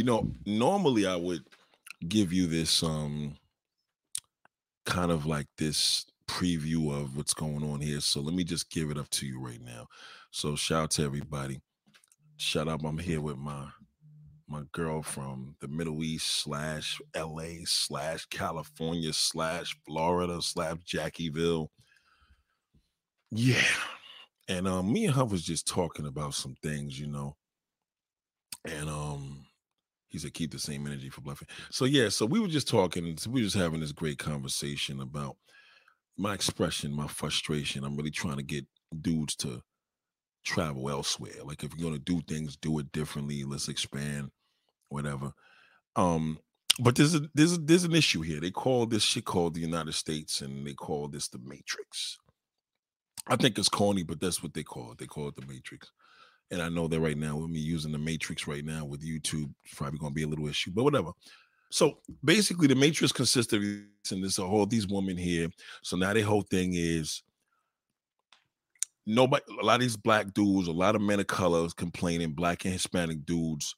You know, normally I would give you this um kind of like this preview of what's going on here. So let me just give it up to you right now. So shout out to everybody. Shout out, I'm here with my my girl from the Middle East slash LA slash California slash Florida slash Jackieville. Yeah. And um, me and her was just talking about some things, you know. And um, he said, keep the same energy for bluffing. So yeah, so we were just talking, we were just having this great conversation about my expression, my frustration. I'm really trying to get dudes to travel elsewhere. Like if you're gonna do things, do it differently. Let's expand, whatever. Um, but there's a there's a, there's an issue here. They call this shit called the United States, and they call this the Matrix. I think it's corny, but that's what they call it. They call it the Matrix. And I know that right now, with me using the Matrix right now with YouTube, probably to be a little issue, but whatever. So basically, the Matrix consists of this and a whole these women here. So now their whole thing is nobody, a lot of these black dudes, a lot of men of colors complaining, black and Hispanic dudes,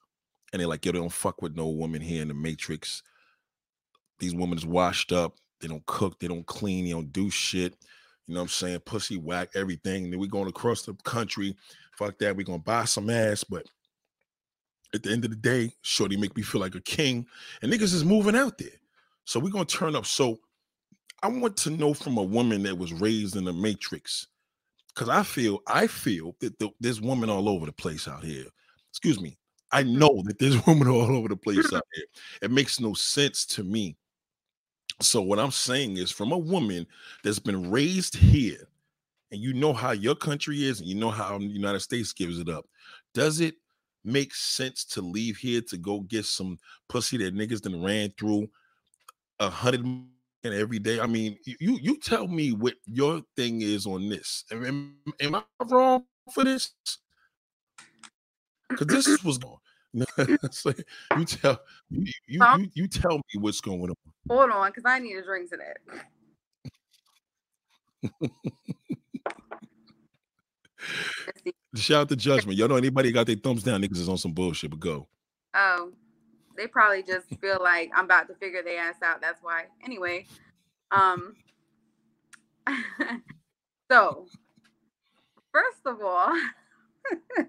and they're like, yo, they don't fuck with no woman here in the Matrix. These women is washed up. They don't cook. They don't clean. They don't do shit. You know what I'm saying? Pussy whack everything. And then we going across the country. Fuck that. we gonna buy some ass. But at the end of the day, shorty make me feel like a king. And niggas is moving out there. So we gonna turn up. So I want to know from a woman that was raised in the matrix. Cause I feel, I feel that the, there's women all over the place out here. Excuse me. I know that there's women all over the place out here. It makes no sense to me so what I'm saying is from a woman that's been raised here, and you know how your country is, and you know how the United States gives it up. Does it make sense to leave here to go get some pussy that niggas done ran through a hundred every day? I mean, you you tell me what your thing is on this. Am, am I wrong for this? Because this was going. like, you tell you, you, you you tell me what's going on. Hold on, because I need a drink to that. Shout out to judgment. Y'all know anybody got their thumbs down, niggas is on some bullshit, but go. Oh, they probably just feel like I'm about to figure their ass out. That's why. Anyway, um, so first of all,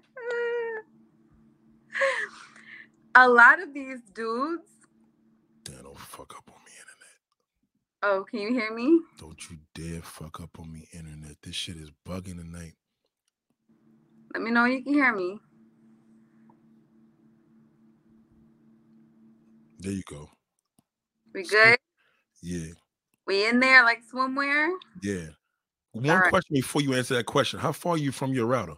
a lot of these dudes. Damn, don't fuck up on me, internet. Oh, can you hear me? Don't you dare fuck up on me, internet. This shit is bugging tonight. Let me know you can hear me. There you go. We good? Yeah. We in there like swimwear? Yeah. One right. question before you answer that question. How far are you from your router?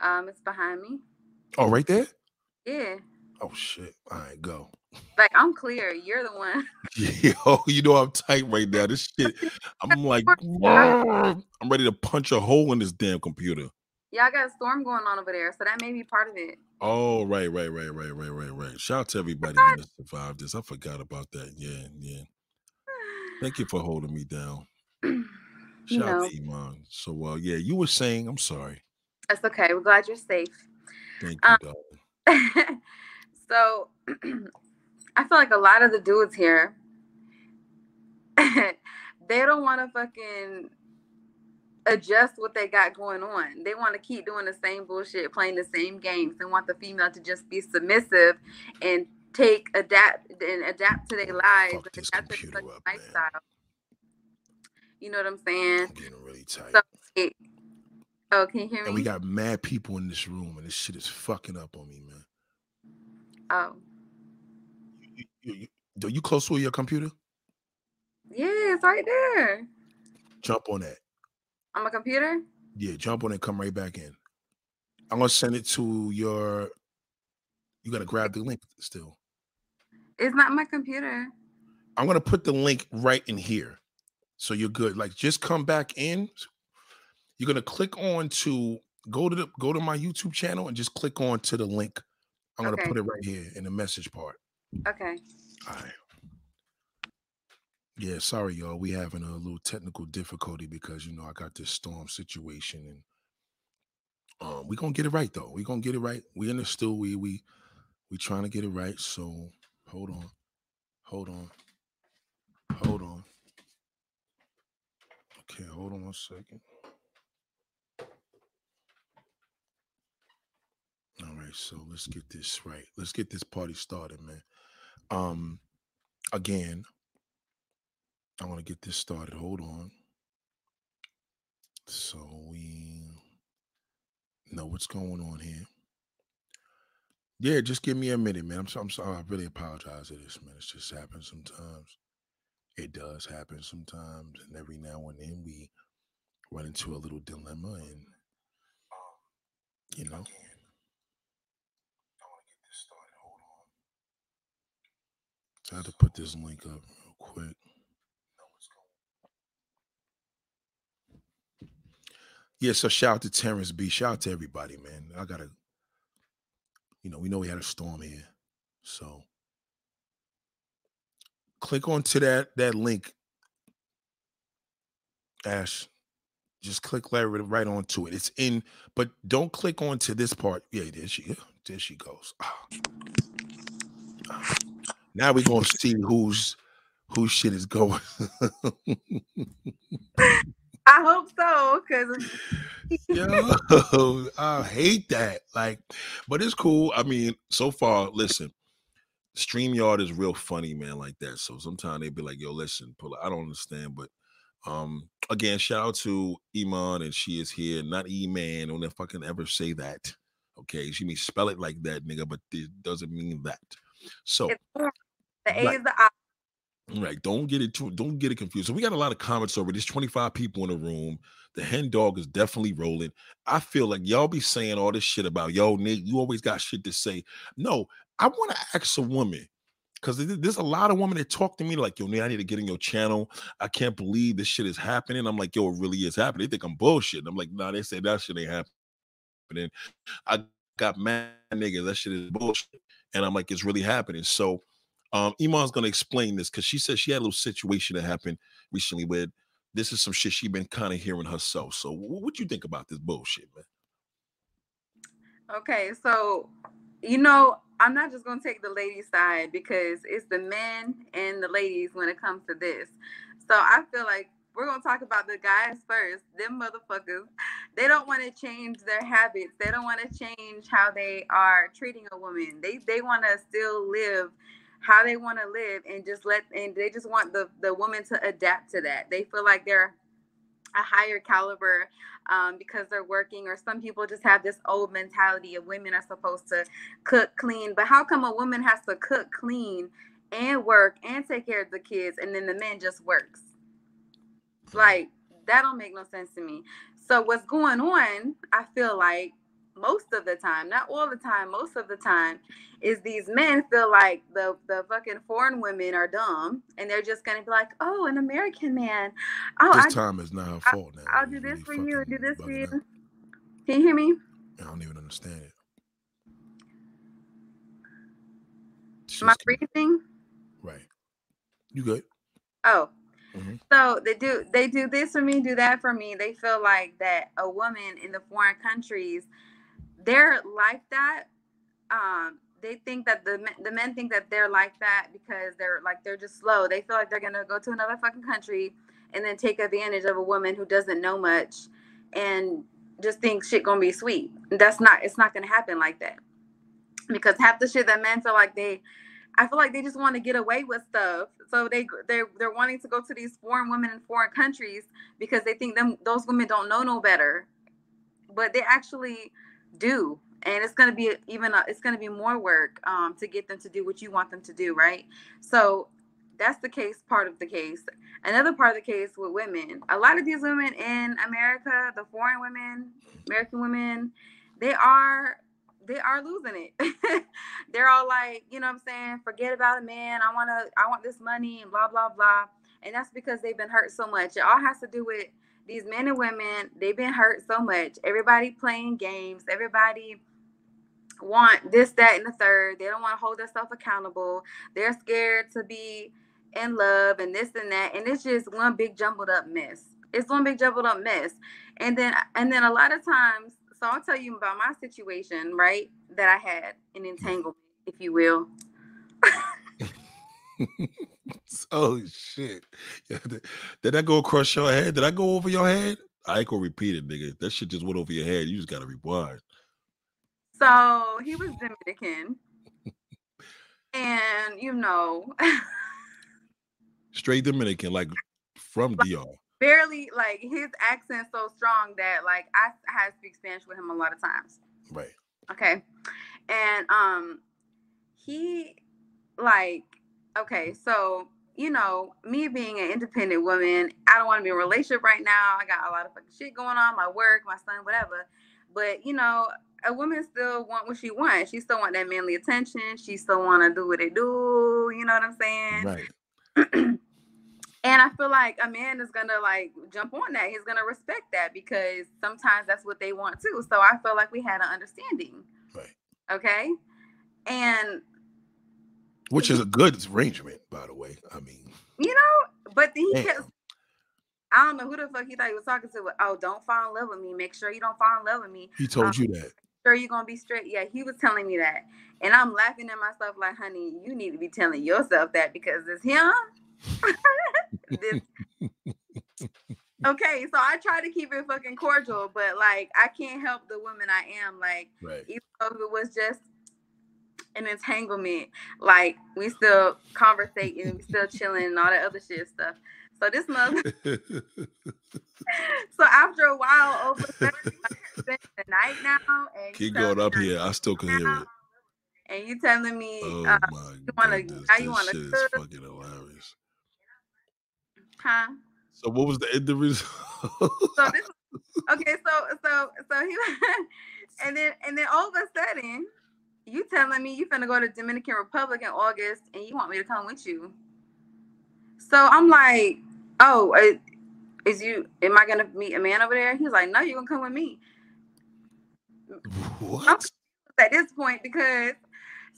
Um, it's behind me. Oh, right there? Yeah. Oh shit. All right, go. Like I'm clear. You're the one. Yo, you know I'm tight right now. This shit. I'm like, I'm ready to punch a hole in this damn computer. Yeah, I got a storm going on over there, so that may be part of it. Oh, right, right, right, right, right, right, right. Shout out to everybody that survived this. I forgot about that. Yeah, yeah. Thank you for holding me down. Shout out to Iman. So, uh, yeah, you were saying, I'm sorry. That's okay. We're glad you're safe. Thank you, um, so I feel like a lot of the dudes here, they don't want to fucking adjust what they got going on. They want to keep doing the same bullshit, playing the same games. They want the female to just be submissive and take adapt and adapt to their lives and adapt to their lifestyle. Man. You know what I'm saying? I'm getting really tight. So it, Oh, can you hear me? And we got mad people in this room, and this shit is fucking up on me, man. Oh. You, you, you, you close to your computer? Yeah, it's right there. Jump on that. On my computer? Yeah, jump on it. Come right back in. I'm gonna send it to your. You gotta grab the link still. It's not my computer. I'm gonna put the link right in here, so you're good. Like, just come back in you're gonna click on to go to the go to my YouTube channel and just click on to the link. I'm gonna okay. put it right here in the message part. Okay. All right. Yeah, sorry, y'all. We having a little technical difficulty because you know I got this storm situation and um we gonna get it right though. We gonna get it right. We in the still we we We trying to get it right. So hold on. Hold on. Hold on. Okay, hold on one second. All right, so let's get this right. Let's get this party started, man. Um again, I want to get this started. Hold on. So we know what's going on here. Yeah, just give me a minute, man. I'm, so, I'm sorry. I really apologize for this, man. It just happens sometimes. It does happen sometimes, and every now and then we run into a little dilemma, and um, you know. I wanna get this started, hold on. So I have to put this link up real quick. Yeah, so shout out to Terrence B. Shout out to everybody, man. I gotta, you know, we know we had a storm here. So click onto that that link. Ash. Just click right, onto it. It's in, but don't click onto this part. Yeah, there she there she goes. Ah. Now we're gonna see who's whose shit is going. I hope so, because yo, I hate that. Like, but it's cool. I mean, so far, listen, StreamYard is real funny, man, like that. So sometimes they be like, yo, listen, pull I don't understand, but um again, shout out to Iman and she is here, not E-Man. Don't fucking ever say that. Okay, she may spell it like that, nigga, but it doesn't mean that. So the A right. is the I Right. Don't get it too, don't get it confused. So we got a lot of comments over. There's 25 people in the room. The hen dog is definitely rolling. I feel like y'all be saying all this shit about yo, Nate. You always got shit to say. No, I want to ask a woman because there's a lot of women that talk to me like, yo, Nate, I need to get in your channel. I can't believe this shit is happening. I'm like, yo, it really is happening. They think I'm bullshit. I'm like, nah, they say that shit ain't happening. I got mad niggas. That shit is bullshit. And I'm like, it's really happening. So um, Iman's gonna explain this because she said she had a little situation that happened recently where this is some shit she been kind of hearing herself. So what do you think about this bullshit, man? Okay, so you know, I'm not just gonna take the ladies' side because it's the men and the ladies when it comes to this. So I feel like we're gonna talk about the guys first. Them motherfuckers, they don't want to change their habits. They don't want to change how they are treating a woman. They they want to still live how they want to live and just let and they just want the the woman to adapt to that. They feel like they're a higher caliber um, because they're working or some people just have this old mentality of women are supposed to cook clean but how come a woman has to cook clean and work and take care of the kids and then the man just works? Like that don't make no sense to me. So what's going on i feel like most of the time, not all the time, most of the time, is these men feel like the the fucking foreign women are dumb, and they're just gonna be like, "Oh, an American man." Oh, this I, time is not her fault now. I'll do this for you. Do this for you. Can you hear me? I don't even understand it. She's My breathing. Right. You good? Oh, Mm-hmm. So they do they do this for me, do that for me. They feel like that a woman in the foreign countries they're like that. Um, they think that the the men think that they're like that because they're like they're just slow. They feel like they're gonna go to another fucking country and then take advantage of a woman who doesn't know much and just think shit gonna be sweet. That's not it's not gonna happen like that. Because half the shit that men feel like they I feel like they just want to get away with stuff. So they they're they're wanting to go to these foreign women in foreign countries because they think them those women don't know no better. But they actually do. And it's going to be even it's going to be more work um, to get them to do what you want them to do right? So that's the case part of the case. Another part of the case with women a lot of these women in america the foreign women american women they are they are losing it. They're all like you know what i'm saying forget about a man. I want to i want this money and blah blah blah. And that's because they've been hurt so much. It all has to do with these men and women, they've been hurt so much. Everybody playing games, everybody want this, that, and the third. They don't want to hold themselves accountable. They're scared to be in love and this and that. And it's just one big jumbled up mess. It's one big jumbled up mess. And then and then a lot of times, so I'll tell you about my situation, right? That I had an entanglement. if you will. oh shit! Did that go across your head? Did I go over your head? I ain't gonna repeat it, nigga. That shit just went over your head. You just gotta rewind. So he was Dominican, and you know, straight Dominican, like from DR. Barely, like his accent so strong that like I, I had to speak Spanish with him a lot of times. Right. Okay, and um, he like okay, so you know, me being an independent woman, I don't want to be in a relationship right now. I got a lot of fucking shit going on, my work, my son, whatever. But you know, a woman still want what she wants. She still want that manly attention. She still want to do what they do. You know what I'm saying? Right. and I feel like a man is gonna like jump on that. He's gonna respect that because sometimes that's what they want too. So I feel like we had an understanding. Right. Okay. And which is a good arrangement, by the way. I mean, you know, but he Damn. kept. I don't know who the fuck he thought he was talking to. But, oh, don't fall in love with me. Make sure you don't fall in love with me. He told um, you that. Sure, you're gonna be straight. Yeah, he was telling me that, and I'm laughing at myself like, honey, you need to be telling yourself that because it's him. this... okay, so I try to keep it fucking cordial, but like I can't help the woman I am. Like, right. even though it was just an entanglement. Like we still conversating, we still chilling and all that other shit stuff. So this month, so after a while, over the night now. And Keep going up here. I still can hear it. And you telling me, oh uh, you want to, how you want to? Fucking hilarious. Huh? So what was the end of result? so this, okay, so so so he, and then and then all of a sudden you telling me you finna go to Dominican Republic in August and you want me to come with you. So I'm like, oh, uh, is you? Am I gonna meet a man over there? He's like, no, you're gonna come with me. What? At this point, because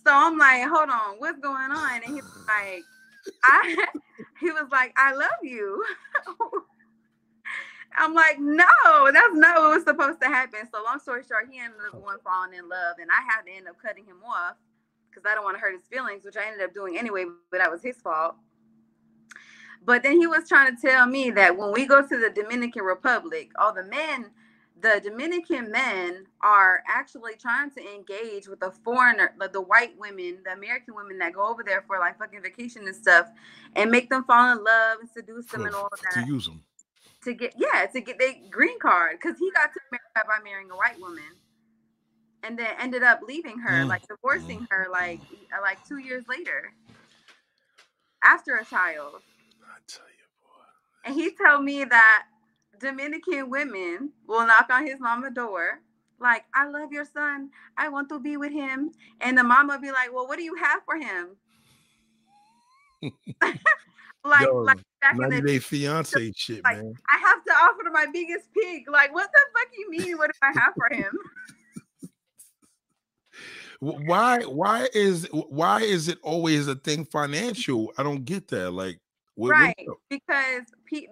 so I'm like, hold on, what's going on? And he's like, I. He was like, I love you. I'm like, no, that's not what was supposed to happen. So long story short, he ended up going falling in love, and I had to end up cutting him off because I don't want to hurt his feelings, which I ended up doing anyway, but that was his fault. But then he was trying to tell me that when we go to the Dominican Republic, all the men, the Dominican men are actually trying to engage with the foreigner, the, the white women, the American women that go over there for like fucking vacation and stuff, and make them fall in love and seduce them and all of that. To use them to get yeah to get the green card because he got to America by marrying a white woman and then ended up leaving her mm. like divorcing mm. her like uh, like two years later. After a child. I tell you boy. And he told me that dominican women will knock on his mama door like i love your son. I want to be with him. And the mama be like well what do you have for him like Yo, like back 90 in the day fiance shit, like, man. I have to offer to my biggest pig. Like, what the fuck you mean? What do I have for him? why why is why is it always a thing financial? I don't get that. Like what, right because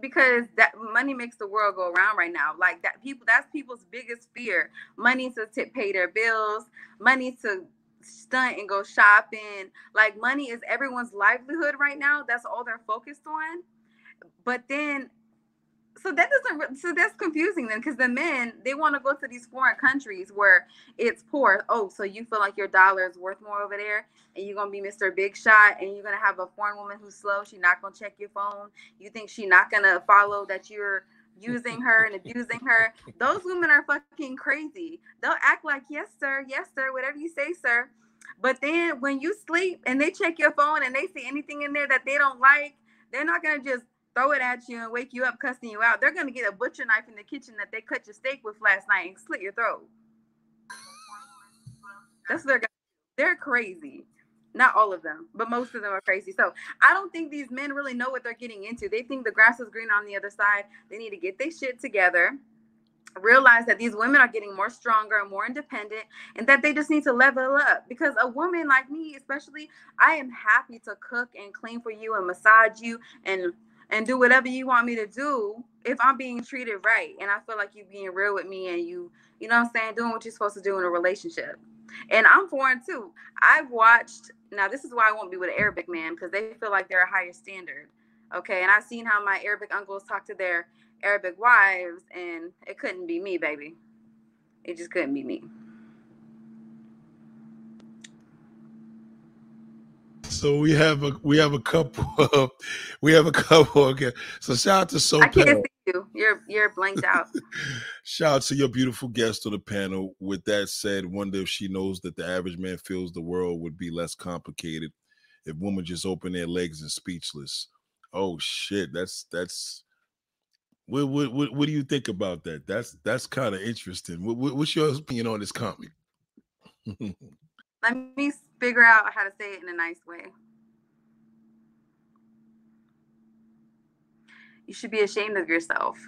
because that money makes the world go around right now like that people that's people's biggest fear money to t- pay their bills money to stunt and go shopping. Like money is everyone's livelihood right now. That's all they're focused on. But then so that doesn't so that's confusing then because the men they want to go to these foreign countries where it's poor oh so you feel like your dollar is worth more over there and you're gonna be mr big shot and you're gonna have a foreign woman who's slow she's not gonna check your phone you think she's not gonna follow that you're using her and abusing her. Those women are fucking crazy. They'll act like, yes, sir, yes, sir, whatever you say, sir. But then when you sleep and they check your phone and they see anything in there that they don't like, they're not gonna just throw it at you and wake you up cussing you out. They're gonna get a butcher knife in the kitchen that they cut your steak with last night and slit your throat. That's their they're crazy. Not all of them, but most of them are crazy. So I don't think these men really know what they're getting into. They think the grass is green on the other side. They need to get their shit together realize that these women are getting more stronger and more independent and that they just need to level up because a woman like me especially i am happy to cook and clean for you and massage you and and do whatever you want me to do if I'm being treated right and I feel like you being real with me and you, you know what I'm saying, doing what you're supposed to do in a relationship. And I'm foreign too. I've watched now this is why I won't be with an Arabic man because they feel like they're a higher standard. Okay. And I've seen how my Arabic uncles talk to their Arabic wives, and it couldn't be me, baby. It just couldn't be me. So we have a we have a couple of we have a couple. Okay, so shout out to so. I can't see you. You're you're blanked out. shout out to your beautiful guest on the panel. With that said, wonder if she knows that the average man feels the world would be less complicated if women just open their legs and speechless. Oh shit, that's that's. What, what, what, what do you think about that? That's that's kind of interesting. What, what's your opinion on this comic? Let me figure out how to say it in a nice way. You should be ashamed of yourself.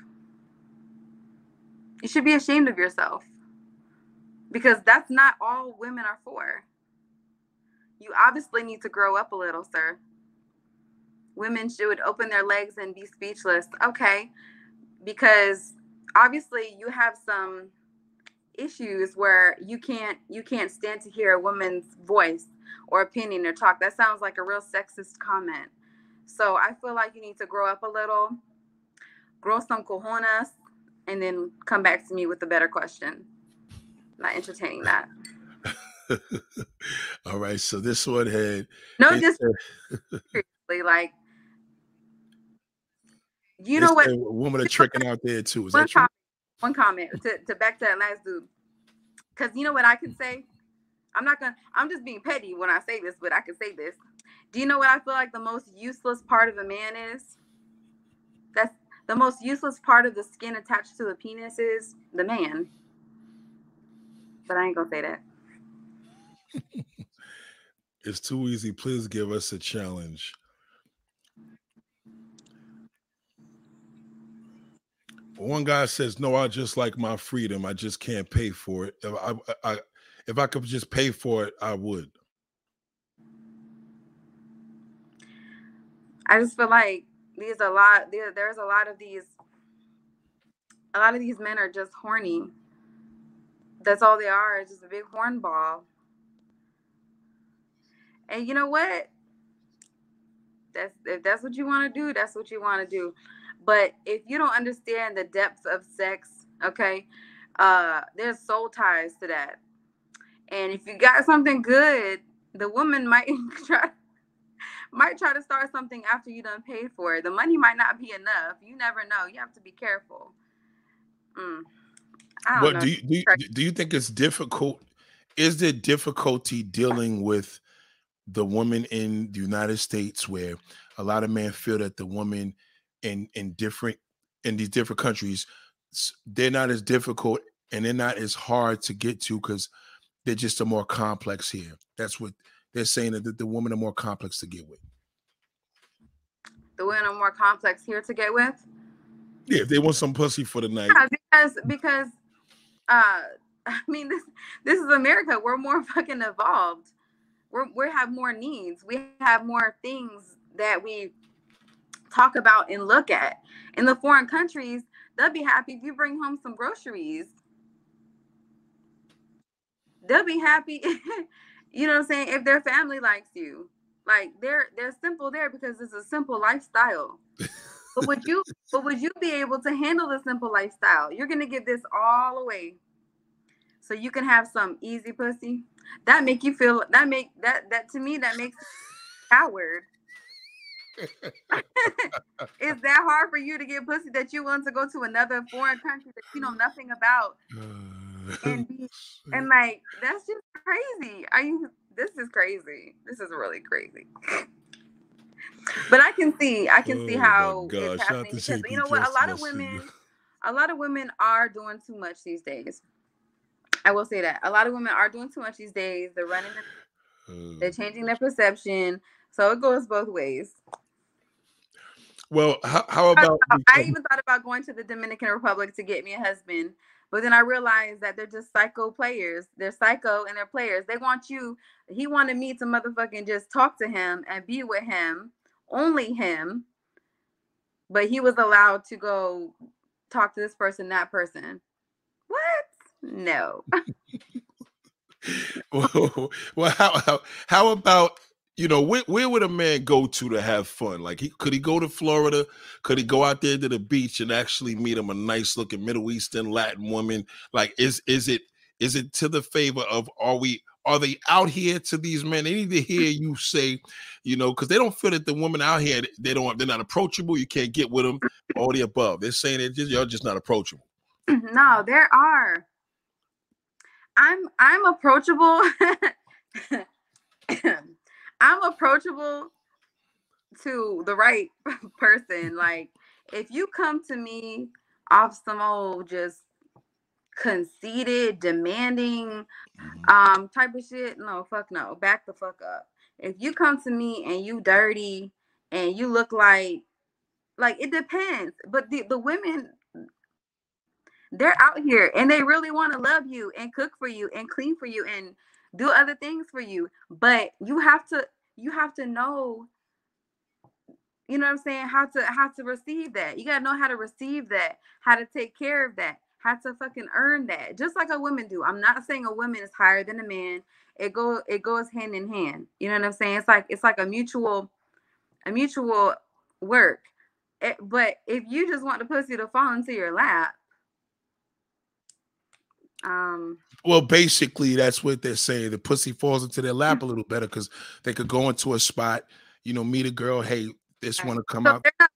You should be ashamed of yourself because that's not all women are for. You obviously need to grow up a little, sir. Women should open their legs and be speechless. Okay, because obviously you have some issues where you can't you can't stand to hear a woman's voice or opinion or talk. That sounds like a real sexist comment. So I feel like you need to grow up a little, grow some cojones, and then come back to me with a better question. Not entertaining that. All right. So this one had no just seriously like you know what? Women are tricking out there too. Is that true? One comment to, to back to that last dude. Because you know what I can say? I'm not gonna. I'm just being petty when I say this, but I can say this. Do you know what I feel like the most useless part of a man is? That's the most useless part of the skin attached to the penis is the man. But I ain't gonna say that. it's too easy. Please give us a challenge. One guy says, "No, I just like my freedom. I just can't pay for it. If I, I, if I could just pay for it, I would." I just feel like there's a lot. There, there's a lot of these. A lot of these men are just horny. That's all they are. It's just a big hornball. And you know what? That's if that's what you want to do, that's what you want to do. But if you don't understand the depths of sex, okay, uh, there's soul ties to that. And if you got something good, the woman might try might try to start something after you done paid for it. The money might not be enough. You never know. You have to be careful. Mm. But do you, do you do you think it's difficult? Is there difficulty dealing with the woman in the United States where a lot of men feel that the woman in in different in these different countries they're not as difficult and they're not as hard to get to because they're just a more complex here. That's what they're saying that the, the women are more complex to get with. The women are more complex here to get with? Yeah if they want some pussy for the night. Yeah, because because uh i mean this this is america. We're more fucking evolved. We're we have more needs. We have more things that we talk about and look at. In the foreign countries, they'll be happy if you bring home some groceries. They'll be happy, you know what I'm saying, if their family likes you. Like they're they're simple there because it's a simple lifestyle. but would you but would you be able to handle the simple lifestyle? You're gonna give this all away. So you can have some easy pussy. That make you feel that make that that to me that makes coward is that hard for you to get pussy that you want to go to another foreign country that you know nothing about and be, and like that's just crazy. Are you this is crazy. This is really crazy. But i can see i can oh see how it's happening because you know what? A lot of women a lot of women are doing too much these days. I will say that. A lot of women are doing too much these days. They're running they're changing their perception. So it goes both ways well, how, how about? I even thought about going to the Dominican Republic to get me a husband, but then I realized that they're just psycho players. They're psycho and they're players. They want you. He wanted me to motherfucking just talk to him and be with him, only him. but he was allowed to go talk to this person, that person. What? No. well, well how, how how about you know where, where would a man go to to have fun? Like he could he go to florida? Could he go out there to the beach and actually meet him a nice looking middle eastern latin woman? Like is is it is it to the favor of are we are they out here to these men? They need to hear you say you know because they don't feel that the women out here they don't they're not approachable you can't get with them all the above. They're saying it just you're just not approachable. No there are. I'm i'm approachable I'm approachable to the right person. Like if you come to me off some old just conceited, demanding mm-hmm. um type of shit, no, fuck no. Back the fuck up. If you come to me and you dirty and you look like like it depends. But the, the women they're out here and they really want to love you and cook for you and clean for you and do other things for you but you have to you have to know you know what i'm saying how to how to receive that. You got to know how to receive that how to take care of that how to fucking earn that just like a woman do. I'm not saying a woman is higher than a man. It go it goes hand in hand. You know what i'm saying? It's like it's like a mutual a mutual work. It, eh, but if you just want the pussy to fall into your lap um, well, basically, that's what they're saying. The pussy falls into their lap a little better because they could go into a spot, you know, meet a girl. Hey, this want to come so out. They're not,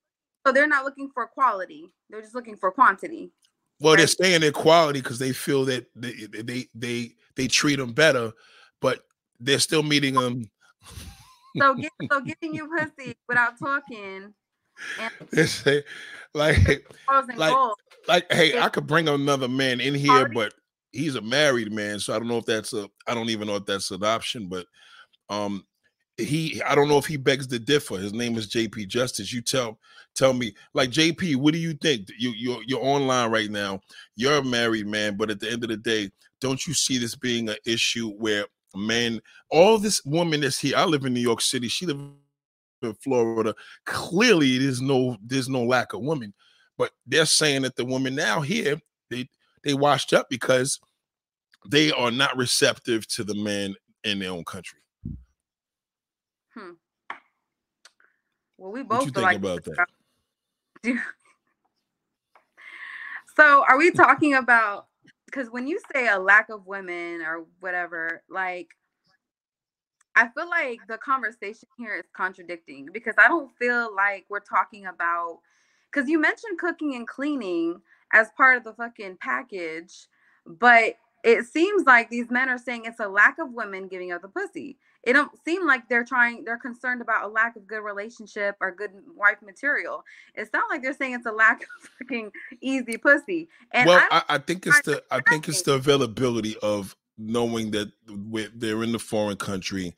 so they're not looking for quality; they're just looking for quantity. Well, right? they're staying in quality because they feel that they, they they they treat them better, but they're still meeting them. so, get, so giving you pussy without talking. And- say, like, like, like, hey, I could bring another man in here, but he's a married man, so I don't know if that's a I don't even know if that's an option, but um he I don't know if he begs to differ. His name is JP Justice. You tell tell me, like JP, what do you think? You you're you're online right now. You're a married man, but at the end of the day, don't you see this being an issue where men, all this woman that's here? I live in New York City. She lives in Florida. Clearly, there's no there's no lack of women, but they're saying that the women now here they they washed up because they are not receptive to the men in their own country. Hmm. Well, we both what you think like about that. so, are we talking about? Because when you say a lack of women or whatever, like I feel like the conversation here is contradicting because I don't feel like we're talking about because you mentioned cooking and cleaning as part of the fucking package, but it seems like these men are saying it's a lack of women giving up the pussy. It don't seem like they're trying, they're concerned about a lack of good relationship or good wife material. It's not like they're saying it's a lack of fucking easy pussy. And well, I, I think it's the I think it's the availability of knowing that they're in the foreign country.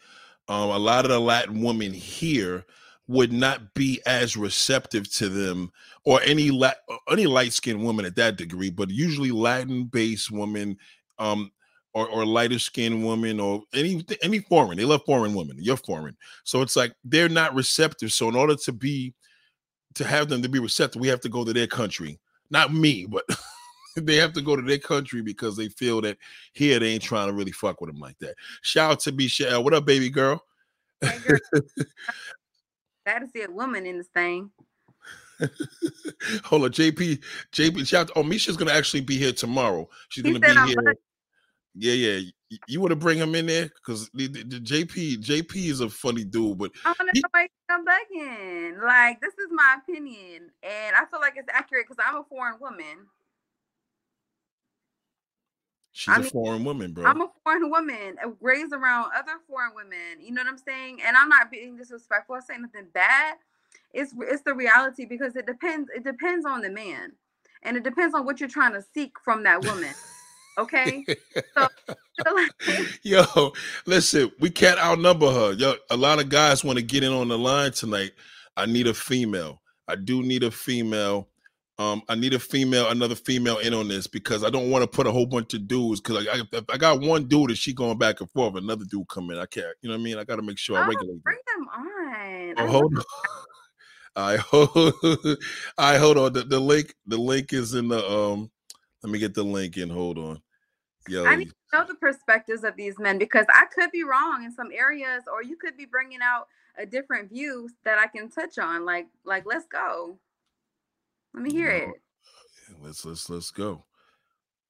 Um, a lot of the Latin women here would not be as receptive to them or any la- any light skinned woman at that degree, but usually Latin based women, um, or, or lighter skinned women or any any foreign. They love foreign women. You're foreign, so it's like they're not receptive. So in order to be to have them to be receptive, we have to go to their country. Not me, but they have to go to their country because they feel that here they ain't trying to really fuck with them like that. Shout out to Michelle. What up, baby girl? Glad to see a woman in this thing. Hold on, JP. JP, shout oh, Misha's gonna actually be here tomorrow. She's he gonna be I'm here. Bugging. Yeah, yeah. You want to bring him in there because the, the, the, JP JP is a funny dude, but I want to he, I'm begging. Like this is my opinion, and I feel like it's accurate because I'm a foreign woman. She's I a mean, foreign woman, bro. I'm a foreign woman, uh, raised around other foreign women. You know what I'm saying? And I'm not being disrespectful or saying nothing bad. It's it's the reality because it depends. It depends on the man, and it depends on what you're trying to seek from that woman. Okay. so, Yo, listen, we can't outnumber her. Yo, a lot of guys want to get in on the line tonight. I need a female. I do need a female. Um, I need a female, another female in on this because I don't want to put a whole bunch of dudes. Because I, I, I, got one dude and she going back and forth, another dude come in. I can't, you know what I mean? I got to make sure oh, I regulate. Bring them on. Oh, hold on. I hold, I hold on. The, the link, the link is in the um. Let me get the link in. Hold on. Yo, I need to know the perspectives of these men because I could be wrong in some areas, or you could be bringing out a different view that I can touch on. Like, like, let's go. Let me hear it. Let's let's let's go.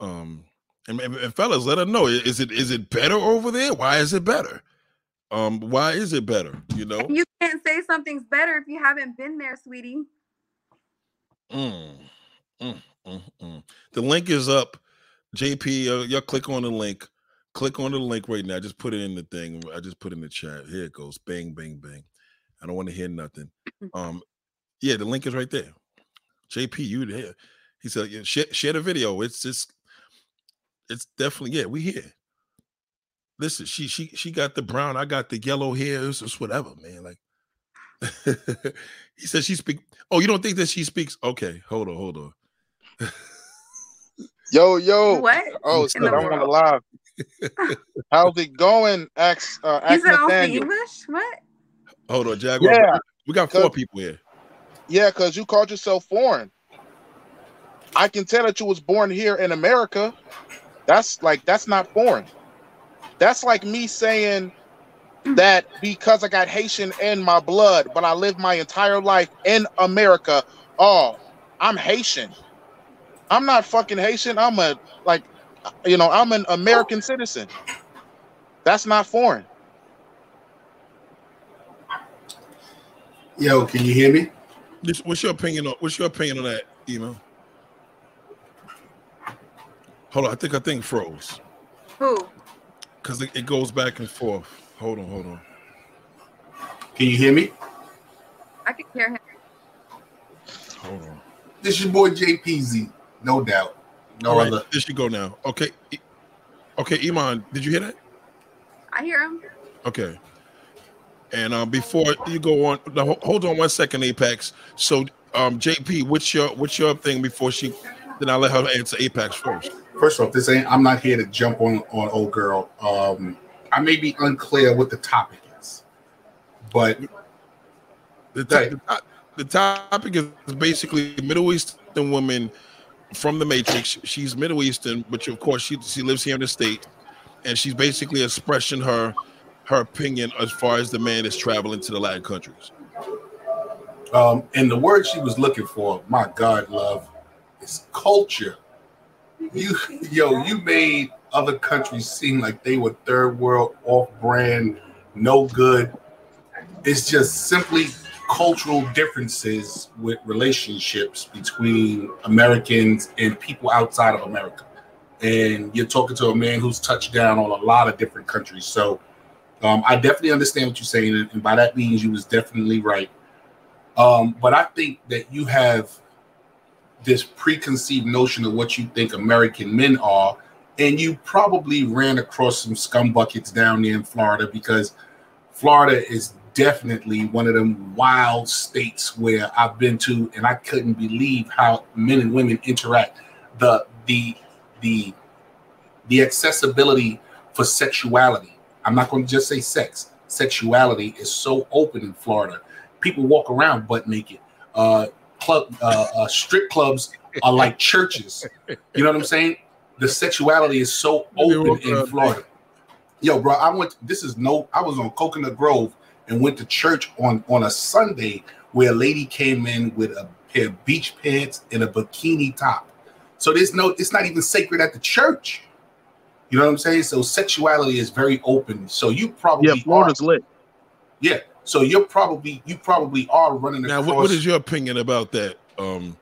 Um, and, and fellas, let us know. Is it is it better over there? Why is it better? Um, why is it better? You know, you can't say something's better if you haven't been there, sweetie. Mm, mm, mm, mm. The link is up. JP, uh, y'all click on the link. Click on the link right now. Just put it in the thing. I just put in the chat. Here it goes. Bang, bang, bang. I don't want to hear nothing. Um, yeah, the link is right there. JP, you there? He said, yeah, share, share the video. It's just, it's definitely yeah. We here listen, she she she got the brown, I got the yellow hair. It's just whatever, man. Like he said she speak. Oh, you don't think that she speaks? Okay, hold on, hold on. yo, yo. What? Oh, I'm on the live. How's it going? Ax uh Ax Nathaniel. English? What? Hold on, Jaguar. Yeah. We got four people here. Yeah, because you called yourself foreign. I can tell that you was born here in America. That's like that's not foreign. That's like me saying that because I got Haitian in my blood, but I lived my entire life in America. Oh, I'm Haitian. I'm not fucking Haitian. I'm a like, you know, I'm an American citizen. That's not foreign. Yo, can you hear me? What's your opinion on what's your opinion on that, Iman? Hold on, I think I think froze. Who? because it, it, goes back and forth. Hold on, hold on. Can you hear me? I can hear him. Hold on. This is your boy JPZ, no doubt. No All other. This should go now. Okay. Okay, Iman, did you hear that? I hear him. Okay. And um, before you go on, no, hold on one second, Apex. So, um, JP, what's your what's your thing before she? Then I'll let her answer Apex first first off, this ain't. I'm not here to jump on on old girl. Um, I may be unclear what the topic is, but the, the, the topic is basically Middle Eastern women from the Matrix. She's Middle Eastern, but of course she she lives here in the state, and she's basically expressing her her opinion as far as the man is traveling to the Latin countries. Um, and the word she was looking for, my God, love, is culture you yo, you made other countries seem like they were third world, off brand, no good. It's just simply cultural differences with relationships between Americans and people outside of America. And you're talking to a man who's touched down on a lot of different countries. So um, I definitely understand what you're saying. And by that means, you was definitely right. Um, but I think that you have this preconceived notion of what you think American men are, and you probably ran across some scum buckets down there in Florida because Florida is definitely one of them wild states where I've been to, and I couldn't believe how men and women interact. The the the the accessibility for sexuality. I'm not going to just say sex. Sexuality is so open in Florida. People walk around butt naked. Uh, club uh, uh, strip clubs are like churches. You know what I'm saying? The sexuality is so open in Florida. Yo, bro, I went. This is no. I was on Coconut Grove and went to church on on a Sunday where a lady came in with a pair of beach pants and a bikini top. So there's no. It's not even sacred at the church. You know what I'm saying? So sexuality is very open. So you probably yeah, Florida's are, lit. Yeah, so you're probably you probably are running. Now, across- what is your opinion about that? Um,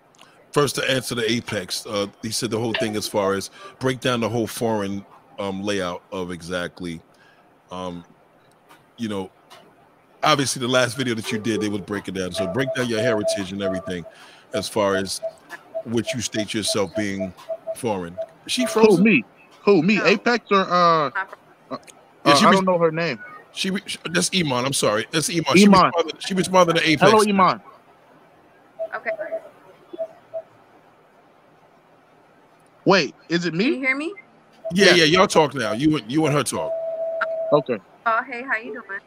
first, to answer the apex, uh, he said the whole thing as far as break down the whole foreign um, layout of exactly, um, you know, obviously the last video that you did, they would break it down. So break down your heritage and everything, as far as what you state yourself being foreign. she frozen? Who me? Who me? No. Apex or uh? uh yeah, I don't know her name. She, that's Iman. I'm sorry. That's Iman. Iman. She responded, she responded to Apex. Hello, Iman. Okay. Wait, is it me? Can you hear me? Yeah, yeah, yeah, y'all talk now. You and you and her talk. Okay. Oh, hey, how you doing?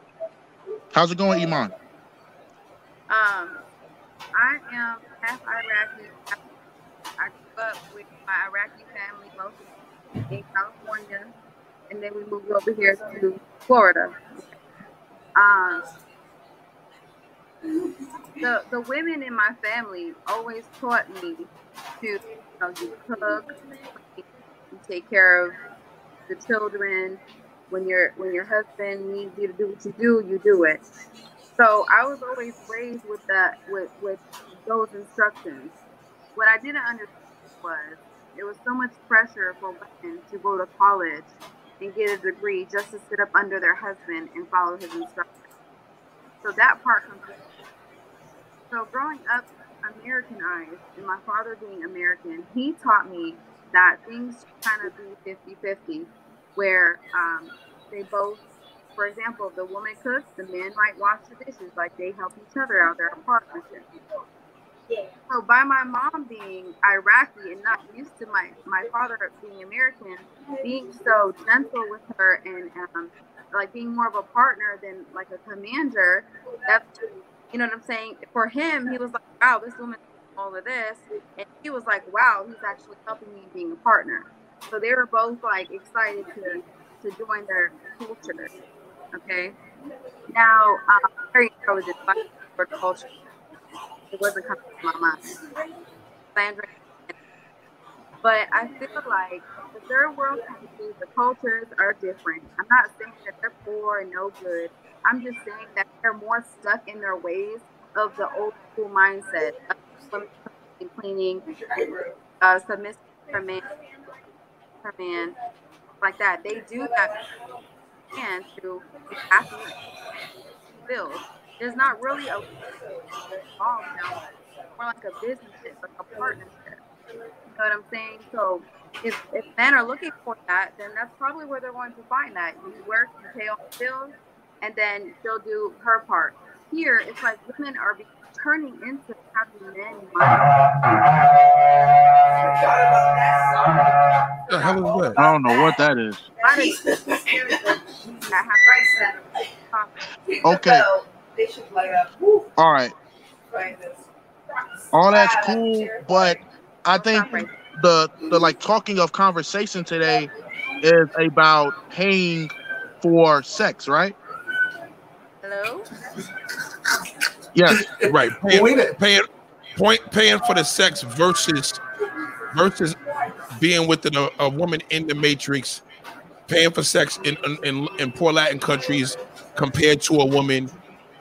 How's it going, Iman? Um, I am half Iraqi. I grew up with my Iraqi family mostly in California, and then we moved over here to Florida. Um, the the women in my family always taught me to you know cook, you take care of the children. When your when your husband needs you to do what you do, you do it. So I was always raised with that with with those instructions. What I didn't understand was there was so much pressure for women to go to college and get a degree just to sit up under their husband and follow his instructions. So that part comes. So growing up Americanized and my father being American, he taught me that things kind of be 50-50 where um, they both for example, the woman cooks, the man might wash the dishes, like they help each other out. They're a partnership. So by my mom being Iraqi and not used to my my father being American, being so gentle with her and um, like being more of a partner than like a commander, that's you know what I'm saying. For him, he was like, "Wow, this woman all of this," and he was like, "Wow, he's actually helping me being a partner." So they were both like excited to to join their culture. Okay. Now, um, very intelligent culture. It wasn't coming to my mind. Sandra. But I feel like the third world countries, the cultures are different. I'm not saying that they're poor and no good. I'm just saying that they're more stuck in their ways of the old school mindset of cleaning, uh, submissive for man, for like that. They do that to athlete bills. There's not really a involved now, more like a business, like a partnership. You know what I'm saying? So if, if men are looking for that, then that's probably where they're going to find that. You work, you pay all the bills, and then she'll do her part. Here, it's like women are turning into having men. The hell is that? I don't know what that is. Okay. All right. All that's cool, but I think the the like talking of conversation today is about paying for sex, right? Hello. Yes. Right. Paying, paying, point, paying for the sex versus versus being with a, a woman in the matrix, paying for sex in, in in poor Latin countries compared to a woman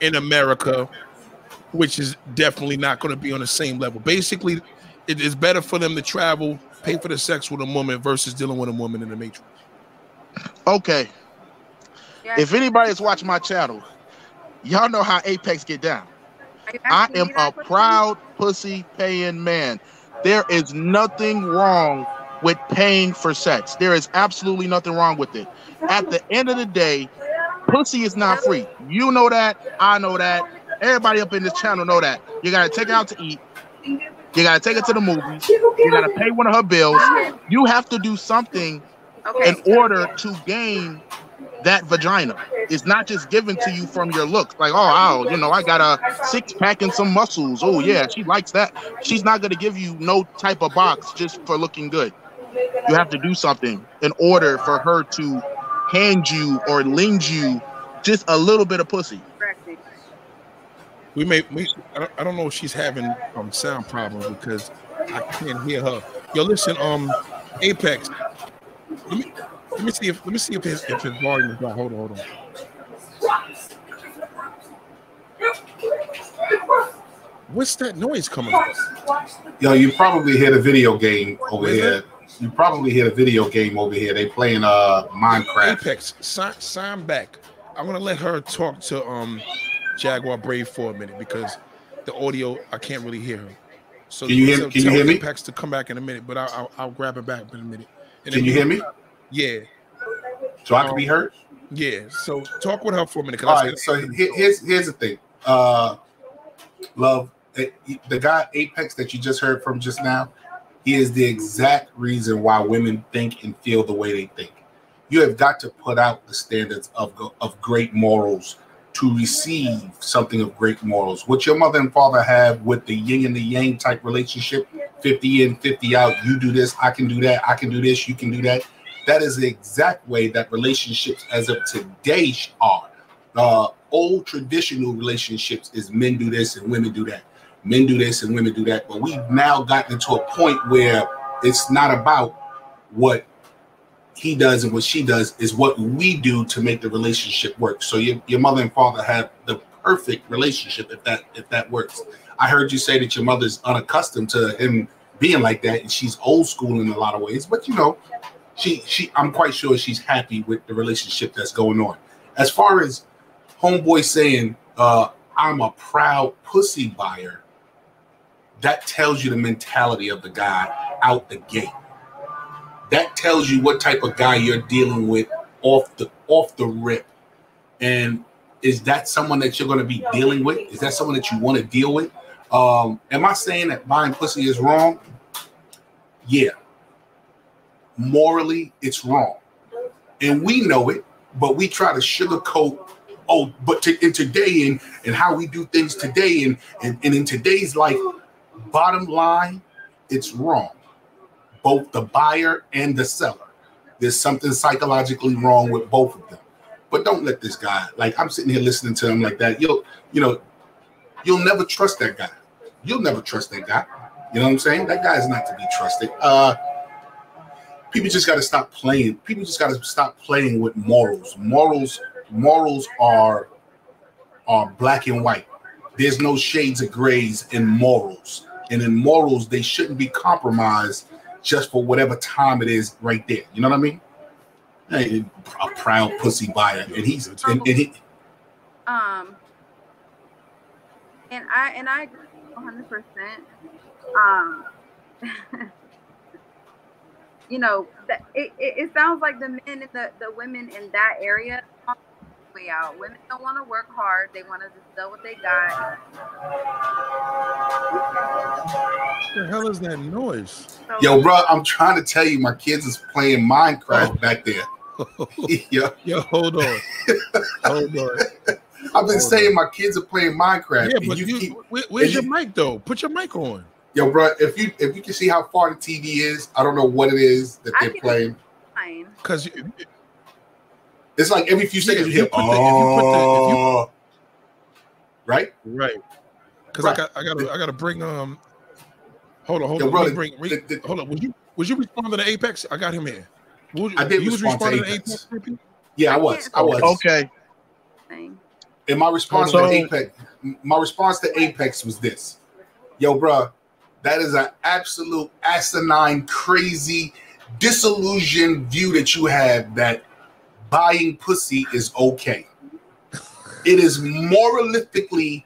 in America, which is definitely not going to be on the same level. Basically, it is better for them to travel, pay for the sex with a woman versus dealing with a woman in the matrix. Okay. If anybody's watching my channel, y'all know how Apex get down. I am a proud pussy paying man. There is nothing wrong with paying for sex. There is absolutely nothing wrong with it. At the end of the day, pussy is not free. You know that. I know that. Everybody up in this channel know that. You gotta take it out to eat. You gotta take it to the movies. You gotta pay one of her bills. You have to do something in order to gain that vagina. It's not just given to you from your looks. Like, oh, oh, you know, I got a six pack and some muscles. Oh yeah, she likes that. She's not gonna give you no type of box just for looking good. You have to do something in order for her to hand you or lend you just a little bit of pussy. We may, we, I don't, know if she's having um sound problems because I can't hear her. Yo, listen, um, Apex. Let me, let me see if let me see if his if his volume is down. Hold on, hold on. What's that noise coming from? Yo, you probably hear the video game over here. You probably hear a video game over here. They playing uh Minecraft. Apex, sign, sign back. I'm gonna let her talk to um Jaguar Brave for a minute because the audio I can't really hear her. So Can you hear- can you hear me? Apex to come back in a minute, but I'll I'll, I'll grab her back in a minute. And Can you hear me? Yeah, So I can be heard. yeah. So talk with her for a minute. All right. So here's here's the thing. Uh, love eh, the guy Apex that you just heard from just now. He is the exact reason why women think and feel the way they think. You have got to put out the standards of of great morals to receive something of great morals. What your mother and father have with the yin and the yang type relationship, 50 in, 50 out, you do this, I can do that, I can do this, you can do that. That is the exact way that relationships as of today are. Uh, old traditional relationships is men do this and women do that. Men do this and women do that. But we've now gotten to a point where it's not about what he does and what she does is what we do to make the relationship work. So your, your mother and father have the perfect relationship if that if that works. I heard you say that your mother's unaccustomed to him being like that and she's old school in a lot of ways, but you know, she she I'm quite sure she's happy with the relationship that's going on. As far as homeboy saying uh I'm a proud pussy buyer, that tells you the mentality of the guy out the gate that tells you what type of guy you're dealing with off the off the rip. And is that someone that you're going to be dealing with? Is that someone that you want to deal with? Um, am I saying that buying pussy is wrong? Yeah. Morally, it's wrong. And we know it, but we try to sugarcoat, oh, but to, in today and, and how we do things today and, and, and in today's life, bottom line, it's wrong both the buyer and the seller. There's something psychologically wrong with both of them. But don't let this guy, like I'm sitting here listening to him like that. You'll, you know, you'll never trust that guy. You'll never trust that guy. You know what I'm saying? That guy is not to be trusted. Uh people just got to stop playing. People just got to stop playing with morals. Morals, morals are are black and white. There's no shades of grays in morals. And in morals, they shouldn't be compromised just for whatever time it is right there. You know what I mean? Hey, a proud pussy buyer, and he's and, and he. Um, and I and I agree 100. percent Um, you know it, it, it sounds like the men and the the women in that area way out. Women don't want to work hard. They want to just sell what they got. What the hell is that noise? So, Yo, bro, I'm trying to tell you, my kids is playing Minecraft oh. back there. Yo. Yo, hold on. hold on. I've been hold saying on. my kids are playing Minecraft. Yeah, but you, you keep, where, where's your you, mic though? Put your mic on. Yo, bro, if you if you can see how far the TV is, I don't know what it is that they're playing. Because it's like every few seconds you hear, oh, right, right. Because right. I got, I got, to, I got to bring. Um, hold on, hold Yo, on. Brother, bring, the, the, hold on. Was you, was you responding to Apex? I got him here. Was, I did respond to Apex. To Apex yeah, I was. I was. Okay. And my response so, to Apex, my response to Apex was this: Yo, bro, that is an absolute asinine, crazy, disillusioned view that you have that buying pussy is okay. It is moralistically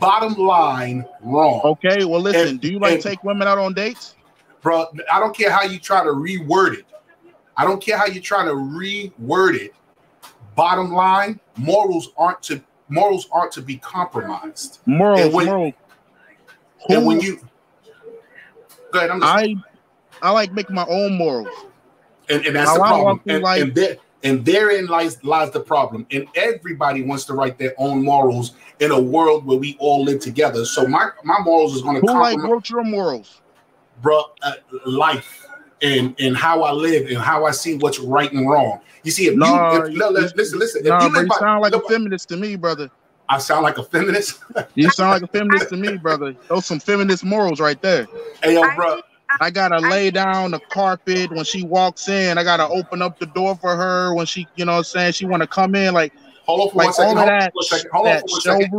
bottom line wrong. Okay, well listen, and, do you like and, take women out on dates? Bro, I don't care how you try to reword it. I don't care how you try to reword it. Bottom line, morals aren't to morals aren't to be compromised. Morals, and when, moral. And when you go ahead, i I like making my own morals. And, and that's the problem. And, like, and, and therein lies lies the problem. And everybody wants to write their own morals in a world where we all live together. So my my morals is going to who like wrote your morals, bro? Uh, life and and how I live and how I see what's right and wrong. You see, if nah, you if, no, listen, listen. Nah, if you, you sound like a feminist to me, brother. I sound like a feminist. you sound like a feminist to me, brother. Those some feminist morals right there. Hey, yo, bro. I gotta lay down the carpet when she walks in. I gotta open up the door for her when she, you know, what I'm saying she want to come in. Like, hold on for like one second. All of that, hold on for one second.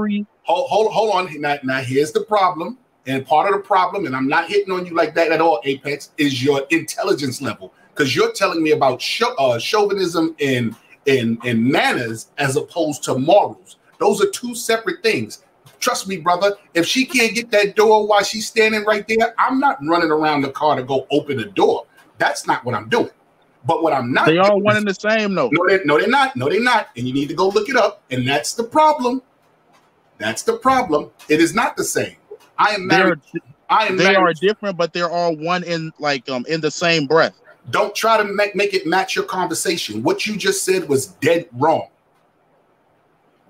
Hold, hold, hold on. Now, now, here's the problem, and part of the problem, and I'm not hitting on you like that at all. Apex is your intelligence level because you're telling me about show, uh, chauvinism and and and manners as opposed to morals. Those are two separate things. Trust me, brother. If she can't get that door while she's standing right there, I'm not running around the car to go open the door. That's not what I'm doing. But what I'm not They all one and the same though. No, they, no, they're not. No, they're not. And you need to go look it up. And that's the problem. That's the problem. It is not the same. I am married. They're, I am they married. are different, but they're all one in like um in the same breath. Don't try to make, make it match your conversation. What you just said was dead wrong.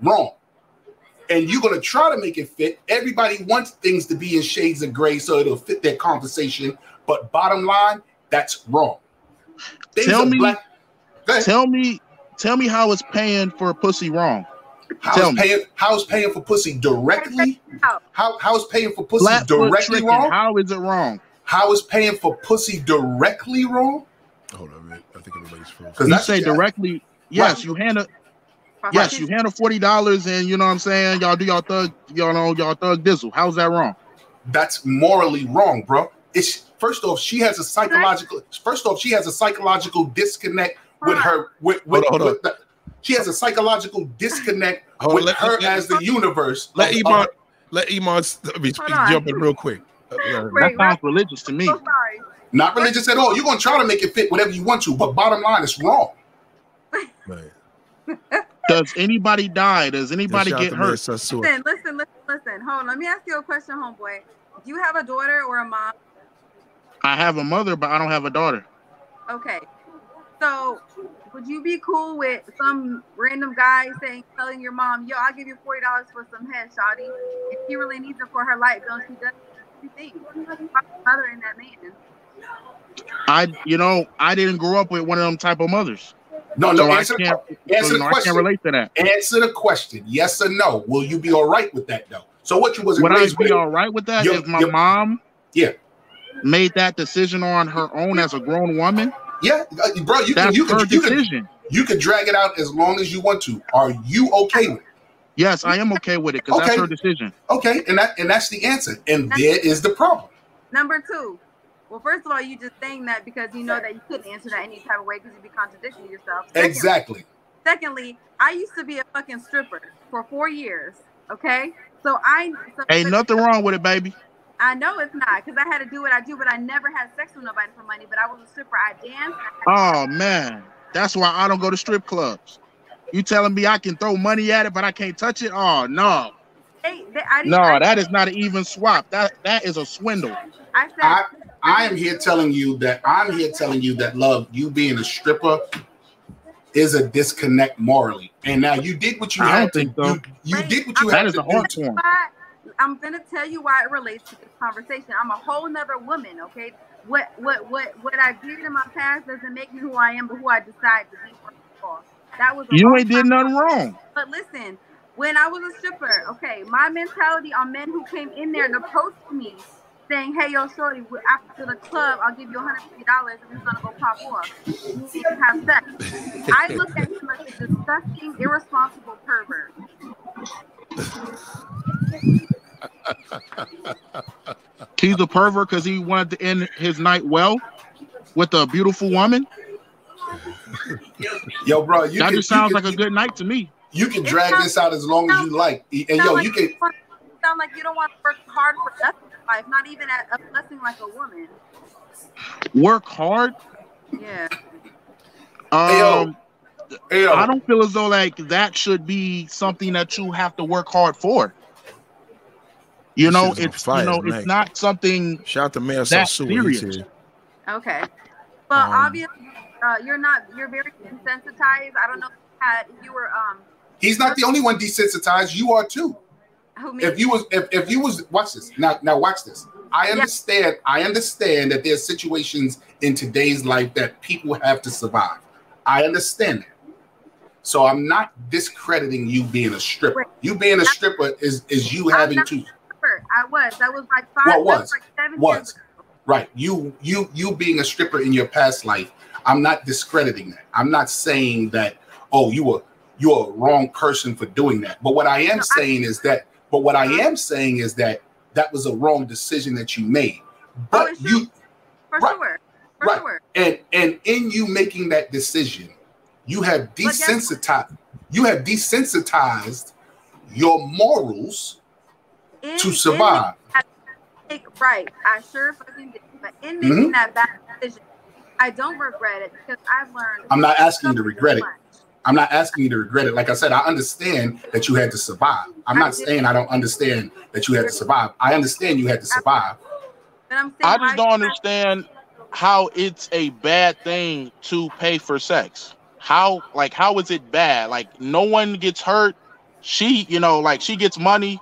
Wrong. And you're gonna try to make it fit. Everybody wants things to be in shades of gray so it'll fit their conversation. But bottom line, that's wrong. Things Tell me- black- Tell me, tell me how it's paying for pussy wrong. How's tell me. paying how's paying for pussy directly? How how's paying for pussy Flat directly tricking, wrong? How is it wrong? How is paying for pussy directly wrong? Hold on, man. I think everybody's frozen. Because You say directly. Yes, you hand a yes, you hand a forty dollars, and you know what I'm saying. Y'all do y'all thug, y'all know y'all thug dizzle. How's that wrong? that's morally wrong, bro. It's first off, she has a psychological. First off, she has a psychological disconnect with her. With, with, Hold on, hold with the- she has a psychological disconnect Hold on, with let- her let- as the universe. Let of- Iman, of- let Iman st- be, jump in real quick. Uh. Wait, That sounds religious to me. So sorry. not religious at all. You're gonna try to make it fit whatever you want to, but bottom line, it's wrong. Right. Does anybody die? Does anybody get hurt? Miss Sosua. Listen, listen, listen, listen. Hold on. Let me ask you a question, homeboy. Do you have a daughter or a mom? I have a mother, but I don't have a daughter. Okay. So would you be cool with some random guy saying telling your mom, yo, I'll give you forty dollars for some head, Shawty. If she really needs it for her light bill, she does everything. Mother and that man. I, you know, I didn't grow up with one of them type of mothers, No, no. I Answer, the, can't, que- answer so, the you know, I can't question. relate to that. Answer the question. Yes or no. Will you be all right with that though? So what you wasn't Would I be with? all right with that Yo- if my yo- mom, Yeah. made that decision on her own as a grown woman? Yeah, uh, bro. You can That's you her can you can decision. you can drag it out as long as you want to. Are you okay with it? Yes, I am okay with it because that's Okay. her decision. Okay, and that and that's the answer. And there is the problem. Number two. Well, first of all, you just saying that because you know that you couldn't answer that any type of way because you'd be contradicting yourself. Secondly- Exactly. Secondly, I used to be a fucking stripper for four years. Okay, so I so Ain't nothing wrong with it, baby. I know it's not because I had to do what I do, but I never had sex with nobody for money. But I was a stripper. I danced. I had Oh man, that's why I don't go to strip clubs. You telling me I can throw money at it, but I can't touch it? Oh no, they, they, I no, I, that is not an even swap. That that is a swindle. I said I I am here telling you that I'm here telling you that love, you being a stripper is a disconnect morally. And now you did what you I had don't to think so. you, you did what you That had is to a do. hard form. why, I'm gonna tell you why it relates to this conversation. I'm a whole nother woman. Okay, what what what what I did in my past doesn't make me who I am, but who I decide to be. First of all. That was You ain't did nothing wrong. But listen, when I was a stripper, okay, my mentality on men who came in there and approached me saying, "Hey, yo, shorty, we- after the club, I'll give you 150 dollars and we're gonna go pop off. We need to have sex." I look at him as a disgusting, irresponsible pervert. He's a pervert because he wanted to end his night well with a beautiful woman. Yo, bro, you that can, just sounds you like a good night to me. you can drag this out as long as you like. And yo, like you can sound like you don't want to work hard for nothing in life, not even at a blessing like a woman. Work hard. Yeah. Um, hey, yo, I don't feel as though like that should be something that you have to work hard for. You This know, shit is on it's fire you know, tonight. it's not something. Shout out to Mayor That Sosua. He's serious. here. Okay. Well, Um, obviously, uh, you're not. You're very desensitized. I don't know if you had. If you were um. he's not the only one desensitized. You are too. Oh, Who me? if you was if, if you was watch this now now watch this i Yeah. understand i understand that there's situations in today's life that people have to survive i understand that so i'm not discrediting you being a stripper you being a stripper is is you having to I was. That was like five. What was? was like seven Was. years ago. right you you you being a stripper in your past life i'm not discrediting that i'm not saying that oh you were you're a wrong person for doing that but what i am No, I- saying is that but what i am saying is that that was a wrong decision that you made but Oh, you For Right. sure. For Right. sure. and and in you making that decision you have desensitized you have desensitized your morals In, to in survive make- right. I sure fucking did. But in Mm-hmm. making that bad decision, I don't regret it because I've learned. i'm not asking you to regret it. I'm not asking you to regret it. Like I said, I understand that you had to survive. I'm not saying I don't understand that you had to survive. I understand you had to survive. I'm saying I why just don't understand how it's a bad thing to pay for sex. How like how is it bad? Like no one gets hurt. she, you know, like she gets money.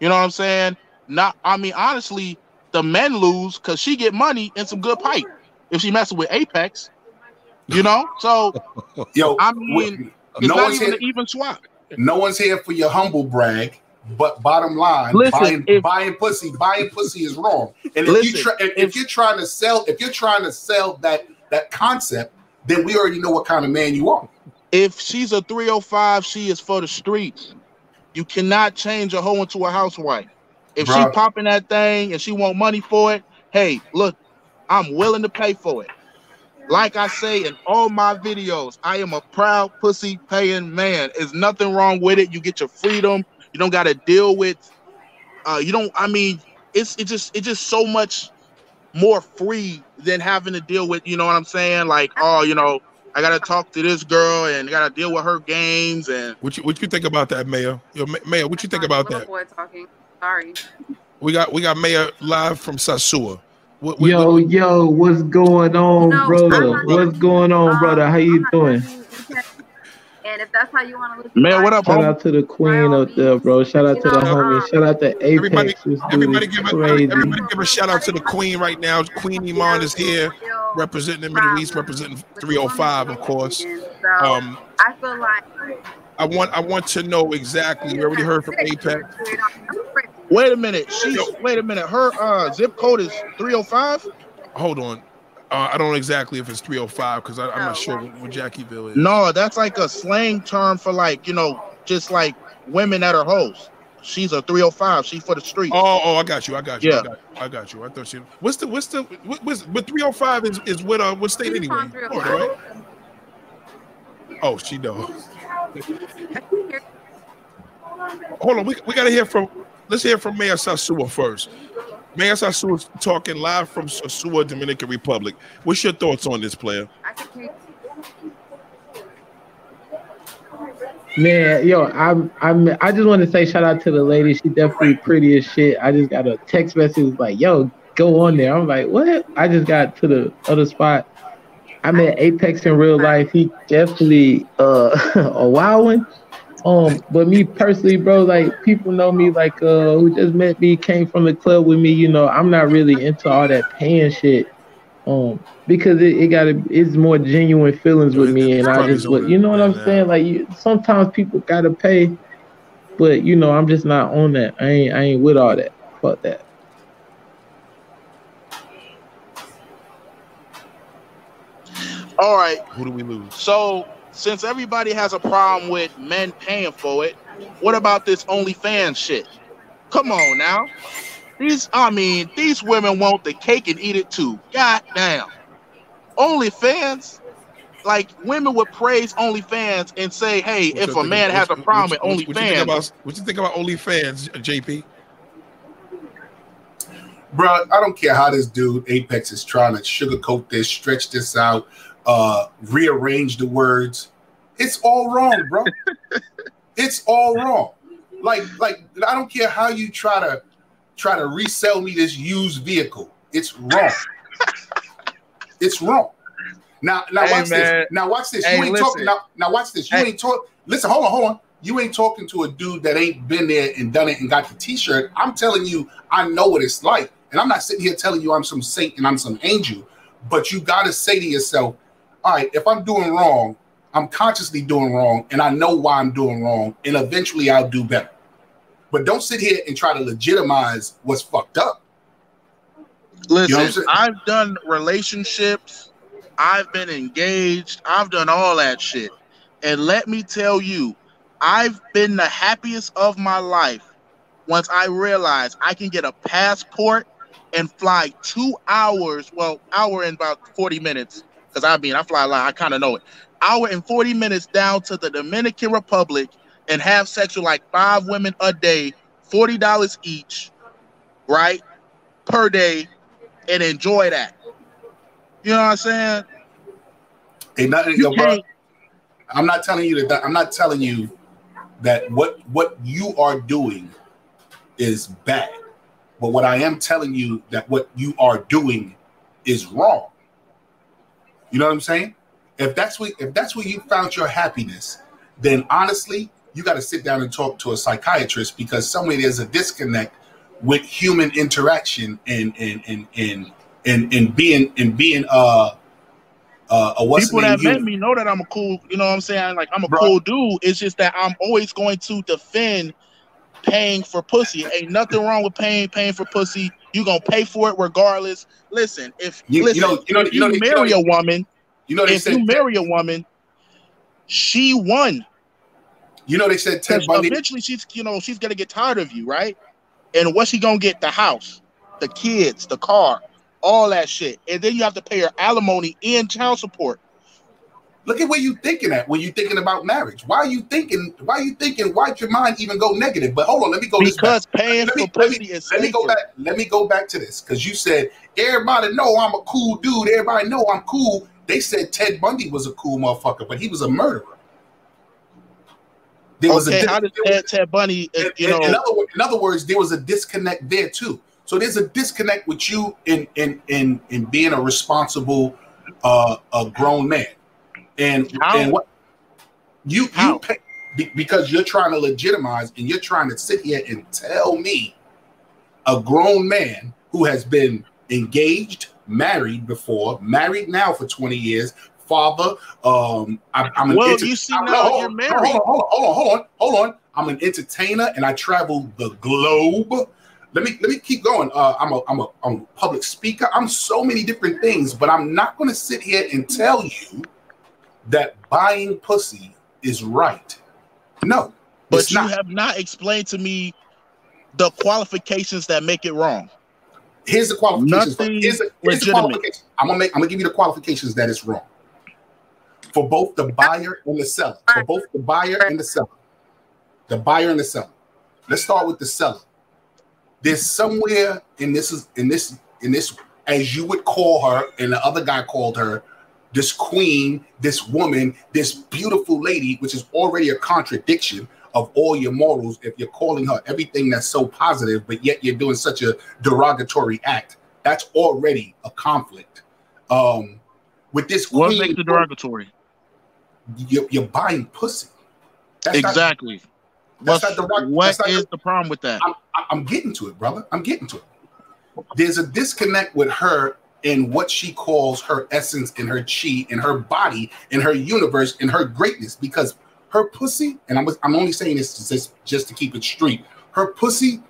You know what I'm saying? Not, I mean, honestly, the men lose because she get money and some good pipe if she messes with Apex. You know, so yo, I mean, it's no not one's even here. an even swap. No one's here for your humble brag. But bottom line, Listen, buying, if- buying pussy, buying pussy is wrong. And if Listen, you try, if, if you're trying to sell, if you're trying to sell that that concept, then we already know what kind of man you are. If she's a 305, she is for the streets. You cannot change a hoe into a housewife. If she Bruh. popping that thing and she want money for it, hey, look, I'm willing to pay for it. Like I say in all my videos, I am a proud pussy paying man. There's nothing wrong with it. You get your freedom. You don't got to deal with. Uh, you don't. I mean, it's it just it's just so much more free than having to deal with. You know what I'm saying? Like, oh, you know, I gotta talk to this girl and I gotta deal with her games and What you what you think about that, Mayor? Yo, Mayor, what you think about that? boy talking. Sorry. We got we got Mayor live from Sosua. What, what- Yo, what- yo, what's going on, No, brother? What's going on, Um, brother? How you I'm doing? And if that's how you want to listen, Man, what up, Shout homie? out to the queen up there, bro. Shout out to the You homie. um, Shout out to Apex. This dude everybody give a everybody give a shout out to the Queen right now. Queen Iman is here representing the Middle East, representing 305, of course. Um, I feel like I want I want to know exactly. You already heard from Apex. Wait a minute. She's wait a minute. Her uh zip code is 305. Hold on. Uh, I don't know exactly if it's 305 because I'm not sure what, what Jackieville is. No, that's like a slang term for like, you know, just like women that are hoes. She's a 305. She's for the street. Oh, oh, I got you. I got you. Yeah. I, got, I got you. I thought you. What's the what's the what, what's but 305 is is what uh what state anyway? Florida, right? Oh, she knows. Hold on, we, we gotta hear from let's hear from Mayor Sosua first. Mayor Sosua talking live from Sosua, Dominican Republic. What's your thoughts on this player? Man, yo, I'm I'm I just want to say shout out to the lady. She definitely pretty as shit. I just got a text message like, yo, go on there. I'm like, what? I just got to the other spot. I met Apex in real life. He definitely uh a wild one. Um, but me personally, bro, like people know me like uh who just met me, came from the club with me, you know, I'm not really into all that paying shit. Um, because it, it gotta it's more genuine feelings with me and I just so, you know what I'm yeah. saying? Like you sometimes people gotta pay, but you know, I'm just not on that. I ain't I ain't with all that. Fuck that. All right. Who do we lose? So since everybody has a problem with men paying for it, what about this OnlyFans shit? Come on now. These I mean, these women want the cake and eat it too. God damn. OnlyFans? Like women would praise OnlyFans and say, hey, What if a think- man has a problem what- with what- what you think OnlyFans, about what you think about OnlyFans, JP? Bro, I don't care how this dude Apex is trying to sugarcoat this, stretch this out, uh, rearrange the words. It's all wrong, bro. it's all wrong. Like, like I don't care how you try to try to resell me this used vehicle. It's wrong. it's wrong. Now, now Hey, watch man. this. Now watch this. Hey, you ain't listen. talking. Now, now watch this. You Hey. ain't talk. Listen, hold on, hold on. You ain't talking to a dude that ain't been there and done it and got the T-shirt. I'm telling you, I know what it's like, and I'm not sitting here telling you I'm some saint and I'm some angel. But you got to say to yourself, all right, if I'm doing wrong, I'm consciously doing wrong, and I know why I'm doing wrong, and eventually I'll do better. But don't sit here and try to legitimize what's fucked up. Listen, You know what I'm saying? I've done relationships, I've been engaged, I've done all that shit. And let me tell you, I've been the happiest of my life once I realized I can get a passport and fly two hours, well, hour and about 40 minutes, because I mean, I fly a lot, I kind of know it. Hour and 40 minutes down to the Dominican Republic and have sex with like five women a day, $40 each, right? Per day, and enjoy that. You know what I'm saying? Ain't nothing, You yo, bro. I'm not telling you that. I'm not telling you that what what you are doing is bad. But what I am telling you that what you are doing is wrong. You know what I'm saying? If that's what if that's where you found your happiness, then honestly, you got to sit down and talk to a psychiatrist because somewhere there's a disconnect with human interaction and and and and and, and being and being uh uh, what's people that met me know that I'm a cool, you know what I'm saying? Like I'm a Bro. cool dude. It's just that I'm always going to defend paying for pussy. Ain't nothing wrong with paying paying for pussy. You gonna pay for it regardless. Listen, if you, listen, you know, you know, you, you know, marry a woman, you know, if you marry a woman, she won. You know, they said Ted Bundy. Eventually, she's you know she's gonna get tired of you, right? And what's she gonna get? The house, the kids, the car, all that shit, and then you have to pay her alimony and child support. Look at where you thinking at when you thinking about marriage. Why are you thinking? Why are you thinking? Why'd your mind even go negative? But hold on, let me go. Because paying let me, for let pussy me, is let me go back. Let me go back to this because you said everybody know I'm a cool dude. Everybody know I'm cool. They said Ted Bundy was a cool motherfucker, but he was a murderer. There was a how did Ted, Ted Bundy? Uh, you know, in other, in other words, there was a disconnect there too. So there's a disconnect with you in in in in being a responsible uh, a grown man. And How? and what you How? you pay, because you're trying to legitimize and you're trying to sit here and tell me a grown man who has been engaged, married before, married now for 20 years, father. Um, I, am well, inter- you see I, now hold, you're married. Hold on, hold on, hold on, hold on, hold on. I'm an entertainer and I travel the globe. Let me let me keep going. Uh, I'm a I'm a I'm a public speaker. I'm so many different things, but I'm not going to sit here and tell you that buying pussy is right. No, but you not. have not explained to me the qualifications that make it wrong. Here's the qualifications. Nothing here's, the, here's the qualifications. I'm gonna make. I'm gonna give you the qualifications that it's wrong for both the buyer and the seller. For both the buyer and the seller. The buyer and the seller. Let's start with the seller. There's somewhere in this is in this in this as you would call her, and the other guy called her this queen, this woman, this beautiful lady, which is already a contradiction of all your morals if you're calling her everything that's so positive, but yet you're doing such a derogatory act. That's already a conflict. Um, with this queen, what makes the derogatory? You're, you're buying pussy. That's exactly. Not, that's not derog- what is the, the problem with that? I'm, I'm getting to it, brother. I'm getting to it. There's a disconnect with her in what she calls her essence in her chi in her body in her universe in her greatness. Because her pussy and I'm, I'm only saying this just, just to keep it straight her pussy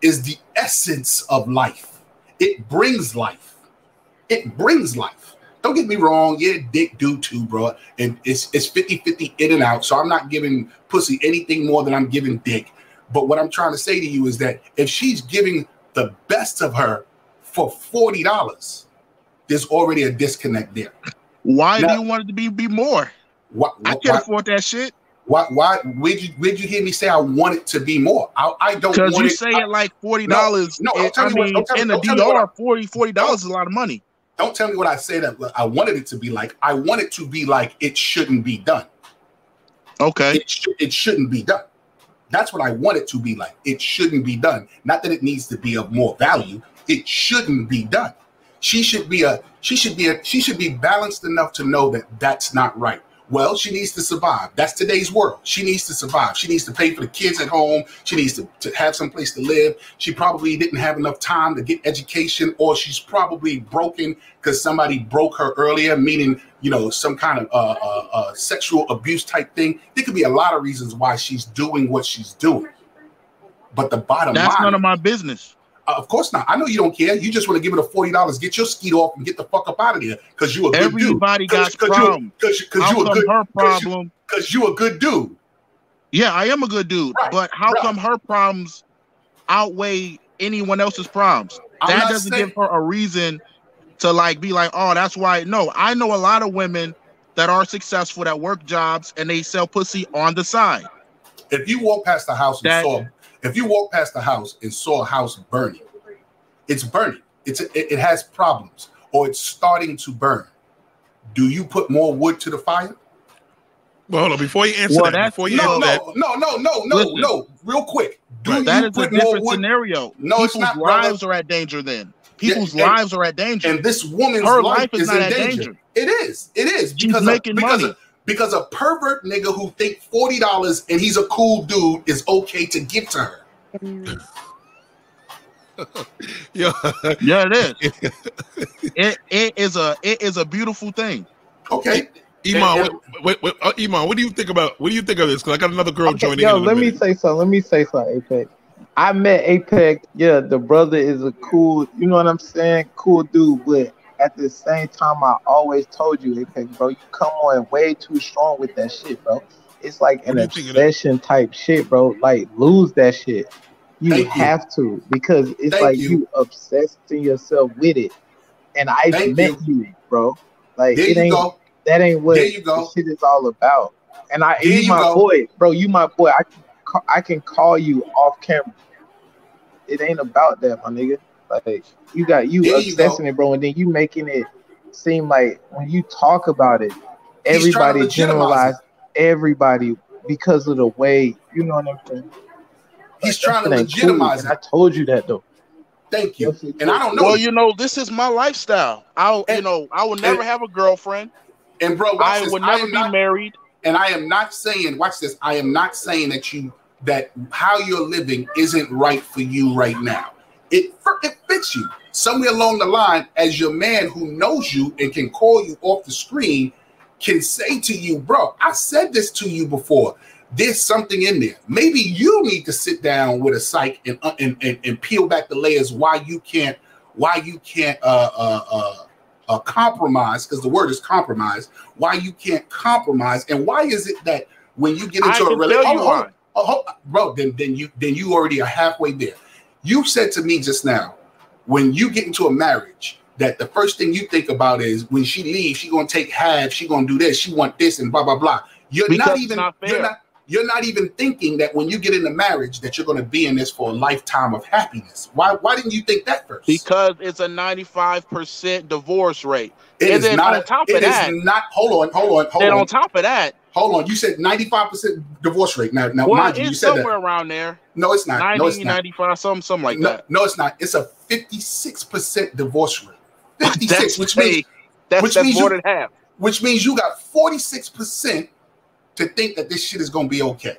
is the essence of life. It brings life. It brings life. Don't get me wrong. Yeah dick do too bro and it's it's 50 50 in and out. So i'm not giving pussy anything more than i'm giving dick. But what i'm trying to say to you is that if she's giving the best of her for forty dollars, there's already a disconnect there. Why now, do you want it to be be more? Why, I can't afford that shit. Why? Why? Where'd you Where'd you hear me say I want it to be more? I, I don't because you it, say I, it like forty dollars. No, no I mean, what, in the DR, 40 40 dollars is a lot of money. Don't tell me what I say that I wanted it to be like. I want it to be like it shouldn't be done. Okay, it, sh- it shouldn't be done. That's what I want it to be like. It shouldn't be done. Not that it needs to be of more value. It shouldn't be done. She should be a she should be a she should be balanced enough to know that that's not right. Well, she needs to survive. That's today's world. She needs to survive. She needs to pay for the kids at home. She needs to, to have some place to live. She probably didn't have enough time to get education, or she's probably broken because somebody broke her earlier, meaning, you know, some kind of uh, uh, uh, sexual abuse type thing. There could be a lot of reasons why she's doing what she's doing. But the bottom That's line, That's none of my business. Uh, of course not. I know you don't care. You just want to give it a forty dollars, get your skeet off, and get the fuck up out of there because you a good Everybody dude. Everybody got problems. Because you, you a good her problem. Because you, you, a good dude. Yeah, I am a good dude. Right, but how right. come her problems outweigh anyone else's problems? I'm that doesn't saying, give her a reason to like be like, oh, that's why. No, I know a lot of women that are successful that work jobs and they sell pussy on the side. If you walk past the house and that, saw if you walk past the house and saw a house burning, it's burning. It's it, it has problems or it's starting to burn. Do you put more wood to the fire? Well, hold on. Before you answer well, that, before you no, no, that, no, no, no, no, Listen, no, real quick. Do right, that is a different scenario. No, People's not, lives brother. are at danger. Then people's yeah, lives are at danger. And this woman's Her life, life is, is in danger. danger. It is. It is because She's of, making because money. Of, because a pervert nigga who think forty dollars and he's a cool dude is okay to give to her. yeah, yeah, it is. it, it is a it is a beautiful thing. Okay. Iman, what, what, what, uh, Iman, what do you think about what do you think of this? Because I got another girl okay, joining. Yo, in let me say something. Let me say something, Apex. I met Apex. Yeah, the brother is a cool, you know what I'm saying? Cool dude, but at the same time, I always told you, Apex, bro, you come on way too strong with that shit, bro. It's like an obsession type shit, bro. Like lose that shit. You Thank have you. to because it's Thank like you. you obsessing yourself with it. And I Thank met you. you. bro. Like there it ain't go. that ain't what this shit is all about. And I there you my go. boy, bro. You my boy. I can I can call you off camera. It ain't about that, my nigga. Like you got you there obsessing you it, bro, and then you making it seem like when you talk about it, everybody generalize everybody because of the way you know what I'm saying. He's trying to legitimize cool. it. I told you that though. Thank you. And I don't know. Well, you know, this is my lifestyle. I, you know, I will never and, have a girlfriend. And bro, I this. will never be not, married. And I am not saying, watch this. I am not saying that you that how you're living isn't right for you right now. It it fits you somewhere along the line. As your man who knows you and can call you off the screen, can say to you, bro, I said this to you before there's something in there. Maybe you need to sit down with a psych and uh, and, and, and peel back the layers why you can't why you can't uh, uh, uh, uh compromise because the word is compromise. Why you can't compromise and why is it that when you get into I a relationship, oh, oh, oh, bro, then then you then you already are halfway there. You said to me just now, when you get into a marriage, that the first thing you think about is when she leaves, she gonna take half, she gonna do this, she want this, and blah blah blah. You're because not even not you're not you're not even thinking that when you get into marriage that you're going to be in this for a lifetime of happiness. Why why didn't you think that first? Because it's a 95% divorce rate. It and is not on a, top of that. not hold on, hold on, hold and on. on top of that, hold on. You said 95% divorce rate. Now now well, mind you, you said somewhere that. around there. No, it's not. 90, no, it's not. 95, something, something like no, that. No, it's not. It's a 56% divorce rate. 56, which means that's, which that's means more you, than half. Which means you got 46% to think that this shit is gonna be okay.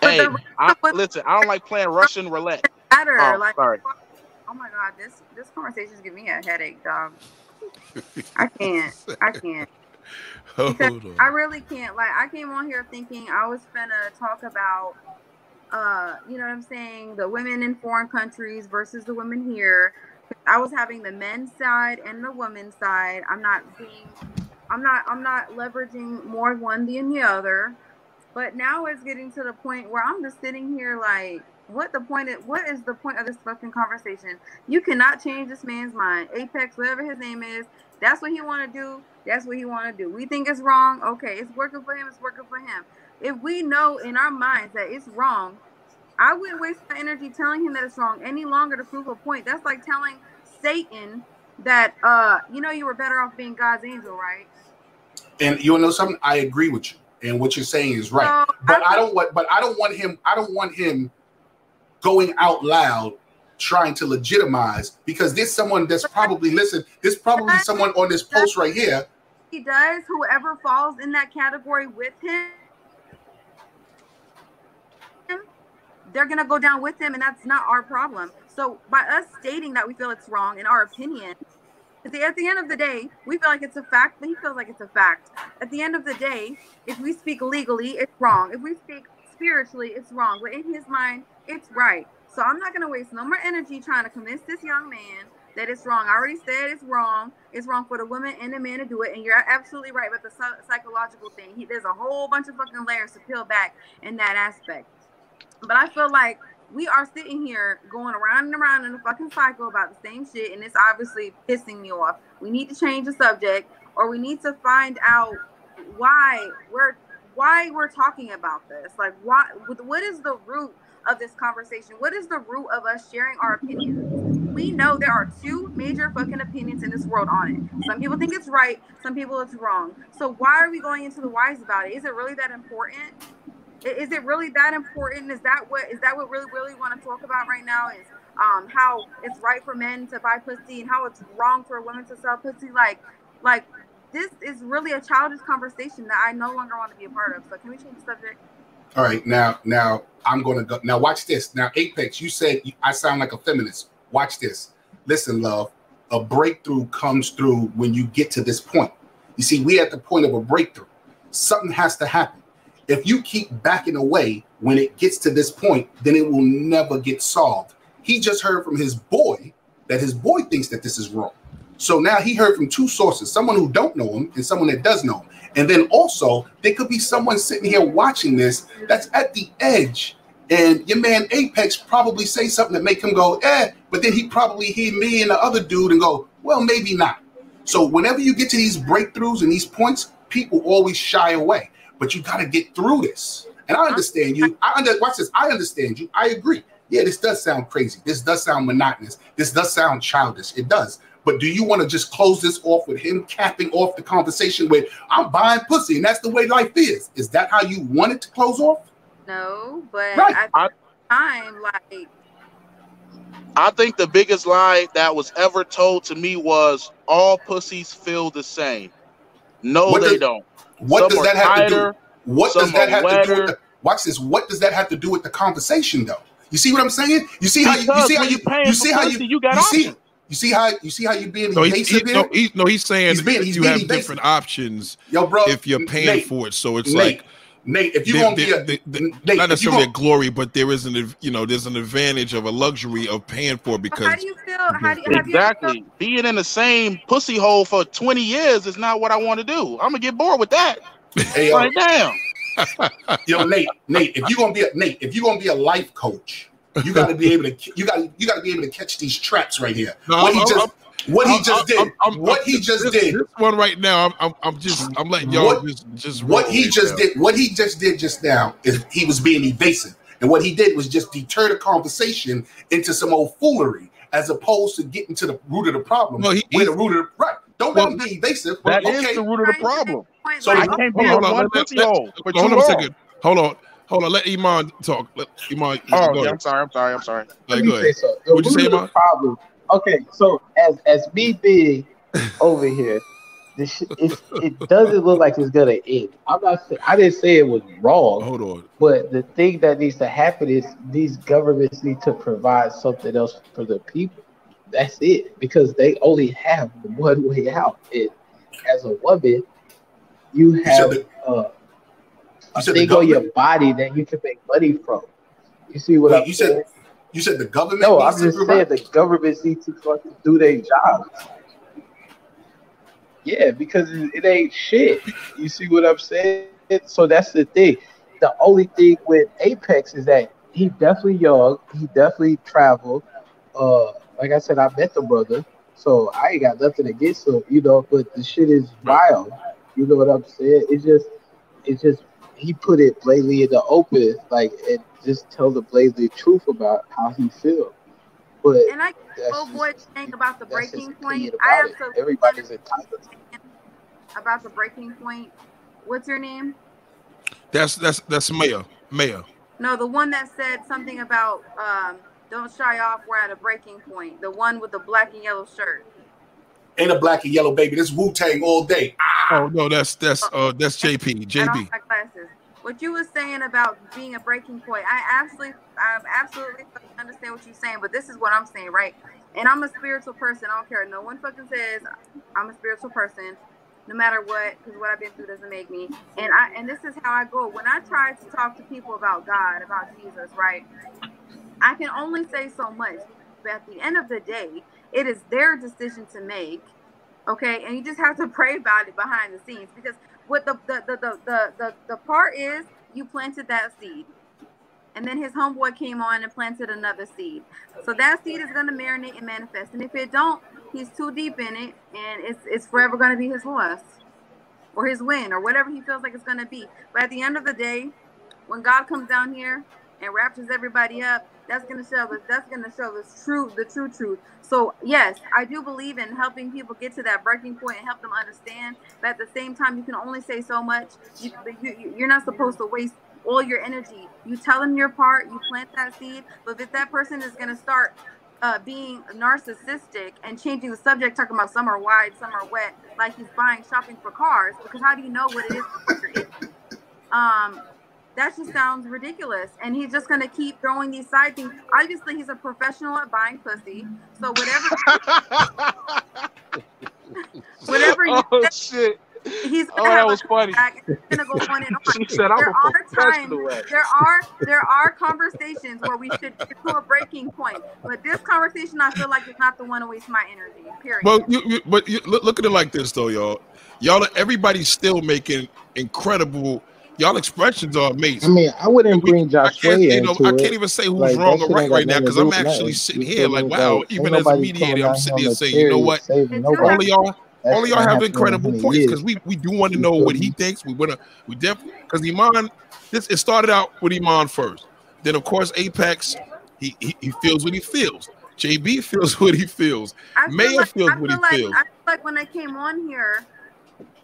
Hey, I, listen, I don't like playing Russian roulette. Matter, oh, like, sorry. Oh my god, this this conversation's giving me a headache, dog. I can't. I can't. I really can't. Like, I came on here thinking I was gonna talk about, uh, you know what I'm saying, the women in foreign countries versus the women here. I was having the men's side and the women's side. I'm not being I'm not I'm not leveraging more one than the other. But now it's getting to the point where I'm just sitting here like, what the point is what is the point of this fucking conversation? You cannot change this man's mind. Apex, whatever his name is, that's what he wanna do, that's what he wanna do. We think it's wrong, okay, it's working for him, it's working for him. If we know in our minds that it's wrong, I wouldn't waste my energy telling him that it's wrong any longer to prove a point. That's like telling Satan that uh you know you were better off being God's angel, right? And you know something? I agree with you, and what you're saying is right. but I, I don't want. But I don't want him. I don't want him going out loud trying to legitimize because there's someone that's probably listen. There's probably someone on this post right here. He does. Whoever falls in that category with him, they're gonna go down with him, and that's not our problem. So by us stating that we feel it's wrong in our opinion, at the, at the end of the day, we feel like it's a fact, he feels like it's a fact. At the end of the day, if we speak legally, it's wrong. If we speak spiritually, it's wrong. But in his mind, it's right. So I'm not going to waste no more energy trying to convince this young man that it's wrong. I already said it's wrong. It's wrong for the woman and the man to do it. And you're absolutely right about the psychological thing. He, there's a whole bunch of fucking layers to peel back in that aspect. But I feel like we are sitting here going around and around in a fucking cycle about the same shit, and it's obviously pissing me off. We need to change the subject, or we need to find out why we're why we're talking about this. Like, why? What is the root of this conversation? What is the root of us sharing our opinions? We know there are two major fucking opinions in this world on it. Some people think it's right, some people it's wrong. So why are we going into the whys about it? Is it really that important? Is it really that important? Is that what is that what really really want to talk about right now? Is um how it's right for men to buy pussy and how it's wrong for women to sell pussy? Like like this is really a childish conversation that I no longer want to be a part of. So can we change the subject? All right, now, now I'm gonna go. Now watch this. Now Apex, you said I sound like a feminist. Watch this. Listen, love. A breakthrough comes through when you get to this point. You see, we at the point of a breakthrough. Something has to happen. If you keep backing away when it gets to this point, then it will never get solved. He just heard from his boy that his boy thinks that this is wrong. So now he heard from two sources, someone who don't know him and someone that does know him. And then also there could be someone sitting here watching this that's at the edge. And your man Apex probably say something that make him go, eh, but then he probably hear me and the other dude and go, well, maybe not. So whenever you get to these breakthroughs and these points, people always shy away. But you got to get through this. And I understand you. I under, watch this. I understand you. I agree. Yeah, this does sound crazy. This does sound monotonous. This does sound childish. It does. But do you want to just close this off with him capping off the conversation with "I'm buying pussy" and that's the way life is? Is that how you want it to close off? No, but Right. at I- the time, like I think the biggest lie that was ever told to me was all pussies feel the same. No, What they does- don't. What Some does that have to do? What does that are have to do with the, watch this? What does that have to do with the conversation though? You see what I'm saying? You see how you, you see how you you you see how you you got you see options. you see how you see how you being No, he's, evasive he, here? no, he, no, he's saying He's being- he's you being have evasive. different options Yo, bro, if you're paying Nate, for it. So it's Nate, like Nate, if you there- gonna be there- a there- there- Nate, not if you necessarily gonna, a glory, but there is an you know there's an advantage of a luxury of paying for it how because do you feel? How do you have you ever Exactly. Being in the same pussy hole for 20 years is not what I want to do. I'm gonna get bored with that. hey, yo, Like, damn. yo, Nate, Nate, if you're gonna be a Nate, if you're gonna be a life coach, you got to be able to you got you got to be able to catch these traps right here. No, what he I'm- just what he I'm- just I'm- did, I'm- I'm- what he just did, This one right now, I'm, I'm, I'm just, I'm letting y'all What- just, just what he it just now. did, what he just did just now is he was being evasive, and what he did was just deter the conversation into some old foolery, as opposed to getting to the root of the problem. No, he- where the he's- root of the, right? Don't Well, let him be evasive. That is okay, the root of the trying to make problem. So I can't be Hold on, one let- pussy hole Hold on a second. Hold on. Hold on. Let Iman talk. Let Iman. Oh, go yeah. I'm sorry. I'm sorry. I'm sorry. Like, Let go me ahead. say so. The What'd you say, of the Iman? problem. Okay, so as as me being over here, this sh- it, it doesn't look like it's gonna end. I'm not. Say, I didn't say it was wrong, Hold on. but the thing that needs to happen is these governments need to provide something else for the people. That's it, because they only have one way out. And as a woman, you You have the, uh, a you thing on your body that you can make money from. You see what Wait, I'm you saying? said you said the government. No, needs I'm to just provide- saying the governments need to fucking do their job. Yeah, because it, it ain't shit. You see what I'm saying? So that's the thing. The only thing with Apex is that he definitely young. He definitely traveled. Uh, like I said, I met the brother, so I ain't got nothing against him, you know. But the shit is wild. You know what I'm saying? It's just, it's just he put it blatantly in the open, like and just tell the blatantly truth about how he feels. But And I that's oh just- boy thing about the that's just breaking the point. I about it. absolutely Everybody's entitled. about the breaking point. What's your name? That's that's that's Maya. Maya. No, the one that said something about um, don't shy off. We're at a breaking point. The one with the black and yellow shirt. Ain't a black and yellow baby. This Wu Tang all day. Oh no, that's that's uh that's JP. I don't JB. have glasses. What you was saying about being a breaking point, I absolutely, I absolutely understand what you're saying. But this is what I'm saying, right? And I'm a spiritual person. I don't care. No one fucking says I'm a spiritual person, no matter what, because what I've been through doesn't make me. And I and this is how I go. When I try to talk to people about God, about Jesus, right? I can only say so much. But at the end of the day, it is their decision to make. Okay, and you just have to pray about it behind the scenes because what the the the the the, the, the part is you planted that seed. And then his homeboy came on and planted another seed. So that seed is gonna marinate and manifest. And if it don't, he's too deep in it and it's it's forever gonna be his loss. Or his win or whatever he feels like it's gonna be. But at the end of the day, when God comes down here and raptures everybody up, that's gonna show us that's gonna show us true the true truth. So yes, I do believe in helping people get to that breaking point and help them understand. But at the same time, you can only say so much. You, you, you're not supposed to waste all your energy. You tell them your part, you plant that seed. But if that person is gonna start uh, being narcissistic and changing the subject, talking about some are wide, some are wet, like he's buying shopping for cars. Because how do you know what it is? Um, that just sounds ridiculous. And he's just gonna keep throwing these side things. Obviously, he's a professional at buying pussy. So whatever, whatever. he oh says, shit! he's gonna Oh, that have was a funny. comeback and He's gonna go on and on. She said, "I'm there a are times, professional at it." there are there are conversations where we should get to a breaking point. But this conversation, I feel like, is not the one to waste my energy. Period. Well, you, you, but you, look, look at it like this though, y'all. Y'all, everybody's still making incredible. Y'all expressions are amazing. I mean, I wouldn't bring I can't, Way you know, into I can't even say who's Like, wrong or right right now because I'm actually nothing. sitting You here like, wow. Like, Even as a mediator, I'm sitting here here saying, you know what? saving All of y'all, That all of y'all have incredible points because we we do want to know what he thinks. We want to we definitely because Iman, this it started out with Iman first. Then of course Apex, he he, he feels what he feels. JB feels what he feels. I feel Mayor like, feels I what feel he like, feels. I feel like when I came on here,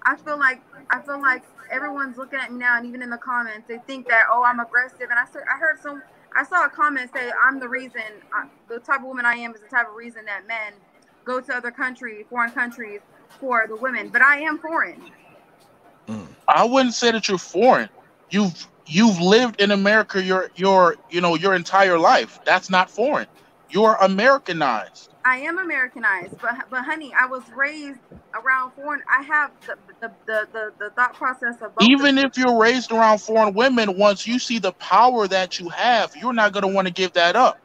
I feel like I feel like everyone's looking at me now, and even in the comments, they think that oh, I'm aggressive. And I saw, I heard some, I saw a comment say I'm the reason, uh, the type of woman I am is the type of reason that men go to other countries, foreign countries for the women. But I am foreign. I wouldn't say that you're foreign. You've you've lived in America your your you know your entire life. That's not foreign. You're Americanized. I am Americanized, but but honey, I was raised around foreign. I have the the the, the, the thought process of Even if you're raised around foreign women, once you see the power that you have, you're not going to want to give that up.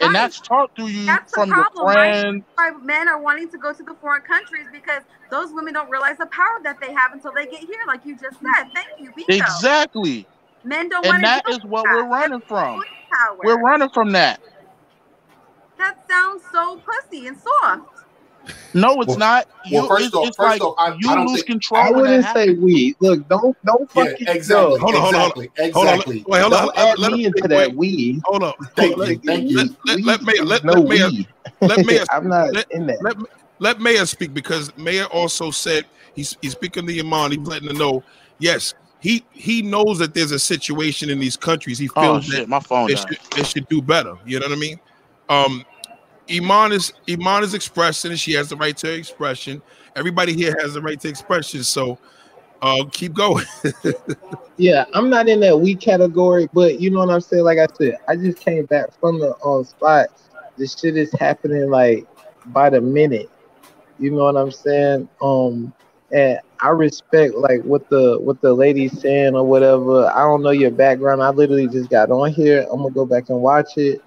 And Right. that's taught to you That's from problem, your friends. why men are wanting to go to the foreign countries because those women don't realize the power that they have until they get here, like you just said. Thank you, Bingo. Exactly. Men don't want And to that do what that. we're running from. We're running from that. That sounds so pussy and soft. No, it's Well- not. You, well, first it's, off- it's first like off, I- you I lose think- control. I when that wouldn't say we. Look, don't don't Yeah, fucking exactly. no. Hold on, hold on, exactly. Hold on, wait, hold on. Don't Let, add let, me into wait, that we. Hold on. Thank let, you. Thank you. Let, let, let, Mayor, let, no let, Mayor, we. let Mayor I'm not let- in that. let let Mayor speak because Mayor also said he's he's speaking to Iman. He's letting her know. Yes, he he knows that there's a situation in these countries. He Oh feels shit, that my phone they should they should do better. You know what I mean? Um, Iman is Iman is expressing. She has the right to expression. Everybody here has the right to expression. So, uh, keep going. Yeah, I'm not in that we category, but you know what I'm saying. Like I said, I just came back from the on spot. This shit is happening like by the minute. You know what I'm saying? Um, and I respect like what the what the lady's saying or whatever. I don't know your background. I literally just got on here. I'm gonna go back and watch it,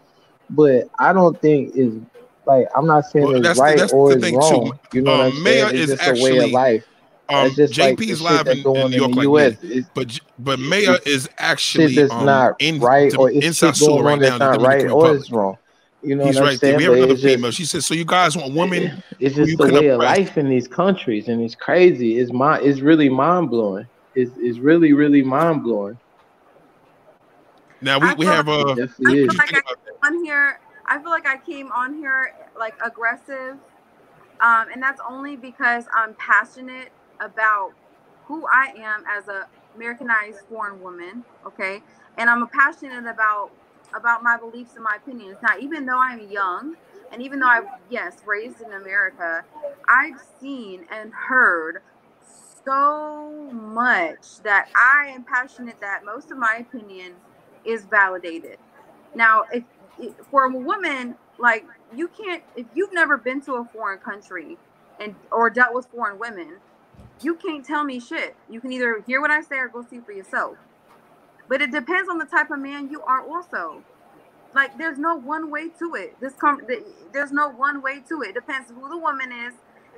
but I don't think it's like I'm not saying Well, it's that's the- right or it's thing, too. wrong. You know what Um, I'm Maya saying? It's is just a way of life. Um, That's just like JP is shit live in, go in New York in the like U.S. me, but but Maya is actually shit that's um, not in right or in it's shit Sosua going right now that's not right or it's wrong. You know He's what I'm right there. saying? We have another it's just, female. She says, "So you guys want women?" it's just you the way of life in these countries, and it's crazy. It's mind. It's really mind blowing. It's it's really really mind blowing. Now we, I we have like- uh. I feel like I on here. I feel like I came on here like aggressive, um, and that's only because I'm passionate about who I am as a Americanized foreign woman. Okay, and I'm passionate about about my beliefs and my opinions. Now, even though I'm young, and even though I yes raised in America, I've seen and heard so much that I am passionate that most of my opinion is validated. Now, if, if for a woman, like you can't, if you've never been to a foreign country and or dealt with foreign women, you can't tell me shit. You can either hear what I say or go see for yourself. But it depends on the type of man you are, also. Like, there's no one way to it. This com- there's no one way to it. It depends who the woman is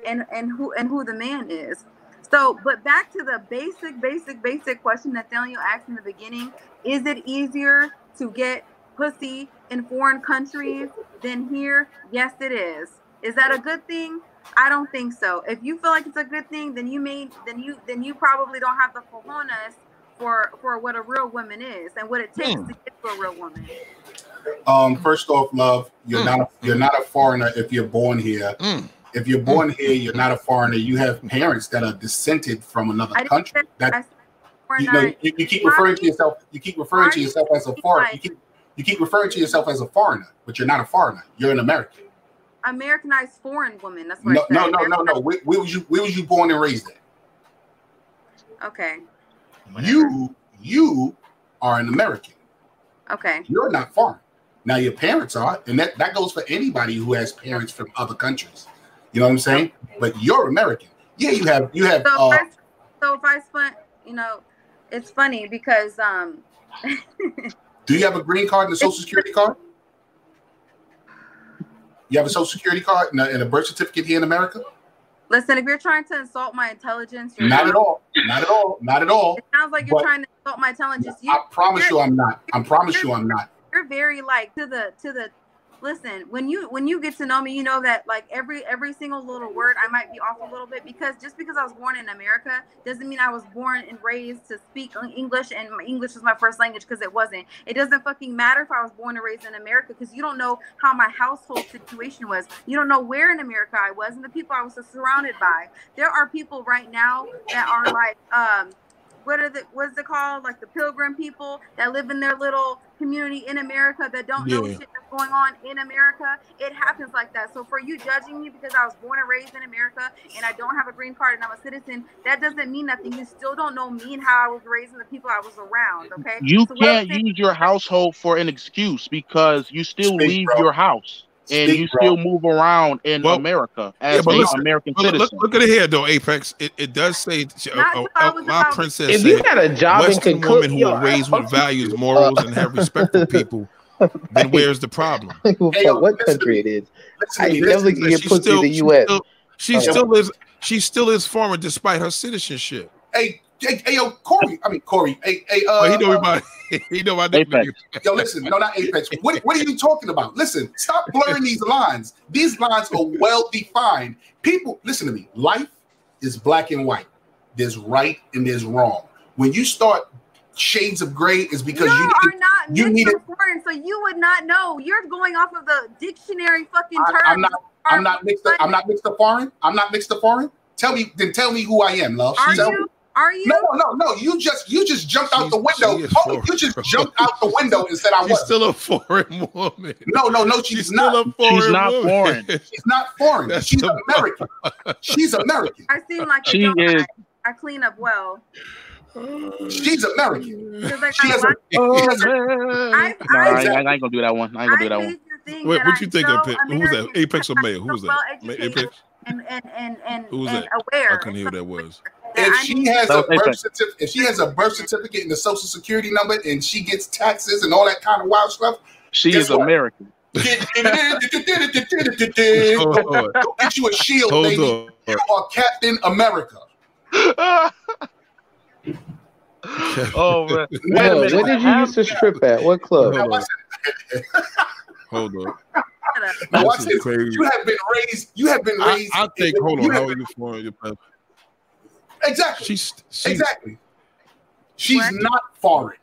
and and who and who the man is. So, but back to the basic, basic, basic question that Daniel asked in the beginning: Is it easier to get pussy in foreign countries than here? Yes, it is. Is that a good thing? I don't think so. If you feel like it's a good thing, then you may, then you, then you probably don't have the cojones for for what a real woman is and what it takes Hmm. to get to a real woman. Um, first off, love, you're Mm. not you're not a foreigner if you're born here. Mm. If you're born here, you're not a foreigner. You have parents that are descended from another country. say- That I said we're you know, you, you keep referring to yourself. You keep referring to yourself as a foreigner. You keep you keep referring to yourself as a foreigner, but you're not a foreigner. You're an American. Americanized foreign woman. That's what No, I said. no, no, no, no. Where, where was you? Where was you born and raised at? Okay. You, you are an American. Okay. You're not foreign. Now your parents are, and that that goes for anybody who has parents from other countries. You know what I'm saying? But you're American. Yeah, you have you have. So Uh, if I, so if I spent, you know, it's funny because um, do you have a green card and a social security card? You have a social security card and a, and a birth certificate here in America? listen, if you're trying to insult my intelligence, you're Not at all. Not at all. Not at all. It sounds like you're trying to insult my intelligence. You, I promise you, I'm not. I promise you, I'm not. you're very like to the to the listen when you when you get to know me you know that like every every single little word i might be off a little bit because just because i was born in america doesn't mean i was born and raised to speak english and english was my first language because it wasn't. It doesn't fucking matter if i was born and raised in america because you don't know how my household situation was. You don't know where in america i was and the people i was surrounded by. There are people right now that are like um what are the what's it called? Like the pilgrim people that live in their little community in america that don't know Yeah. shit that's going on in america? It happens like that. So for you judging me because i was born and raised in america and i don't have a green card and i'm a citizen that doesn't mean nothing. You still don't know me and how i was raised and the people i was around okay? You So can't saying- use your household for an excuse because you still Speak, leave bro. your house and Speak, you bro. still move around in Well, America yeah, as but an listen, American Look, citizen. look, look at it here, though, Apex. It, it does say, uh, uh, uh, my princess If you said, got a job and Western can cook, women who are raised with values, morals, and have respect for people, then where's the problem? I don't give a Hey, yo, what country it is. Listen I never can get She pussy still, in the she U.S. still, she Okay. still is, she still is foreign despite her citizenship. hey, hey, hey, yo, Corey. I mean, Corey. Hey, hey, uh, But he know about, he know about that. Apex. Yo, listen, no, not Apex. What, what are you talking about? Listen, stop blurring these lines. These lines are well defined. People, listen to me. Life is black and white. There's right and there's wrong. When you start shades of gray, is because you you are need. not you need mixed foreign, so you would not know. You're going off of the dictionary fucking I, terms. I'm not. I'm not mixed. Up, I'm not mixed up foreign. I'm not mixed up foreign. Tell me, then tell me who I am, love. Are Tell you? me. Are you? No, no, no. You just you just jumped out the window. she is oh, Hold on, foreign, you just jumped out the window and said I She's was. still a foreign woman. No, no, no. She's, She's not. still a foreign not woman. foreign. She's not foreign. That's She's the- American. She's American. I seem like She dumb is- guy. I clean up well. She's American. like, She has a- watch- Oh, She has a- man. I- No, I, I- ain't, gonna do that one. I ain't gonna do that one. hate to Wait, what you think so of Apex? Who was that? Apex or Mayo? Who was that? Ma- well-educated Apex? And and and and, Who was and that? aware. I couldn't hear who that was. that If she has a birth Apex. certificate, if she has a birth certificate and a social security number, and she gets taxes and all that kind of wild stuff, She is what? American. go get you a shield, Hold baby. on. You are Captain America. oh man. Wait a Yo, minute. where did you used to strip at? What club? Hold watch, on. Hold on. now watch This this. crazy. You have been raised. You have been I, raised. I think. Hold you on. have How are been- you foreign? Your Exactly. She's she's exactly. She's What? not foreign.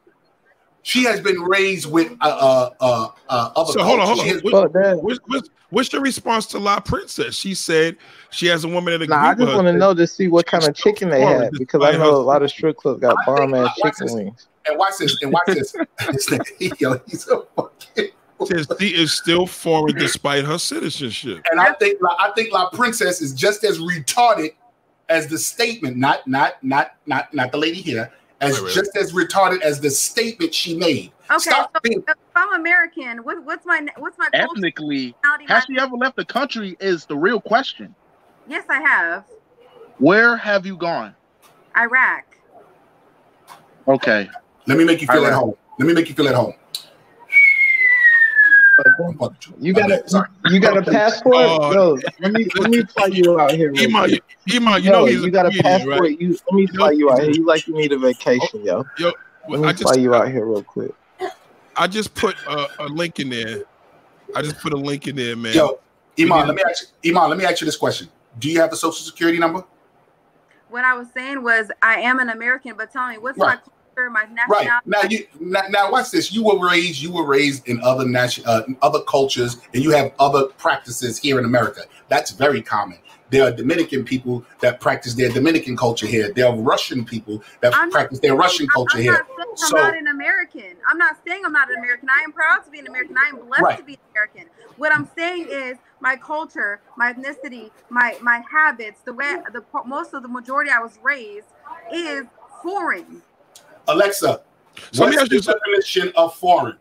She has been raised with uh uh uh, uh other. So hold on, hold on. Has- What- Fuck. What's, what's, what's your response to La Princess? She said she has a woman that agreed Nah, I just want to know to see what kind of chicken they Foreign, had because I know a lot of strip clubs got I bomb ass chicken this. wings. and watch this. And watch this. Yo, he's a fucking. Says she is still foreign despite her citizenship. And I think I think La Princess is just as retarded as the statement. Not not not not not the lady here. As Right, right. just as retarded as the statement she made. Okay, Stop so being if I'm American, what, what's my what's my Ethnically, nationality, has she ever left the country? Is the real question. Yes, I have. Where have you gone? Iraq. Okay. Let me make you feel All at home. Let me make you feel at home. You got a Sorry. you got a passport? Uh, oh. Yo, let me let me fly you out here. real Iman, you, Iman, you Yo, know he's you got a comedian, passport. right? You let me You fly you out here. You like you need a vacation, yo. Yo, Let me I just fly you out here real quick. I just put a, a link in there. I just put a link in there, man. Yo, Iman, let me ask you, Iman, let me ask you this question. Do you have the social security number? What I was saying was I am an American, but tell me what's my My Right now, you now, now watch this. You were raised. You were raised in other nation, uh, other cultures, and you have other practices here in America. That's very common. There are Dominican people that practice their Dominican culture here. There are Russian people that I'm practice their saying- Russian culture I'm here. I'm So- not an American. I'm not saying I'm not an American. I am proud to be an American. I am blessed Right. to be an American. What I'm saying is my culture, my ethnicity, my my habits, the way the most of the majority I was raised is foreign. Alexa, So let me ask the you some- definition of foreign?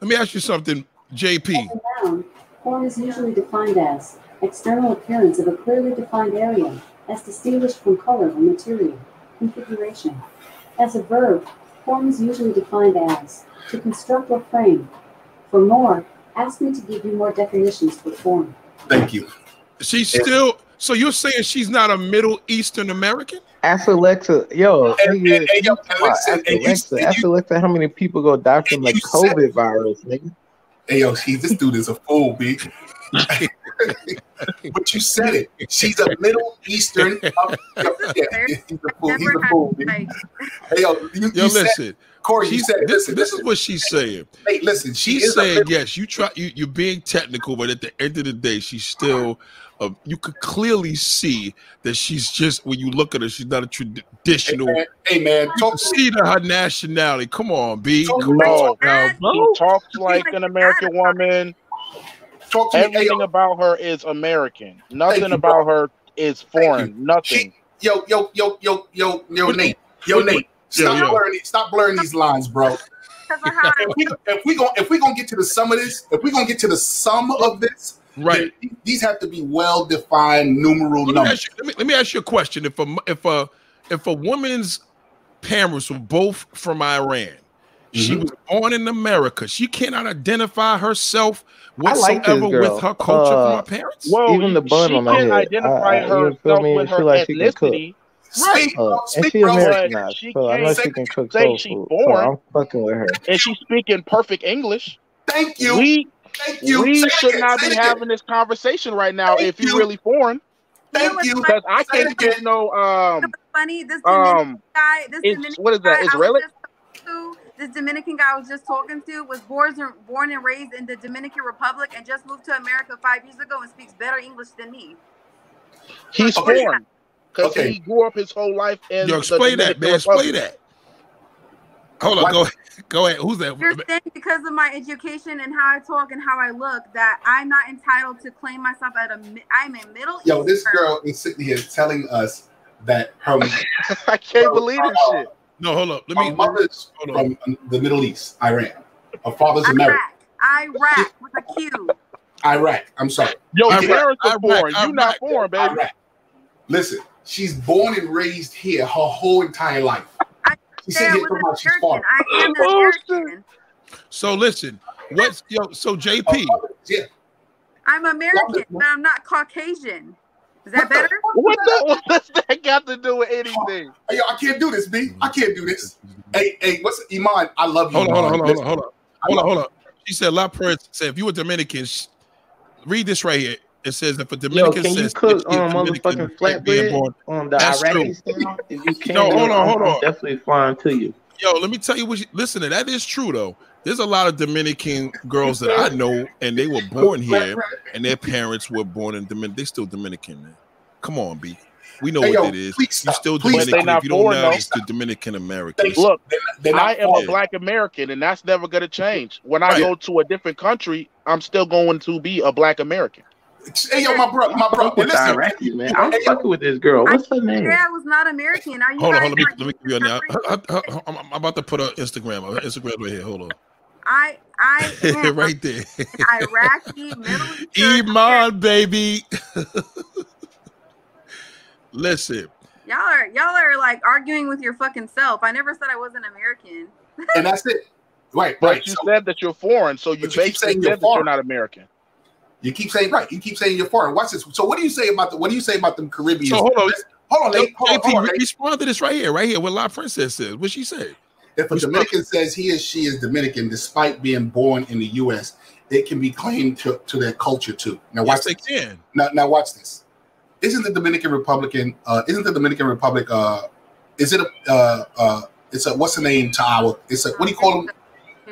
Let me ask you something, JP. As noun, form is usually defined as external appearance of a clearly defined area, as distinguished from color or material, configuration. As a verb, form is usually defined as to construct or frame. For more, ask me to give you more definitions for form. Thank you. She's still. So you're saying she's not a Middle Eastern American? Ask Alexa, yo, And- nigga, and- and yo, you talking about listen, ask and you- Alexa, ask Alexa how many people go die from the you said- COVID virus, nigga. Hey yo, she, this dude is a fool, b. but you said it. She's a Middle Eastern. yeah, yeah, he's a fool. He's a fool. B. Hey yo, you, Yo, you said, listen. Corey, you said this, listen, this is what she's saying. Hey, listen, she She's is saying yes. You try. You, you're being technical, but at the end of the day, she's still. Uh, you could clearly see that she's just when you look at her, she's not a Hey traditional. man, hey man, You talk can to see to her nationality. Come on, B. Talk- Come No. on now. She talks like an American woman. Talk to me. Everything yo, about her is American. Nothing you, about bro. her is foreign. Nothing. she, yo, yo, yo, yo, yo, yo, Nate, yo, Nate. Stop Yo, yo. blurring, stop blurring these lines, bro. because of how I If we if we going if we gonna get to the sum of this, if we gonna get to the sum of this, Right. then these have to be well defined numeral Let numbers. you, let, me, let me ask you a question. If a if a if a woman's parents were both from Iran, she Mhm. was born in America. She cannot identify herself I like whatsoever with her culture Uh, from her parents. Well, Even the bun she on my can head. identify I- I- you feel herself me? with her like she can cook. ethnicity. Speak, Uh, and speak, she. Americanized, She so I know she can cook. Say soul she's food, born, so I'm fucking with her. And she's speaking perfect English. Thank you. We Thank you. we Say should not say be it having this conversation right now Thank if you're you. really foreign. Thank you. Because I can't get no um what's funny. This Dominican um guy, this it's Dominican what is that, guy I Israeli? to, this Dominican guy I was just talking to was born born and raised in the Dominican Republic and just moved to America five years ago and speaks better English than me. He's Okay. foreign. Because Okay. he grew up his whole life in Yo, the explain that, Dominican man. Explain that. Hold on. What? Go ahead. Go ahead. Who's that? You're saying because of my education and how I talk and how I look that I'm not entitled to claim myself at a mi- I'm a Middle Yo, this girl is sitting here telling us that her, I can't believe this shit. No, hold up. Let her me. mother's Hold on. from the Middle East, Iran. Her father's American. Iraq. Iraq with a Q. Iraq. I'm sorry. Yo, Iraq, parents are Iraq, foreign. You Iraq. not born, baby. Iraq. Listen, she's born and raised here her whole entire life. I She Say said I here was from an how she's American. foreign. I am Oh. American. So listen. What's yo? So JP. Yeah. Oh, I'm American, but I'm not Caucasian. Is that What the- better? What the what does that got to do with anything? Hey, yo, I can't do this, B. I can't do this. Hey, hey, what's Iman? I love you. Hold on. Hold on. Hold on. Hold on. Hold on. I Hold on. love Hold on. She said, "La Prince said, if you were Dominican, read this right here. It says if a Yo, Dominican can you says cook if you're um Dominican, motherfucking like being born- flatbread on the That's Iraqi style? If you can, No, hold on, I'm- hold I'm on. definitely flying to you. Yo, let me tell you what. You, listen, to that is true though. There's a lot of Dominican girls that I know, and they were born here, and their parents were born in Dominican. They still Dominican, man. Come on, B. We know Hey, what yo, it is. You're still Please Dominican. If you don't know, though. it's the Dominican Americans. Look, They're, they're I am foreign. a black American, and that's never gonna change. When I Right. go to a different country, I'm still going to be a black American. Hey, yo, my bro, my bro. Fuck with Listen, Iraqis, man. I'm Hey, yo, fucking with this girl. What's her name? Yeah, I was not American. Are you Hold on, hold on. Let me, let me give you a to now. separate- I'm, I'm about to put her Instagram, her Instagram right here. Hold on. I I on, am right there. Iraqi, Middle Eastern. Iman, baby. Listen, Y'all are y'all are like arguing with your fucking self. I never said I wasn't American. and that's it. Right, But right. you So said that you're foreign, so you But you keep basically saying you're said that you're not American. You keep saying right. You keep saying you're foreign. Watch this. So what do you say about the? What do you say about them Caribbean? so hold on. hold on, Nate. Hold on, hold on, JP, Nate. respond to this right here, right here. What La Princess says. What she said. If a Respond. Dominican says he or she is Dominican despite being born in the U.S., it can be claimed to, to their culture too. Now watch Yes, they this. can. Now, now watch this. Isn't the Dominican Republican? Uh, isn't the Dominican Republic? Uh, is it a uh, uh, it's a what's the name to our it's a what do you call them?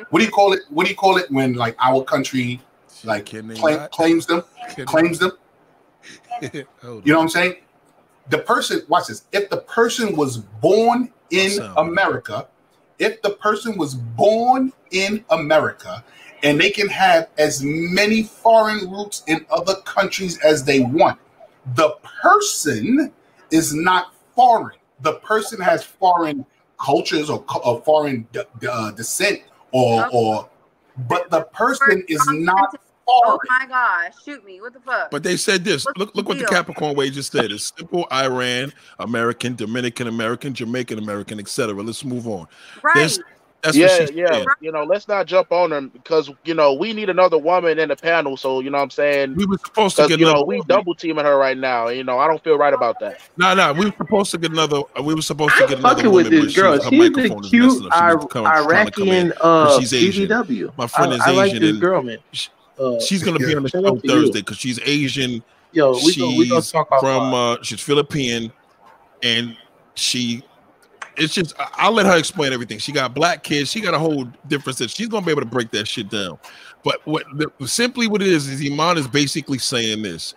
What do you call it? What do you call it when like our country like claim, claims them? Can- Claims them? You know what I'm saying? The person, watch this. If the person was born in. America, if the person was born in America, and they can have as many foreign roots in other countries as they want, the person is not foreign. The person has foreign cultures or, or foreign de- de- uh, descent, or or, but the person is not Oh my gosh, shoot me. What the fuck? But they said this. What's Look, the look what the? Capricorn way just said. It's simple Iran, American, Dominican American, Jamaican American, etc. Let's move on. right. There's- That's yeah, what she yeah. said. You know, let's not jump on them because you know we need another woman in the panel. So you know what I'm saying. We were supposed to get you know another. we double teaming her right now. You know I don't feel right about that. No, no, we were supposed to get another. We were supposed to get I'm another fucking with this but girl. her She's a cute messing up. She Ir- needs she's trying come in. Uh, she's Asian. BBW. My friend I, is I like Asian this and girl, man. Uh, She's gonna be on the show out. Thursday because she's Asian. Yo, we she's gonna we gonna talk off from uh, she's Philippine, and she. It's just I- I'll let her explain everything. She got black kids. She got a whole different. set. She's gonna be able to break that shit down. But what the, simply what it is is Iman is basically saying this.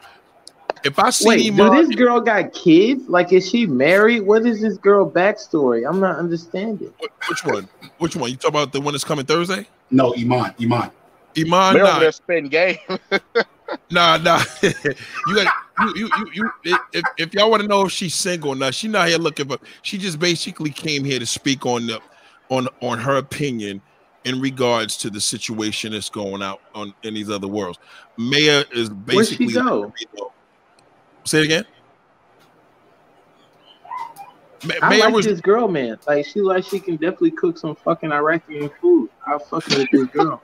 If I see Wait, do this girl got kids? Like, is she married? What is this girl backstory? I'm not understanding. Which one? Which one? You talk about the one that's coming Thursday? No, Iman, Iman. Iman, We're over nah, there spitting game. nah, nah. you got you, you, you, you. If, if y'all want to know if she's single or not, she not here looking for. She just basically came here to speak on the, on on her opinion in regards to the situation that's going out on in these other worlds. Maya is basically. Where'd she basically. go? Say it again. Ma- I Maya like was this girl, man. Like, she like she can definitely cook some fucking Iraqi food. I'm fucking with this girl.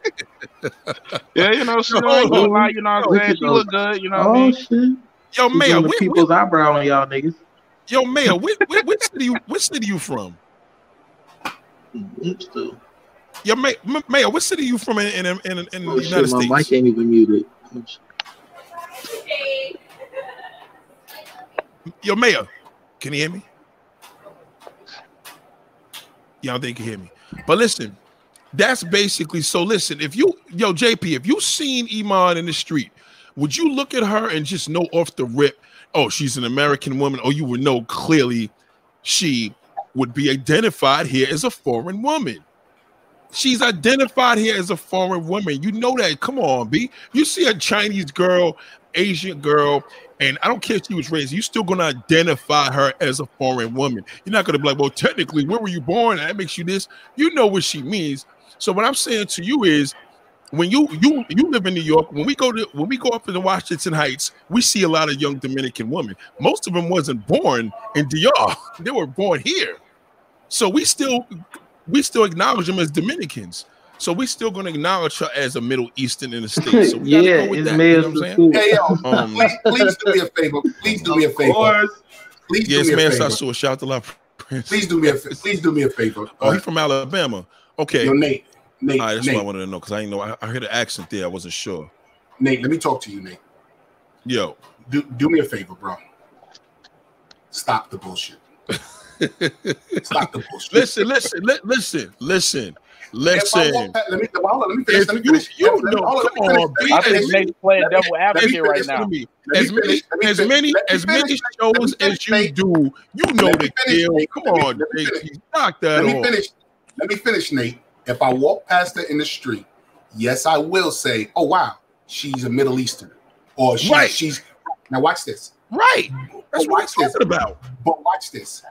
yeah, you know, she Yo, ain't gonna lie, you know what I'm look saying? at She look good, you know what I oh mean? shit! yo She Maya. doing the Where, people's where, eyebrow on y'all niggas. yo Maya. Where, where, what city you? What city you from? Oops. Yo, May, M- Mayor, what city you from in in, in, in Oh the shit, United my States? mic ain't even muted. Oh, Oops. Yo, Mayor, can you hear me? Y'all think you hear me? But listen, that's basically so. Listen, if you, yo, JP, if you seen Iman in the street, would you look at her and just know off the rip, oh, she's an American woman, Oh, you would know clearly she would be identified here as a foreign woman? She's identified here as a foreign woman. You know that. Come on, B. You see a Chinese girl, Asian girl, and I don't care if she was raised, you're still gonna identify her as a foreign woman. You're not gonna be like, well, technically, where were you born? That makes you this. You know what she means. So what I'm saying to you is when you you you live in New York, when we go to when we go up in the Washington Heights, we see a lot of young Dominican women. Most of them wasn't born in DR, they were born here. So we still we still acknowledge them as Dominicans. So we're still gonna acknowledge her as a Middle Eastern in the States. So we gotta yeah, go with it's that. male You know what I'm saying? food. Hey yo, Um, please, please do me a favor. Please do me a favor. course. Please Yes, do me man. a favor. Sassou, shout out to La Prince. Please do me a fa- please do me a favor. Oh, Uh, he's from Alabama. Okay. yo, Nate, Nate, right, that's what I wanted to know because I didn't know. I, I heard an accent there. I wasn't sure. Nate. Let me talk to you, Nate. Yo, Do do me a favor, bro. Stop the bullshit. Stop the bullshit. listen, listen, li- listen, listen, If I listen. let me hold let me finish. If Let me you, finish. you Let know, hold on, come let me on, finish. be I think. Nate's playing Let me- devil advocate right now. to me, Let me as many, finish. Let me as many, as many shows as you do, you know the finish, deal. Come on, let me finish. Knock that Let me finish. Let me finish, Nate. If I walk past her in the street, yes, I will say, "Oh wow, she's a Middle Eastern," or she, Right. she's. Now watch this. Right, that's But what I'm watch this. talking about. But watch this.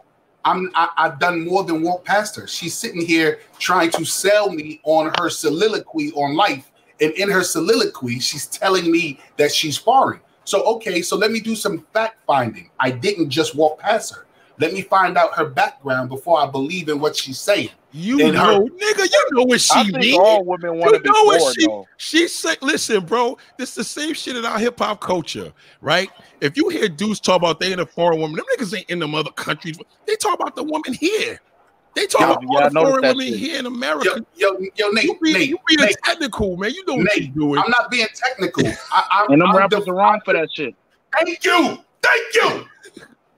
I'm I, I've done more than walk past her. She's sitting here trying to sell me on her soliloquy on life. And in her soliloquy, she's telling me that she's foreign. So okay, so let me do some fact finding. I didn't just walk past her. Let me find out her background before I believe in what she's saying. You And her- know, nigga, you know what she I think mean. all women want You to be know what she though. she said? Listen, bro, this is the same shit in our hip hop culture, right? If you hear dudes talk about they in a foreign woman, them niggas ain't in them other countries. They talk about the woman here. They talk Yeah, about yeah, all the foreign women shit. here in America. yo, yo, Nate, you be, Nate, you be the Nate, technical, man. You know what Nate, you're doing. I'm not being technical. I, I, And them I'm rappers def- are wrong for that shit. Thank you, thank you,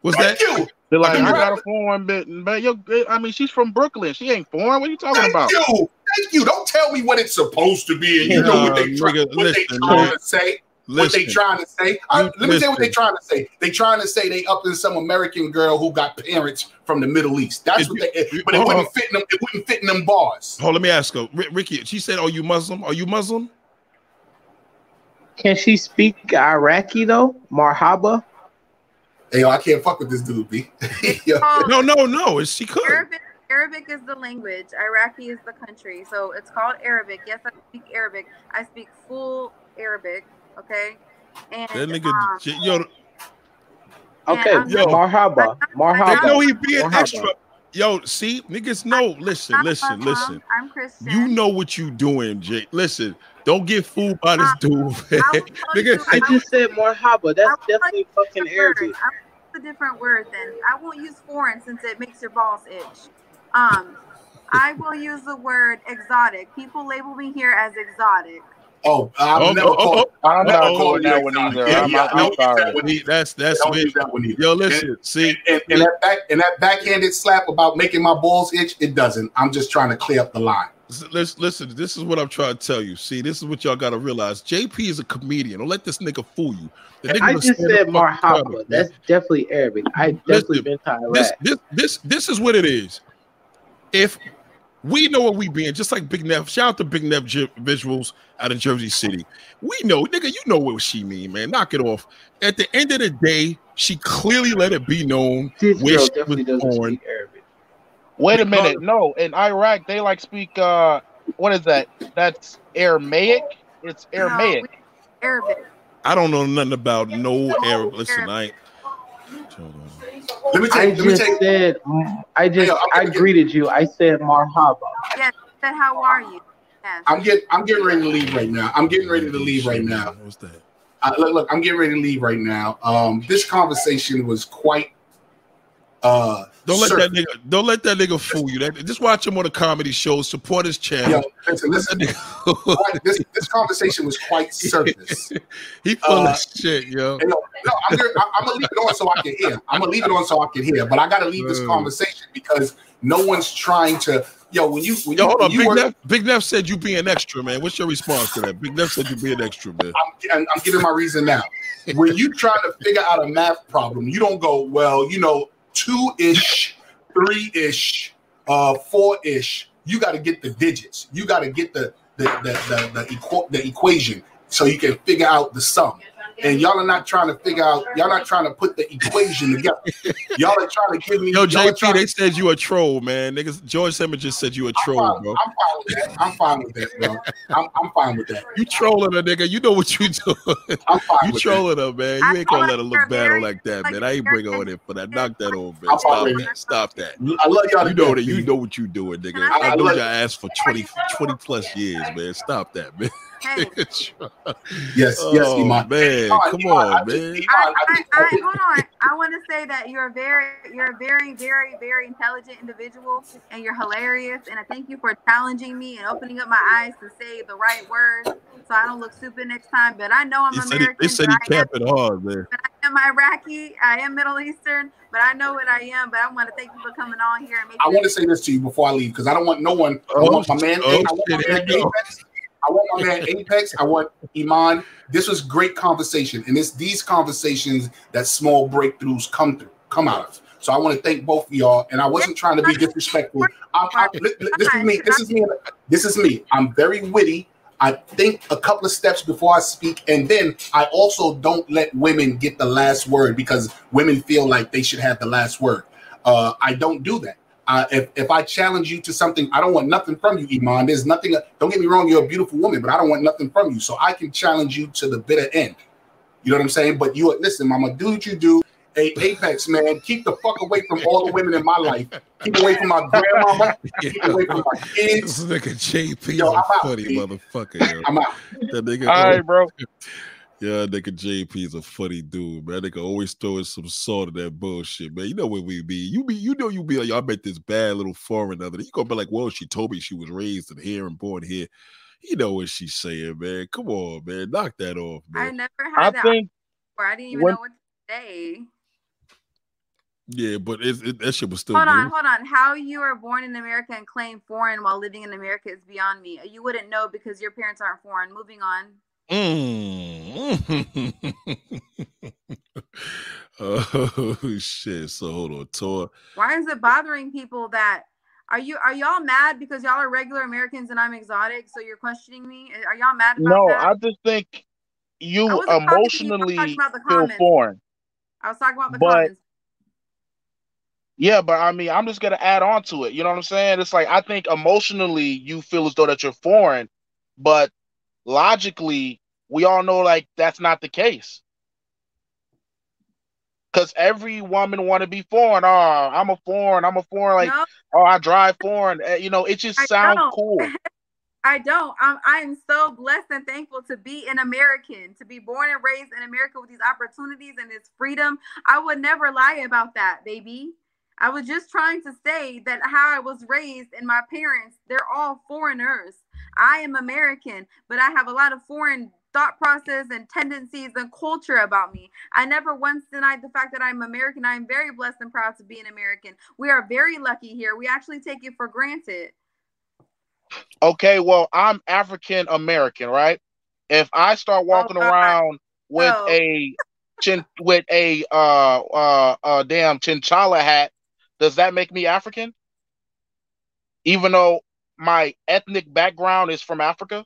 Was thank that you. Be like, Like, I you got a foreign bit, but yo, I mean, she's from Brooklyn. She ain't foreign. What are you talking Thank about? you. Thank you. Don't tell me what it's supposed to be, and you know what they try, nigga, what they trying man. to say. What they trying to say? I, You- let me tell you what they listen. trying to say. They trying to say they up in some American girl who got parents from the Middle East. That's If what they. you- But it wouldn't on. fit in them. It wouldn't fit in them bars. hold. Let me ask her, Ri- Ricky. She said, "Are you Muslim? Are you Muslim?" Can she speak Iraqi though? Marhaba. Hey, yo, I can't fuck with this dude, B. No, no, no. She could. Arabic. Arabic is the language. Iraqi is the country. So it's called Arabic. Yes, I speak Arabic. I speak full Arabic. Okay. And That nigga, um, yo, Okay, I'm Yo. Marhaba. they Marhaba. know he being Marhaba. extra. Yo, see, niggas know. Listen, listen, listen. I'm Christian. You know what you doing, Jake. Listen, don't get fooled by this dude, I man. will tell Nigga, you- I just said Marhaba. That's I will definitely you fucking the word. Arabic. I a different word then. I won't use foreign since it makes your balls itch. Um, I will use the word exotic. People label me here as exotic. Oh, I've Oh, never oh, called. I'm not Uh-oh. calling that one either. Yeah, I'm, yeah, I'm I don't use that sorry. one. See, that's that's Don't me. use that one either. Yo, listen, see, And, and that back and that backhanded slap about making my balls itch, it doesn't. I'm just trying to clear up the line. Listen, listen. This is what I'm trying to tell you. See, this is what y'all got to realize. JP is a comedian. Don't let this nigga fool you. Nigga I just said Marhaba. That's definitely Arabic. I definitely Listen, been to this this this this is what it is. If we know what we being, just like Big Neff. Shout out to Big Neff J- visuals out of Jersey City. We know, nigga. You know what she mean, man. Knock it off. At the end of the day, she clearly let it be known This where she definitely was born. Speak Arabic. Wait a minute. No, in Iraq they like speak. uh What is that? That's Aramaic. It's Aramaic. No, Arabic. I don't know nothing about no Arab. Listen, I ain't. Hold. Let me tell I. Let me just tell you. said, I just, Hey, I'm I gonna get- greeted you. I said Marhaba. Yes. Said, how are you? Yes. I'm getting. I'm getting ready to leave right now. I'm getting ready to leave right now. What's that? Uh, look, look, I'm getting ready to leave right now. Um, this conversation was quite. Uh, Don't let that nigga. Don't let that nigga fool you. That, just watch him on the comedy shows. Support his channel. Yo, listen, listen. that nigga- Quite- this this conversation was quite surface. he full Uh, of shit, yo. No, no, I'm, gonna, I'm gonna leave it on so I can hear. I'm gonna leave it on so I can hear. But I gotta leave this conversation because no one's trying to. Yo, when you when Yo, you, hold on. Big work- Neff, Big Neff said you be an extra, man. What's your response to that? Big Neff said you be an extra, man. I'm, I'm giving my reason now. When you try to figure out a math problem, you don't go, well, you know, two ish, three ish, uh, four ish. You got to get the digits. You got to get the the the the, the, equa- the equation so you can figure out the sum. And y'all are not trying to figure out. Y'all not trying to put the equation together. Y'all are trying to give me. Yo, y'all JP, trying- they said you a troll, man. Niggas, George Simmons just said you a I'm troll, fine, bro. I'm fine with that. I'm fine with that, bro. I'm, I'm fine with that. You trolling a nigga. You know what you doing. I'm fine You with trolling her, man. You ain't gonna let her look bad on like that, man. I ain't bring on it for that. Knock that off, man. Stop that. Stop that. that. I love y'all. You know that. You know what you doing, nigga. I I know love- your ass for 20, 20 plus years, man. Stop that, man. Hey, Yes, yes, oh, Iman. man. Iman, Come Iman, on, just- man. Iman, I, I I, hold on. I want to say that you're very, you're a very, very, very intelligent individual, and you're hilarious. And I thank you for challenging me and opening up my eyes to say the right words, so I don't look stupid next time. But I know I'm He said he, American. they said but he I am, capping hard, man. but I am Iraqi. I am Middle Eastern, but I know what I am. But I want to thank you for coming on here and making. I want to say this to you before I leave because I don't want no one. Oh, my man. oh, I want my man here we go. Apex. I want my man Apex. I want Iman. This was great conversation, and it's these conversations that small breakthroughs come through, come out of. So I want to thank both of y'all, and I wasn't trying to be disrespectful. I'm, li- this is me. This is me. This is me. I'm very witty. I think a couple of steps before I speak, and then I also don't let women get the last word because women feel like they should have the last word. Uh, I don't do that. Uh, if, if I challenge you to something, I don't want nothing from you, Iman. There's nothing. Don't get me wrong, you're a beautiful woman, but I don't want nothing from you. So I can challenge you to the bitter end. You know what I'm saying? But you listen, mama, do what you do. Hey, Apex, man, keep the fuck away from all the women in my life. Keep away from my grandmama. Keep away from my kids. This nigga JP Yo, a I'm out, funny B. motherfucker, yo. I'm out. That nigga, All right, bro. Yeah, nigga JP is a funny dude, man. That nigga always throwing some salt in that bullshit, man. You know where we be. You be, you know, you be like, y'all met this bad little foreign other. You gonna be like, well, she told me she was raised in here and born here. You know what she's saying, man. Come on, man. Knock that off, man. I man. never I had that think before. I didn't even when- know what to say. Yeah, but it, it, that shit was still. Hold good. on, hold on. How you were born in America and claim foreign while living in America is beyond me. You wouldn't know because your parents aren't foreign. Moving on. Mm. oh shit! So hold on, Tor. Why is it bothering people that are you are y'all mad because y'all are regular Americans and I'm exotic? So you're questioning me? Uh, are y'all mad about No, that? I just think you wasn't talking to you, I emotionally talking about the feel foreign. I was talking about the but- comments. Yeah, but I mean, I'm just gonna add on to it. You know what I'm saying? It's like I think emotionally you feel as though that you're foreign, but logically we all know like that's not the case. Cause every woman want to be foreign. Oh, I'm a foreign. I'm a foreign. Like, no, oh, I drive foreign. Eh, You know, it just I sounds don't. cool. I don't. I'm I am so blessed and thankful to be an American, to be born and raised in America with these opportunities and this freedom. I would never lie about that, baby. I was just trying to say that how I was raised and my parents, they're all foreigners. I am American, but I have a lot of foreign thought process and tendencies and culture about me. I never once denied the fact that I'm American. I am very blessed and proud to be an American. We are very lucky here. We actually take it for granted. Okay, well, I'm African American, right? If I start walking Oh, around with a chin with a uh uh uh damn chinchilla hat, does that make me African? Even though my ethnic background is from Africa,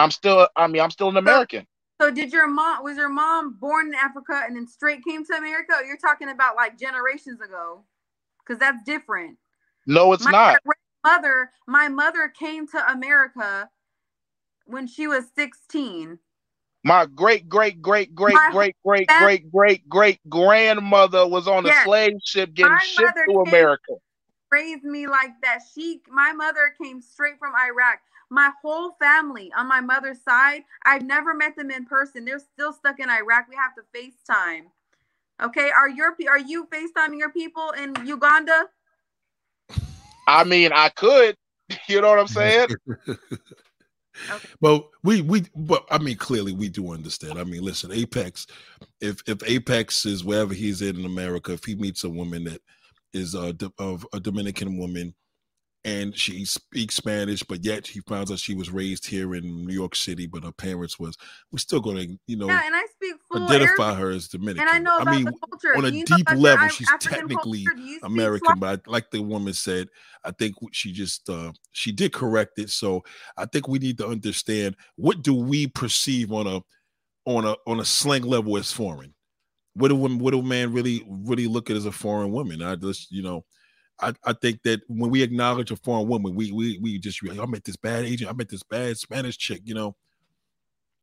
I'm still I mean I'm still an American. So did your mom was your mom born in Africa and then straight came to America? You're talking about like generations ago? Because that's different. No, it's my not. mother, my mother came to America when she was 16. My great great great great My great great great great great grandmother was on a slave ship getting My shipped to America. Raised me like that. She my mother came straight from Iraq. My whole family on my mother's side, I've never met them in person. They're still stuck in Iraq. We have to FaceTime. Okay, are your pe- are you FaceTiming your people in Uganda? I mean, I could. You know what I'm saying? Okay. But we we but I mean clearly we do understand. I mean, listen, Apex, if if Apex is wherever he's in in America, if he meets a woman that is a of a Dominican woman and she speaks Spanish, but yet he finds out she was raised here in New York City, but her parents was, we're still gonna, you know, Yeah, and I speak identify her as Dominican. and I know about mean, on a you deep level, she's technically American, but I- like the woman said, I think she just uh she did correct it. So I think we need to understand what do we perceive on a on a on a slang level as foreign. What do women what do man really really look at as a foreign woman? I just you know, I, I think that when we acknowledge a foreign woman, we we we just really, I met this bad agent, I met this bad Spanish chick, you know.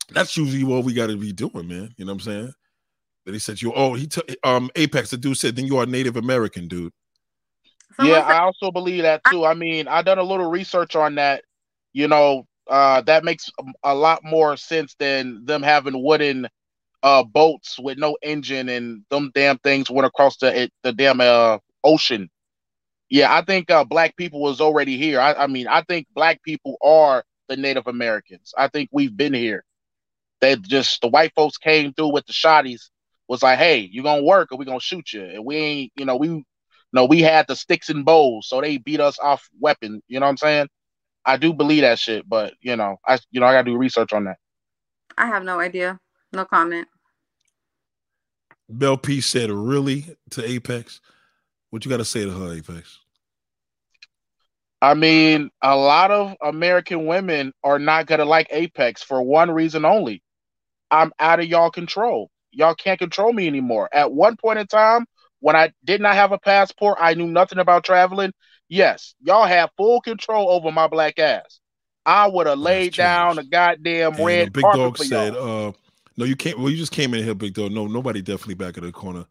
That's usually what we got to be doing, man. You know what I'm saying? That he said you oh he took um Apex the dude said then you are Native American dude. Someone yeah, said- I also believe that too. I mean, I done a little research on that. You know, uh, that makes a- a lot more sense than them having wooden uh boats with no engine and them damn things went across the the damn uh ocean. Yeah, I think uh, black people was already here. I, I mean, I think black people are the Native Americans. I think we've been here. They just the white folks came through with the shotties. Was like, hey, you gonna work or we gonna shoot you? And we ain't, you know, we no, we had the sticks and bows, so they beat us off weapon. You know what I'm saying? I do believe that shit, but you know, I you know I gotta do research on that. I have no idea. No comment. Bell P said really to Apex. What you got to say to her, Apex? I mean, a lot of American women are not gonna like Apex for one reason only. I'm out of y'all control. Y'all can't control me anymore. At one point in time, when I did not have a passport, I knew nothing about traveling. Yes, y'all have full control over my black ass. I would have laid down a goddamn And, red Big carpet Dog said, uh, no, you can't. Well, you just came in here, Big Dog. No, nobody definitely back in the corner.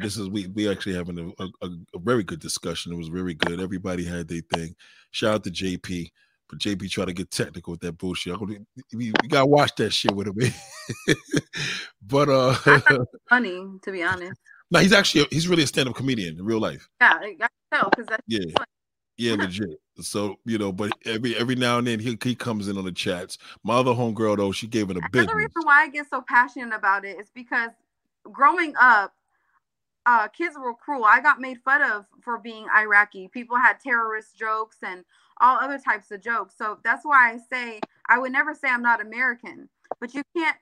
This is we we actually having a, a, a- very good discussion. It was very good. Everybody had their thing. Shout out to JP. But JP tried to get technical with that bullshit. I would- We, we gotta watch that shit with him. but uh Funny, to be honest. no, he's actually he's really a stand-up comedian in real life. Yeah, I because that's Yeah. Yeah, legit. So you know, but every every now and then he he comes in on the chats. My other homegirl though, she gave it a Another business. reason why I get so passionate about it is because growing up, uh, kids were cruel. I got made fun of for being Iraqi. People had terrorist jokes and all other types of jokes. So that's why I say I would never say I'm not American, but you can't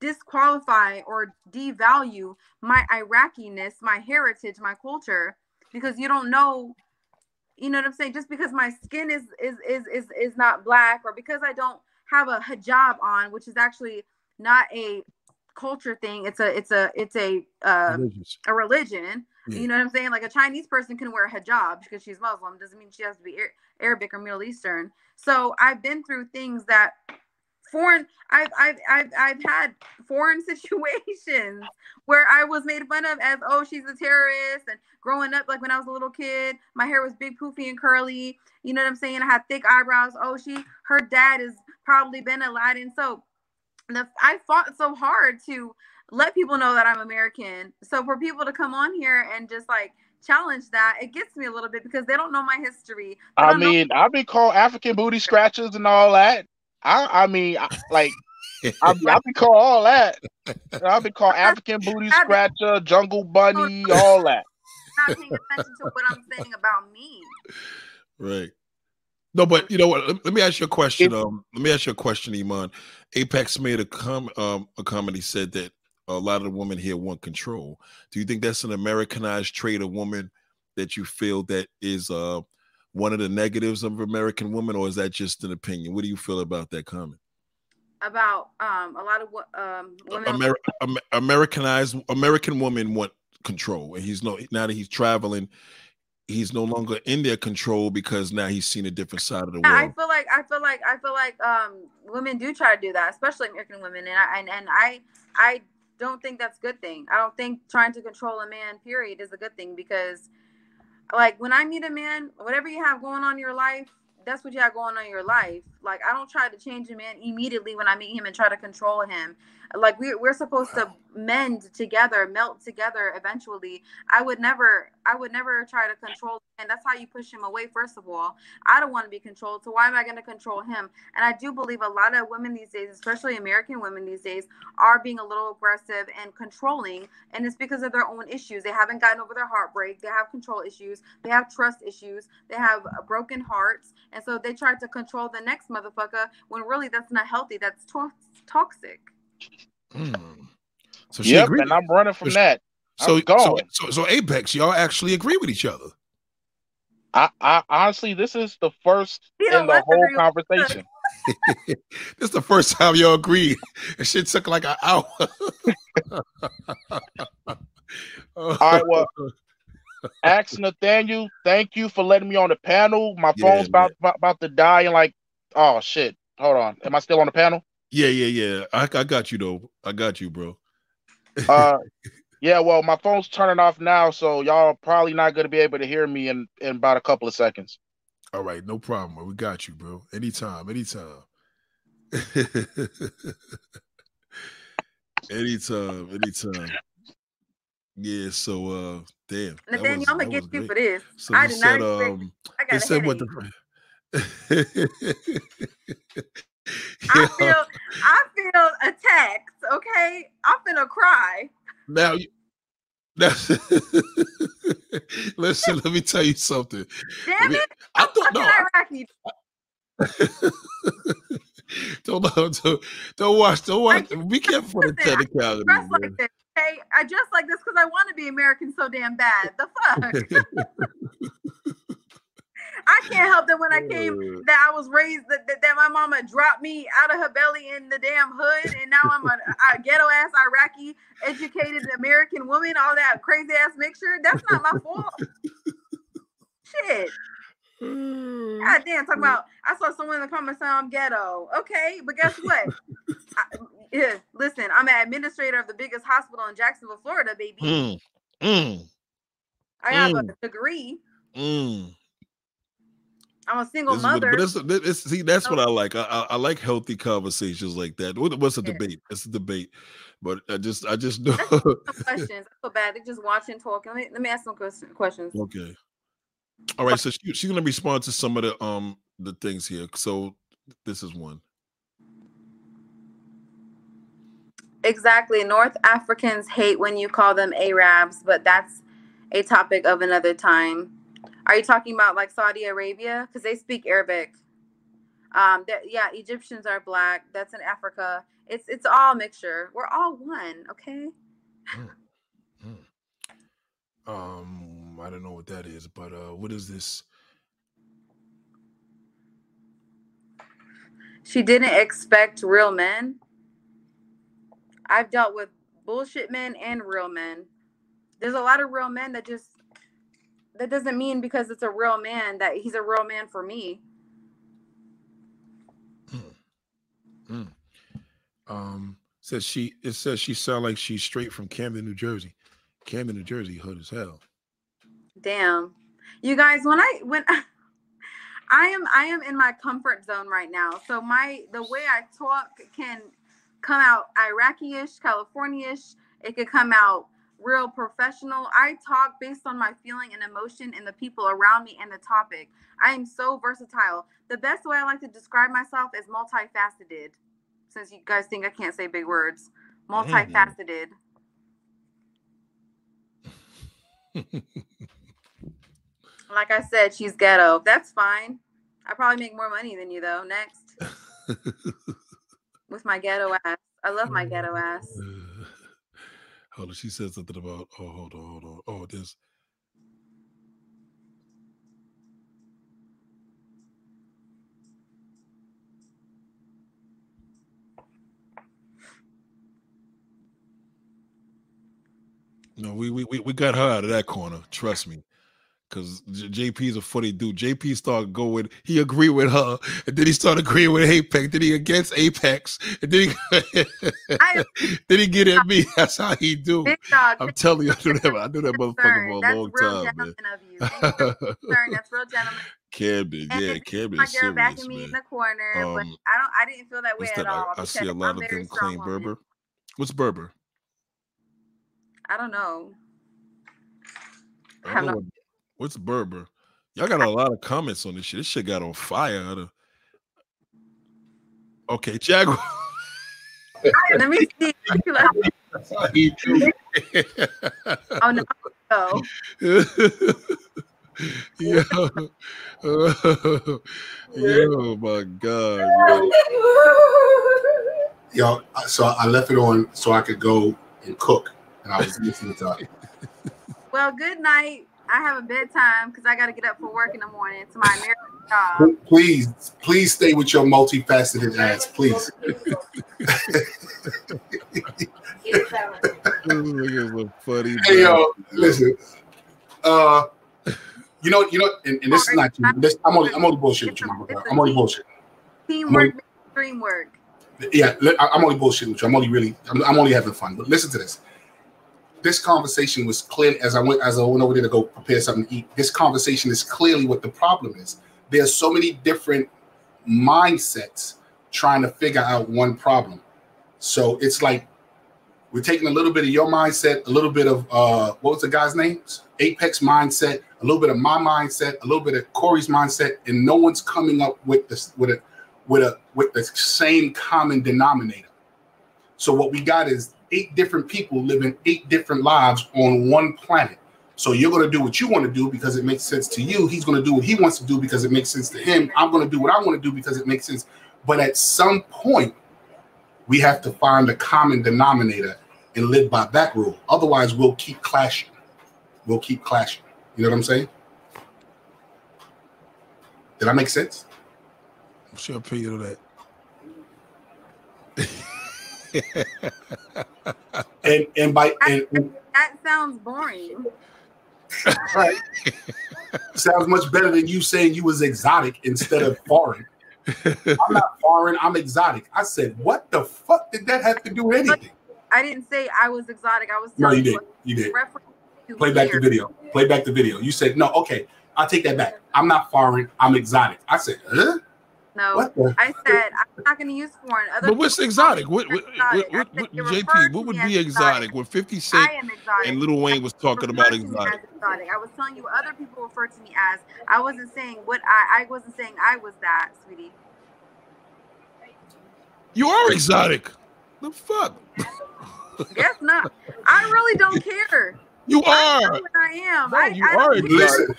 disqualify or devalue my Iraqiness, my heritage, my culture because you don't know you know what I'm saying just because my skin is is is is is not black or because I don't have a hijab on which is actually not a culture thing it's a it's a it's a uh, a religion yeah. you know what i'm saying? Like a chinese person can wear a hijab because she's muslim doesn't mean she has to be arabic or middle eastern. So i've been through things that foreign I've, I've I've I've had foreign situations where I was made fun of as oh she's a terrorist and growing up like when I was a little kid my hair was big poofy and curly you know what I'm saying? I had thick eyebrows oh she her dad is probably bin Laden so the, I fought so hard to let people know that I'm American. So for people to come on here and just like challenge that, it gets me a little bit because they don't know my history. I mean, know- I've been called African booty scratchers and all that. I, I mean, I, like, I, I've been called all that. I've been called African booty scratcher, jungle bunny, all that. Not paying attention to what I'm saying about me. Right. No, but you know what? Let, let me ask you a question. Um, let me ask you a question, Iman. Apex made a com um, a comment. He said that a lot of the women here want control. Do you think that's an Americanized trait of woman that you feel that is uh one of the negatives of American women, or is that just an opinion? What do you feel about that comment? About um a lot of um women Amer- Amer- Americanized American women want control, and he's no now that he's traveling he's no longer in their control because now he's seen a different side of the world. I feel like I feel like I feel like um women do try to do that, especially American women, and I and, and I I don't think that's a good thing. I don't think trying to control a man, period, is a good thing because like when I meet a man, whatever you have going on in your life, that's what you have going on in your life. Like I don't try to change a man immediately when I meet him and try to control him like we, we're supposed to mend together melt together eventually. I would never i would never try to control and that's how you push him away first of all. I don't want to be controlled so why am i going to control him? And i do believe a lot of women these days especially american women these days are being a little aggressive and controlling and it's because of their own issues. They haven't gotten over their heartbreak. They have control issues. They have trust issues. They have uh, broken hearts. And so they try to control the next motherfucker when really that's not healthy that's to- toxic Mm. So she yep, agreed. and I'm running from so, that. So, so, so, so, Apex, y'all actually agree with each other. I, I honestly, this is the first in the whole conversation. this is the first time y'all agreed. It shit took like an hour. All right, well, ask Nathaniel. Thank you for letting me on the panel. My phone's yeah, about, about to die, and like, oh shit. Hold on. Am I still on the panel? Yeah, yeah, yeah. I, I got you though. I got you, bro. uh yeah, well, my phone's turning off now, so y'all probably not gonna be able to hear me in, in about a couple of seconds. All right, no problem. We got you, bro. Anytime, anytime. anytime, anytime. Yeah, so uh damn. Nathaniel, I'm gonna get you for this. So I did said, not um, I got said what the I feel I feel attacked. Okay, I'm gonna cry. Now, that's listen. let me tell you something. Damn it! I don't know. don't, don't don't watch. Don't watch. Be careful for the technicality. I dress like this. Okay, I dress like this because I want to be American so damn bad. The fuck. I can't help that when I came that I was raised that, that, that, my mama dropped me out of her belly in the damn hood, and now I'm a, a ghetto ass Iraqi educated American woman, all that crazy ass mixture. That's not my fault. Shit. God damn, talking about I saw someone in the comments saying I'm ghetto. Okay, but guess what? I, yeah, listen, I'm an administrator of the biggest hospital in Jacksonville, Florida, baby. Mm. Mm. I have mm. a degree. I'm a single this mother. But, but it's, it's, see, that's what I like. I, I, I, like healthy conversations like that. what's a yeah. debate? It's a debate. But I just, I just know. questions. I feel bad. They're just watching, talking. Let me, let me ask some questions. Okay. All right. So she, she's gonna respond to some of the um the things here. So this is one. Exactly. North Africans hate when you call them Arabs, but that's a topic of another time. Are you talking about like Saudi Arabia? Because they speak Arabic. Um, that, yeah, Egyptians are black. That's in Africa. It's it's all mixture. We're all one. Okay. Mm. Mm. Um, I don't know what that is, but uh, what is this? She didn't expect real men. I've dealt with bullshit men and real men. There's a lot of real men that just that doesn't mean because it's a real man that he's a real man for me. Mm. Mm. Um, says she. It says she sound like she's straight from Camden, New Jersey. Camden, New Jersey, hood as hell. Damn, you guys. When I when I am I am in my comfort zone right now. So my the way I talk can come out Iraqi-ish, California-ish. It could come out real professional. I talk based on my feeling and emotion and the people around me and the topic. I am so versatile. The best way I like to describe myself is multifaceted. Since you guys think I can't say big words, multifaceted. like I said, she's ghetto. That's fine. I probably make more money than you though. Next. With my ghetto ass. I love my ghetto ass. Hold on. She said something about oh hold on, hold on. Oh, this No, we, we we got her out of that corner. Trust me. Cause JP's a funny dude. JP started going, he agreed with her, and then he started agreeing with Apex. Then he against Apex, and then he I, then he get at me. That's how he do. Dog, I'm telling you, I knew that. I knew that motherfucker for a That's long real time, man. Of you. That's real gentleman. Camden, And yeah, Camden my girl serious, backing me in the corner, but Um, I don't. I didn't feel that way at that? all. I, I see a I'm lot of them claim woman. Berber. What's Berber? I don't know. I don't know what's Berber. Y'all got a lot of comments on this shit. This shit got on fire. Okay, Jaguar. Let me see. That's how he oh no. Oh. yo, yo, my God. yo. Yo, so I left it on so I could go and cook, and I was listening to it. Well, good night. I have a bedtime because I got to get up for work in the morning to my American job. Please, please stay with your multifaceted ass, please. Funny. Hey, yo, listen. Uh, you know, you know, and, and this is not you. This, I'm only, I'm only bullshitting with you, my brother. I'm only bullshit. Teamwork, dream work. Yeah, I'm only bullshitting with you. I'm only really, I'm, I'm only having fun. But listen to this. This conversation was clear as I went as I went over there to go prepare something to eat. This conversation is clearly what the problem is. There's so many different mindsets trying to figure out one problem. So it's like we're taking a little bit of your mindset, a little bit of uh what was the guy's name? Apex mindset, a little bit of my mindset, a little bit of Corey's mindset, and no one's coming up with this with a with a with the same common denominator. So what we got is eight different people living eight different lives on one planet. So you're going to do what you want to do because it makes sense to you. He's going to do what he wants to do because it makes sense to him. I'm going to do what I want to do because it makes sense. But at some point, we have to find a common denominator and live by that rule. Otherwise, we'll keep clashing. We'll keep clashing. You know what I'm saying? Did I make sense? What's your opinion of that? And and by and, and That sounds boring. right. sounds much better than you saying you was exotic instead of foreign. I'm not foreign. I'm exotic. I said, what the fuck did that have to do with anything? I didn't say I was exotic. I was No, you did. what You did. Play back the video. Play back the video. You said no. Okay, I'll take that back. I'm not foreign. I'm exotic. I said, huh? No, I said I'm not going to use foreign. Other But what's exotic? What, what, exotic. what, what, what JP? What would be exotic? When 50 Cent I am exotic. and Lil Wayne was talking about referred to me exotic. exotic. I was telling you what other people refer to me as. I wasn't saying what I. I wasn't saying I was that, sweetie. You are exotic. The fuck? Guess not. I really don't care. You I know are. what I am. No, I, you I don't are care.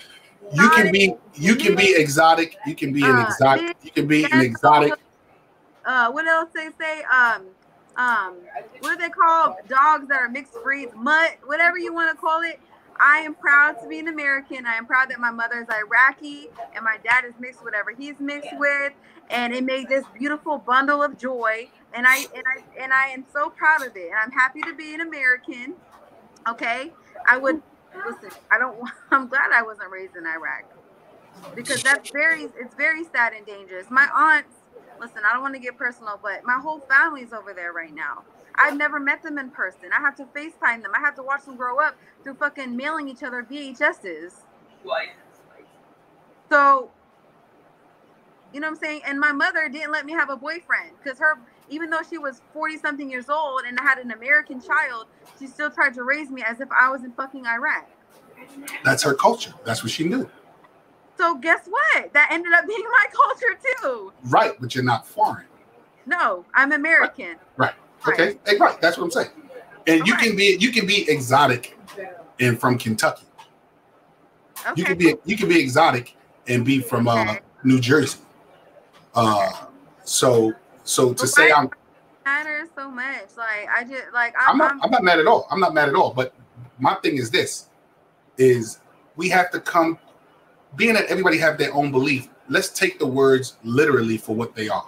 You can be you can be exotic. You can be an Uh, exotic. You can be an exotic. Uh, what else they say? Um, um, what do they call dogs that are mixed breeds? Mutt, whatever you want to call it. I am proud to be an American. I am proud that my mother is Iraqi and my dad is mixed whatever he's mixed with, and it made this beautiful bundle of joy. And I and I and I am so proud of it. And I'm happy to be an American. Okay, I would listen. I don't. I'm glad I wasn't raised in Iraq because that's very. It's very sad and dangerous. My aunts. Listen, I don't want to get personal, but my whole family's over there right now. I've never met them in person. I have to FaceTime them. I have to watch them grow up through fucking mailing each other VHSs. So, you know what I'm saying? And my mother didn't let me have a boyfriend because her, even though she was 40 something years old and I had an American child, she still tried to raise me as if I was in fucking Iraq. That's her culture. That's what she knew. So, guess what? That ended up being my culture too. Right, but you're not foreign. No, I'm American. Right. Okay. Hey, right. That's what I'm saying. And you can be you can be exotic and from Kentucky. Okay. You can be you can be exotic and be from uh, New Jersey. Uh, so so to But say I'm matters so much. Like I just like I'm I'm, not I'm not mad at all. I'm not mad at all. But my thing is this: is we have to come, being that everybody have their own belief. Let's take the words literally for what they are.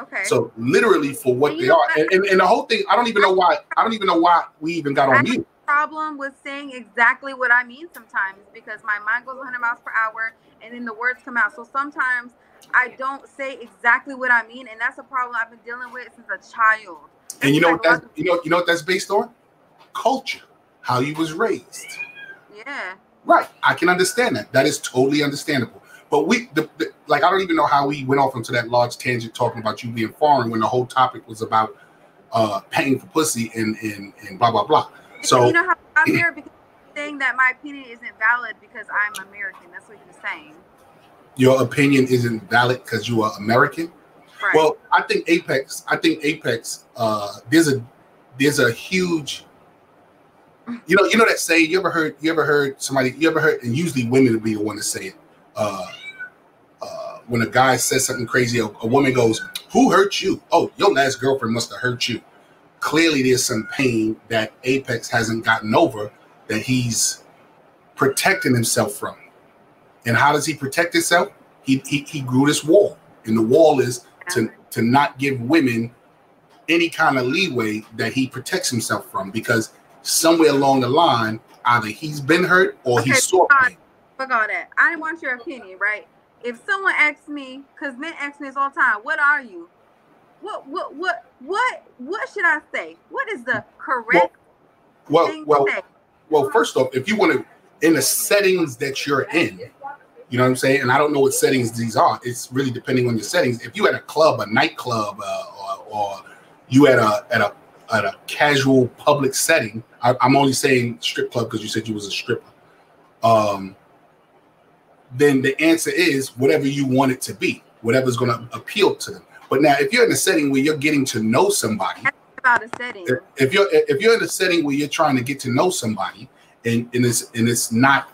okay. So literally for what And they are, and, and, and the whole thing. I don't even know why. I don't even know why we even got on mute. problem with saying exactly what I mean sometimes because my mind goes 100 miles per hour and then the words come out. So sometimes I don't say exactly what I mean, and that's a problem I've been dealing with since a child. And you know what that's you know you know what that's based on? Culture, how you was raised. Yeah. Right. I can understand that. That is totally understandable. But we, the, the, like, I don't even know how we went off into that large tangent talking about you being foreign when the whole topic was about uh paying for pussy and and, and blah blah blah. So you know how I'm there because saying that my opinion isn't valid because I'm American. That's what you're saying. Your opinion isn't valid because you are American. Right. Well, I think Apex. I think Apex. Uh, there's a there's a huge. You know, you know that saying. You ever heard? You ever heard somebody? You ever heard? And usually women will be the one to say it. Uh, uh, when a guy says something crazy, a, a woman goes, "Who hurt you? Oh, your last girlfriend must have hurt you." Clearly, there's some pain that Apex hasn't gotten over that he's protecting himself from. And how does he protect himself? He he, he grew this wall, and the wall is to to not give women any kind of leeway that he protects himself from because somewhere along the line either he's been hurt or he Okay, saw fine. pain. Fuck all that. I want your opinion, right? If someone asks me, because men ask me this all the time, what are you? What what what what what should I say? What is the correct Well, well, say? well. First off, if you want to, in the settings that you're in, you know what I'm saying. And I don't know what settings these are. It's really depending on your settings. If you at a club, a nightclub, uh, or, or you at a at a at a casual public setting, I, I'm only saying strip club because you said you was a stripper. Um, then the answer is whatever you want it to be, whatever's going to appeal to them. But now, if you're in a setting where you're getting to know somebody, about a setting. if- if you're if you're in a setting where you're trying to get to know somebody and, and it's and it's not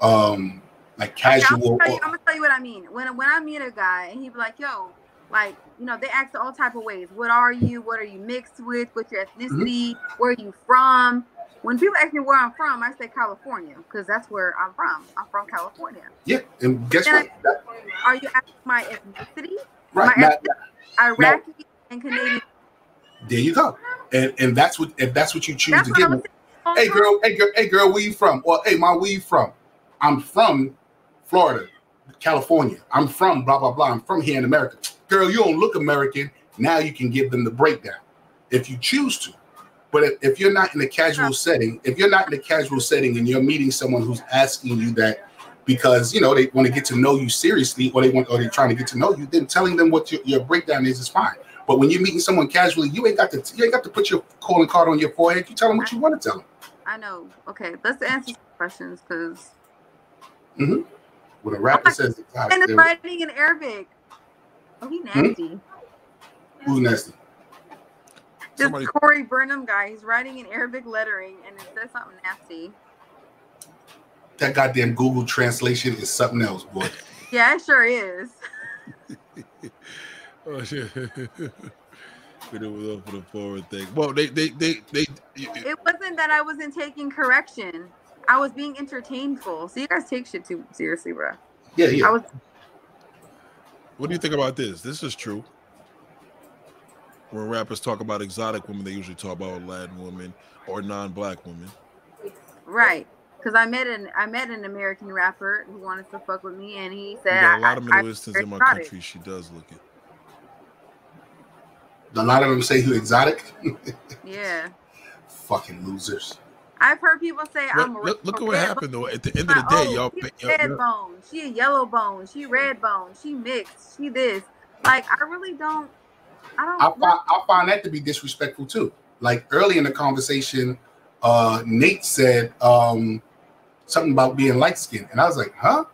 um like Okay, I'm, gonna tell you, I'm gonna tell you what I mean. When when I meet a guy and he be like, "Yo, like you know," they ask all type of ways. What are you? What are you mixed with? What's your ethnicity? Where are you from? When people ask me where I'm from, I say California because that's where I'm from. I'm from California. yeah and guess Can what Are you asking my ethnicity? right my now, ethnicity, Iraqi and Canadian. there you go and and that's what if that's what you choose That's to what give I'm them saying. hey girl hey girl hey girl where you from or hey my where you from i'm from florida california. I'm from blah blah blah. I'm from here in america. Girl you don't look american. Now you can give them the breakdown if you choose to. But if, if you're not in a casual setting if you're not in a casual setting and you're meeting someone who's asking you that because you know they want to get to know you seriously or they want or they're trying to get to know you then telling them what your, your breakdown is is fine. But when you're meeting someone casually you ain't got to you ain't got to put your calling card on your forehead. You tell them what you want to tell them. I know. Okay, let's answer some questions because Mm-hmm. when a rapper I'm says exotic, and it's they're- writing in Arabic. Oh, he hmm? nasty. Who's nasty? This Somebody- Corey Burnham guy, he's writing in Arabic lettering and it says something nasty. That goddamn Google translation is something else, boy. Yeah, it sure is. Oh shit. We did was up for the forward thing. Well, they they they they. It wasn't that I wasn't taking correction. I was being entertainful. So you guys take shit too seriously, bro. Yeah, yeah. I was What do you think about this? This is true. When rappers talk about exotic women, they usually talk about Latin women or non-black women. right. Because I met an I met an American rapper who wanted to fuck with me and he said got a lot of I- I- Middle Easterns in my exotic. country. She does look it. A lot of them say who exotic. Yeah. Fucking losers. I've heard people say Look, I'm a look, look at red what bone. happened though. At the end of the day, oh, y'all, she a y'all, red y'all- bone. She a yellow bone. She red bone. She mixed. She this. Like I really don't. I don't. I find I find that to be disrespectful too. Like early in the conversation, uh, Nate said um, something about being light skinned, and I was like, "Huh?"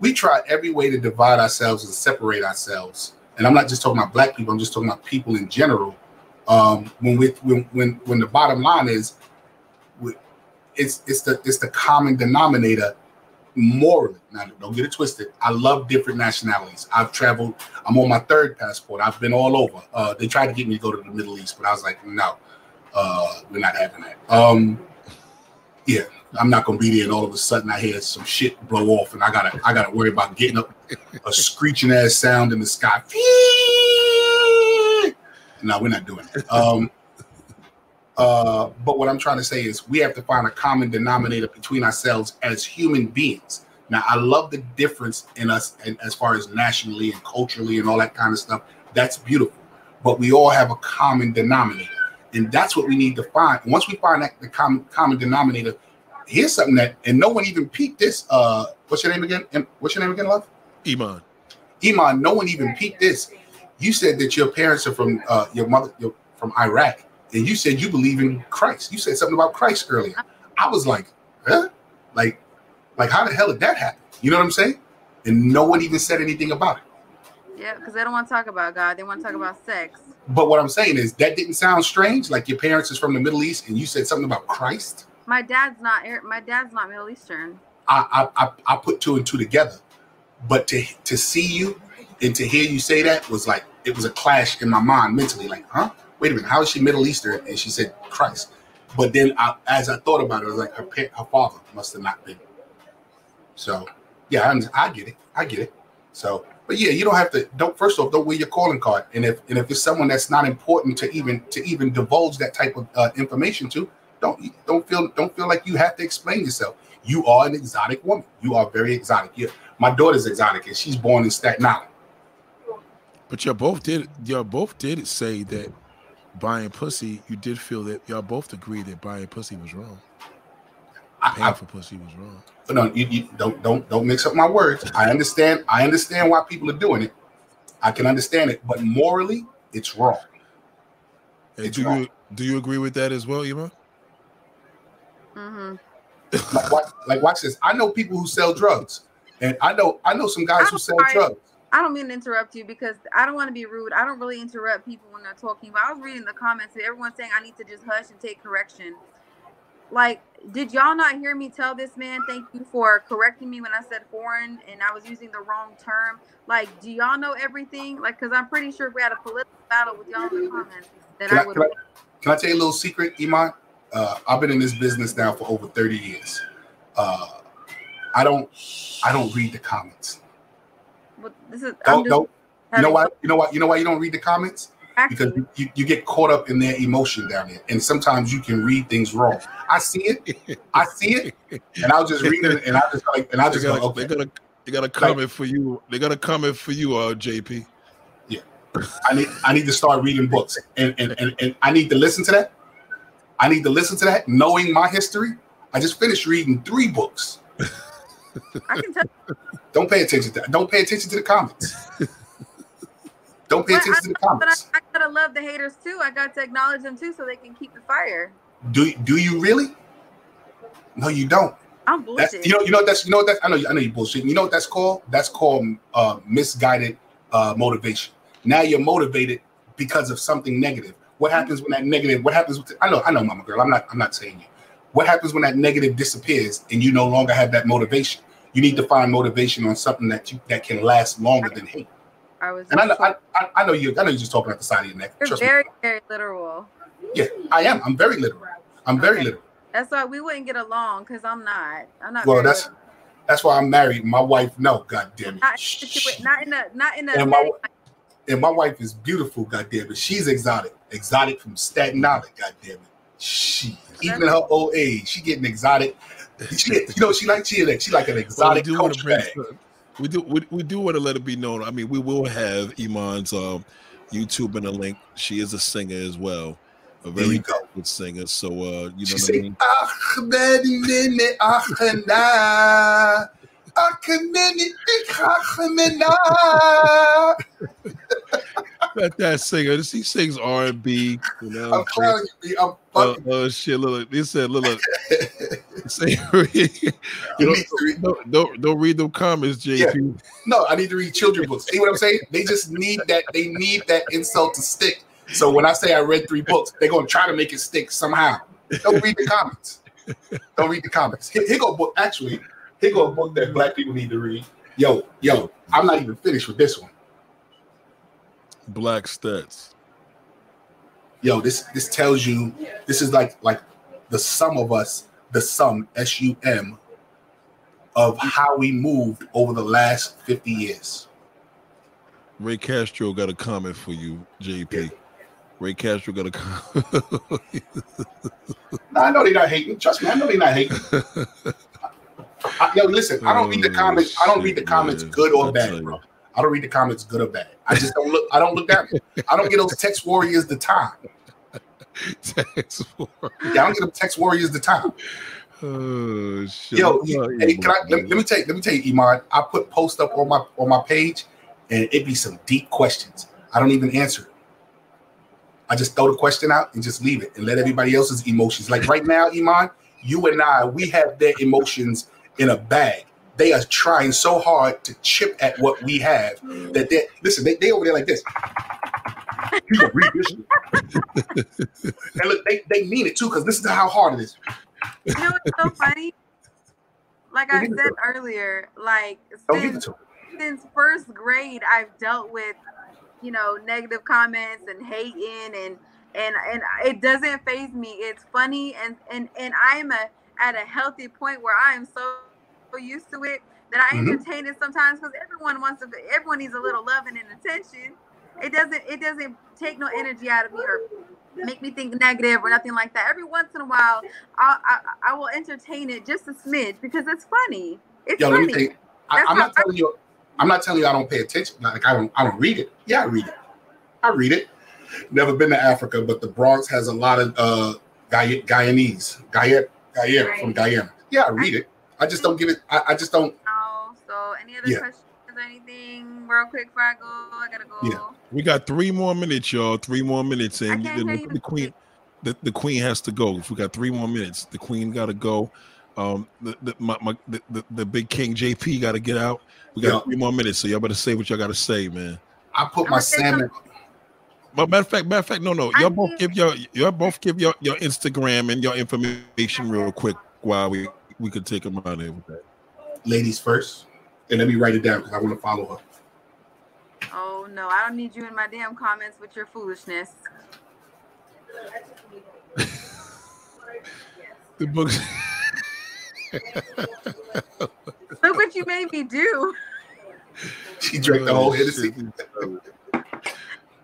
We try every way to divide ourselves and separate ourselves, and I'm not just talking about black people. I'm just talking about people in general. Um, when we when when when the bottom line is, we- it's it's the it's the common denominator morally. Now, don't get it twisted. I love different nationalities. I've traveled. I'm on my third passport. I've been all over. Uh, they tried to get me to go to the Middle East, but I was like, no, uh, we're not having that. Um, yeah, I'm not gonna be there, and all of a sudden I hear some shit blow off, and I gotta I gotta worry about getting up a screeching ass sound in the sky. No, we're not doing it. Um, uh, but what I'm trying to say is we have to find a common denominator between ourselves as human beings. Now, I love the difference in us and as far as nationally and culturally and all that kind of stuff. That's beautiful. But we all have a common denominator. And that's what we need to find. Once we find that the common common denominator, here's something that and no one even peeked this. Uh what's your name again? Em- What's your name again, love? Iman. Iman, no one even peeked this. You said that your parents are from uh, your mother you're from Iraq, and you said you believe in Christ. You said something about Christ earlier. I was like, huh? Like, like how the hell did that happen? You know what I'm saying? And no one even said anything about it. Yeah, because they don't want to talk about God. They want to talk about sex. But what I'm saying is that didn't sound strange. Like your parents is from the Middle East, and you said something about Christ. My dad's not. My dad's not Middle Eastern. I I, I, I put two and two together. But to to see you and to hear you say that was like it was a clash in my mind mentally. Like, huh? Wait a minute, how is she Middle Eastern? And she said Christ. But then I, as I thought about it, I was like, her her father must have not been. So yeah, I, I get it. I get it. So, but yeah, you don't have to. Don't first off, don't wear your calling card. And if and if it's someone that's not important to even to even divulge that type of uh, information to, don't don't feel don't feel like you have to explain yourself. You are an exotic woman. You are very exotic. you my daughter's exotic, and she's born in Staten Island. But y'all both did y'all both did say that buying pussy, you did feel that y'all both agreed that buying pussy was wrong. I, Paying I, for pussy was wrong. no, you, you don't don't don't mix up my words. I understand. I understand why people are doing it. I can understand it, but morally, it's wrong. And It's do wrong. you do you agree with that as well, Iman? hmm Like, watch, like watch this. I know people who sell drugs, and I know I know some guys who I'm sell sorry. drugs. I don't mean to interrupt you because I don't want to be rude. I don't really interrupt people when they're talking. But I was reading the comments and everyone's saying I need to just hush and take correction. Like, did y'all not hear me tell this man thank you for correcting me when I said foreign and I was using the wrong term? Like, do y'all know everything? Like, because I'm pretty sure if we had a political battle with y'all in the comments, that Can I I, would. can, I, can I tell you a little secret, Iman? Uh, I've been in this business now for over 30 years. Uh, I don't I don't read the comments. But this is. Don't, just don't, you know why? You know why? You know why you don't read the comments? Because you, you get caught up in their emotion down there, and sometimes you can read things wrong. I see it, I see it, and I'll just read it, and I just like, and I They just got, go, a, okay. they got a they got a comment for you. They got a comment for you, uh, JP. Yeah, I need I need to start reading books, and and, and and I need to listen to that. I need to listen to that, knowing my history. I just finished reading three books. I can tell. Don't pay attention to don't pay attention to the comments. Don't pay But attention to the I, but I, comments. I gotta love the haters too. I got to acknowledge them too, so they can keep the fire. Do do you really? No, you don't. I'm That's, bullshit. you know, you know that's you know that's I know I know you bullshit. You know what that's called? That's called uh, misguided uh, motivation. Now you're motivated because of something negative. What happens when that negative? What happens? With, I know, I know, Mama Girl. I'm not. I'm not saying you. What happens when that negative disappears and you no longer have that motivation? You need to find motivation on something that you that can last longer than hate. I was. And I know, I, I, I know you. I know you're just talking out the side of your neck. You're Trust me. very, very literal. Yeah, I am. I'm very literal. I'm very Okay. literal. That's why we wouldn't get along because I'm not. I'm not. Well, that's literal. that's why I'm married. My wife, no, God damn it. not, not in a not in a. And my and my wife is beautiful, God damn it. She's exotic, exotic from Staten Island, God damn it. She even in her old age, she getting exotic. She, you know, she like she like she like an Well, we exotic do want to culture bag. We do. We, we do want to let it be known. I mean, we will have Iman's um, YouTube in a link. She is a singer as well, a There very you go. good singer. So uh, you She know what I say, mean. "Ahmed nene achana, Ahmed achana." That that singer. He sings R and B. You know. I'm clowning you. I'm Oh uh, shit! Look, they said, look, look. Say, You don't, need to read- don't, don't don't read them comments, JP. No, I need to read children books. See what I'm saying? They just need that. They need that insult to stick. So when I say I read three books, they're gonna try to make it stick somehow. Don't read the comments. Don't read the comments. Here, here go book. Actually, here go a book that black people need to read. Yo, yo, I'm not even finished with this one. Black stats. Yo, this this tells you this is like like the sum of us, the sum S U M of how we moved over the last 50 years. Ray Castro got a comment for you, JP. Ray Castro got a comment. No, I know they're not hating. Trust me, I know they're not hating. I, yo, listen, I don't read the Oh, comments. I don't read the comments good or bad, bro. I don't read the comments good or bad. I just don't look. I don't look down. I don't get those text warriors the time. Thanks for- Yeah, I don't get them text warriors the time. Oh shit! Yo, I'm you- not hey, can I, let, let me tell you, let me tell you, Iman. I put post up on my on my page, and it be some deep questions. I don't even answer it. I just throw the question out and just leave it and let everybody else's emotions. Like right now, Iman, you and I, we have their emotions in a bag. They are trying so hard to chip at what we have that they listen. They, they over there like this. You gonna read this? and look, they, they mean it too because listen to how hard it is. You know what's so funny? Like I said earlier, like Don't give it since since first grade, I've dealt with, you know, negative comments and hating, and and and it doesn't phase me. It's funny, and and and I'm a at a healthy point where I am so, so used to it that I Mhm. entertain it sometimes because everyone wants to. Everyone needs a little loving and attention. It doesn't. It doesn't take no energy out of me or make me think negative or nothing like that. Every once in a while, I I, I will entertain it just a smidge because it's funny. It's Yo, funny. you, I, I'm not telling you. I'm not telling you I don't pay attention. Like I don't. I don't read it. Yeah, I read it. I read it. Never been to Africa, but the Bronx has a lot of uh Guy- Guyanese, Guyana, Guyana from Guyana. Yeah, I read it. I just don't give it. I, I just don't. Oh, So, any other Yeah. questions or anything, real quick before I go? I gotta go. Yeah. We got three more minutes, y'all. Three more minutes, and can't the, the queen, the, the queen has to go. If we got three more minutes, the queen got to go. Um, the the, my, my, the, the the big king JP got to get out. We got Yeah. three more minutes, so y'all better say what y'all got to say, man. I put I'm my gonna salmon. But matter of fact, matter of fact, no, no, y'all both need- give your y'all both give your your Instagram and your information real quick while we we could take them out of here with that. ladies first, and let me write it down because I want to follow her. Oh no, I don't need you in my damn comments with your foolishness. The books. Look what you made me do. She drank the whole Oh, Hennessy.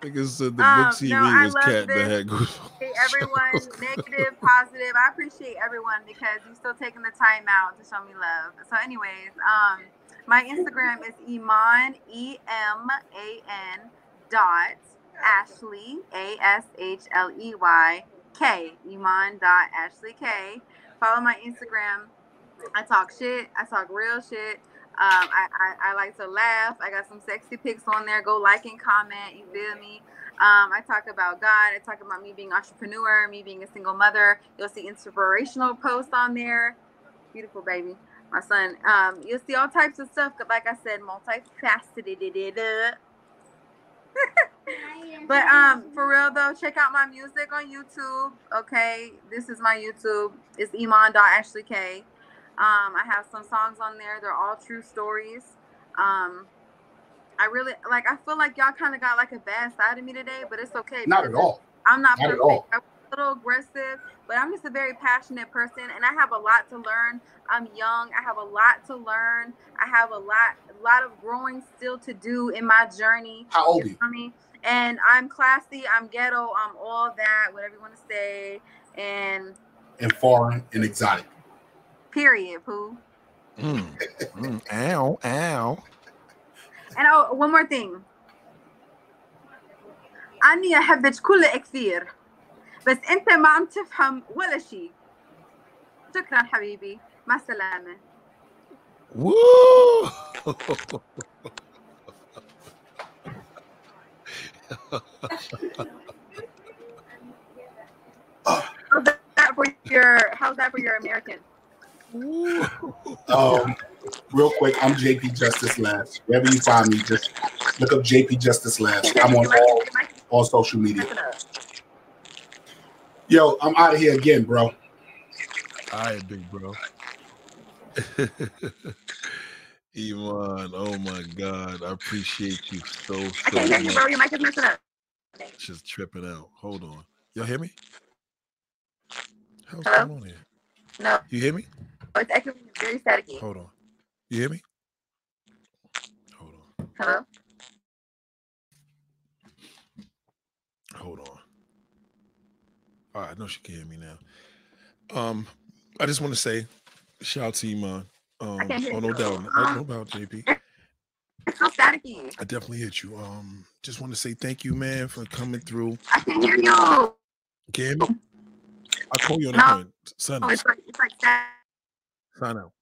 Nigga said the Um, books he no, was cat that this. had good. Hey, everyone, negative, positive. I appreciate everyone because you're still taking the time out to show me love. So, anyways, um, my Instagram is Iman E M A N dot Ashley A S H L E Y K Iman dot Ashley K. Follow my Instagram. I talk shit. I talk real shit. Um, I, I, I like to laugh. I got some sexy pics on there. Go like and comment. You feel me? Um, I talk about God. I talk about me being entrepreneur, me being a single mother. You'll see inspirational posts on there. Beautiful baby, my son. Um, you'll see all types of stuff. But Like I said, multifaceted. But um, for real though, check out my music on YouTube. Okay, this is my YouTube. It's Iman Ashley K. Um, I have some songs on there. They're all true stories. Um, I really like. I feel like y'all kind of got like a bad side of me today, but it's okay. Not at all. I'm not, Not at perfect. all. I'm a little aggressive, but I'm just a very passionate person, and I have a lot to learn. I'm young. I have a lot to learn. I have a lot, a lot of growing still to do in my journey. How old are you? feel me? And I'm classy. I'm ghetto. I'm all that. Whatever you want to say. And And foreign and exotic. period, poo. Mm, mm, ow, ow. And oh, one more thing. أني أحبك كل كثير بس أنت ما عم تفهم ولا شيء. شكرا حبيبي. مع السلامة. Woo! How's that for your How's that for your American? Woo! Um, real quick, I'm JP Justice Labs. Wherever you find me, just look up JP Justice Labs. I'm on all all social media. Yo, I'm out of here again, bro. All right, big bro. Iman, oh my God, I appreciate you so I can't hear you, bro. much. Your mic is messing up. Just tripping out. Hold on, y'all hear me? How's Hello? going on here? No, You hear me? It's actually very staticky. Hold on. You hear me? Hold on. Hello. Hold on. All right, I know she can hear me now. Um, I just want to say, shout out to Iman. Um, hear oh no you. doubt, oh, no doubt, JP. It's so staticky. I definitely hit you. Um, just want to say thank you, man, for coming through. I can't hear you. Can you hear me? I'll call you on the phone. Son, Oh, it's like it's like stat- sign out.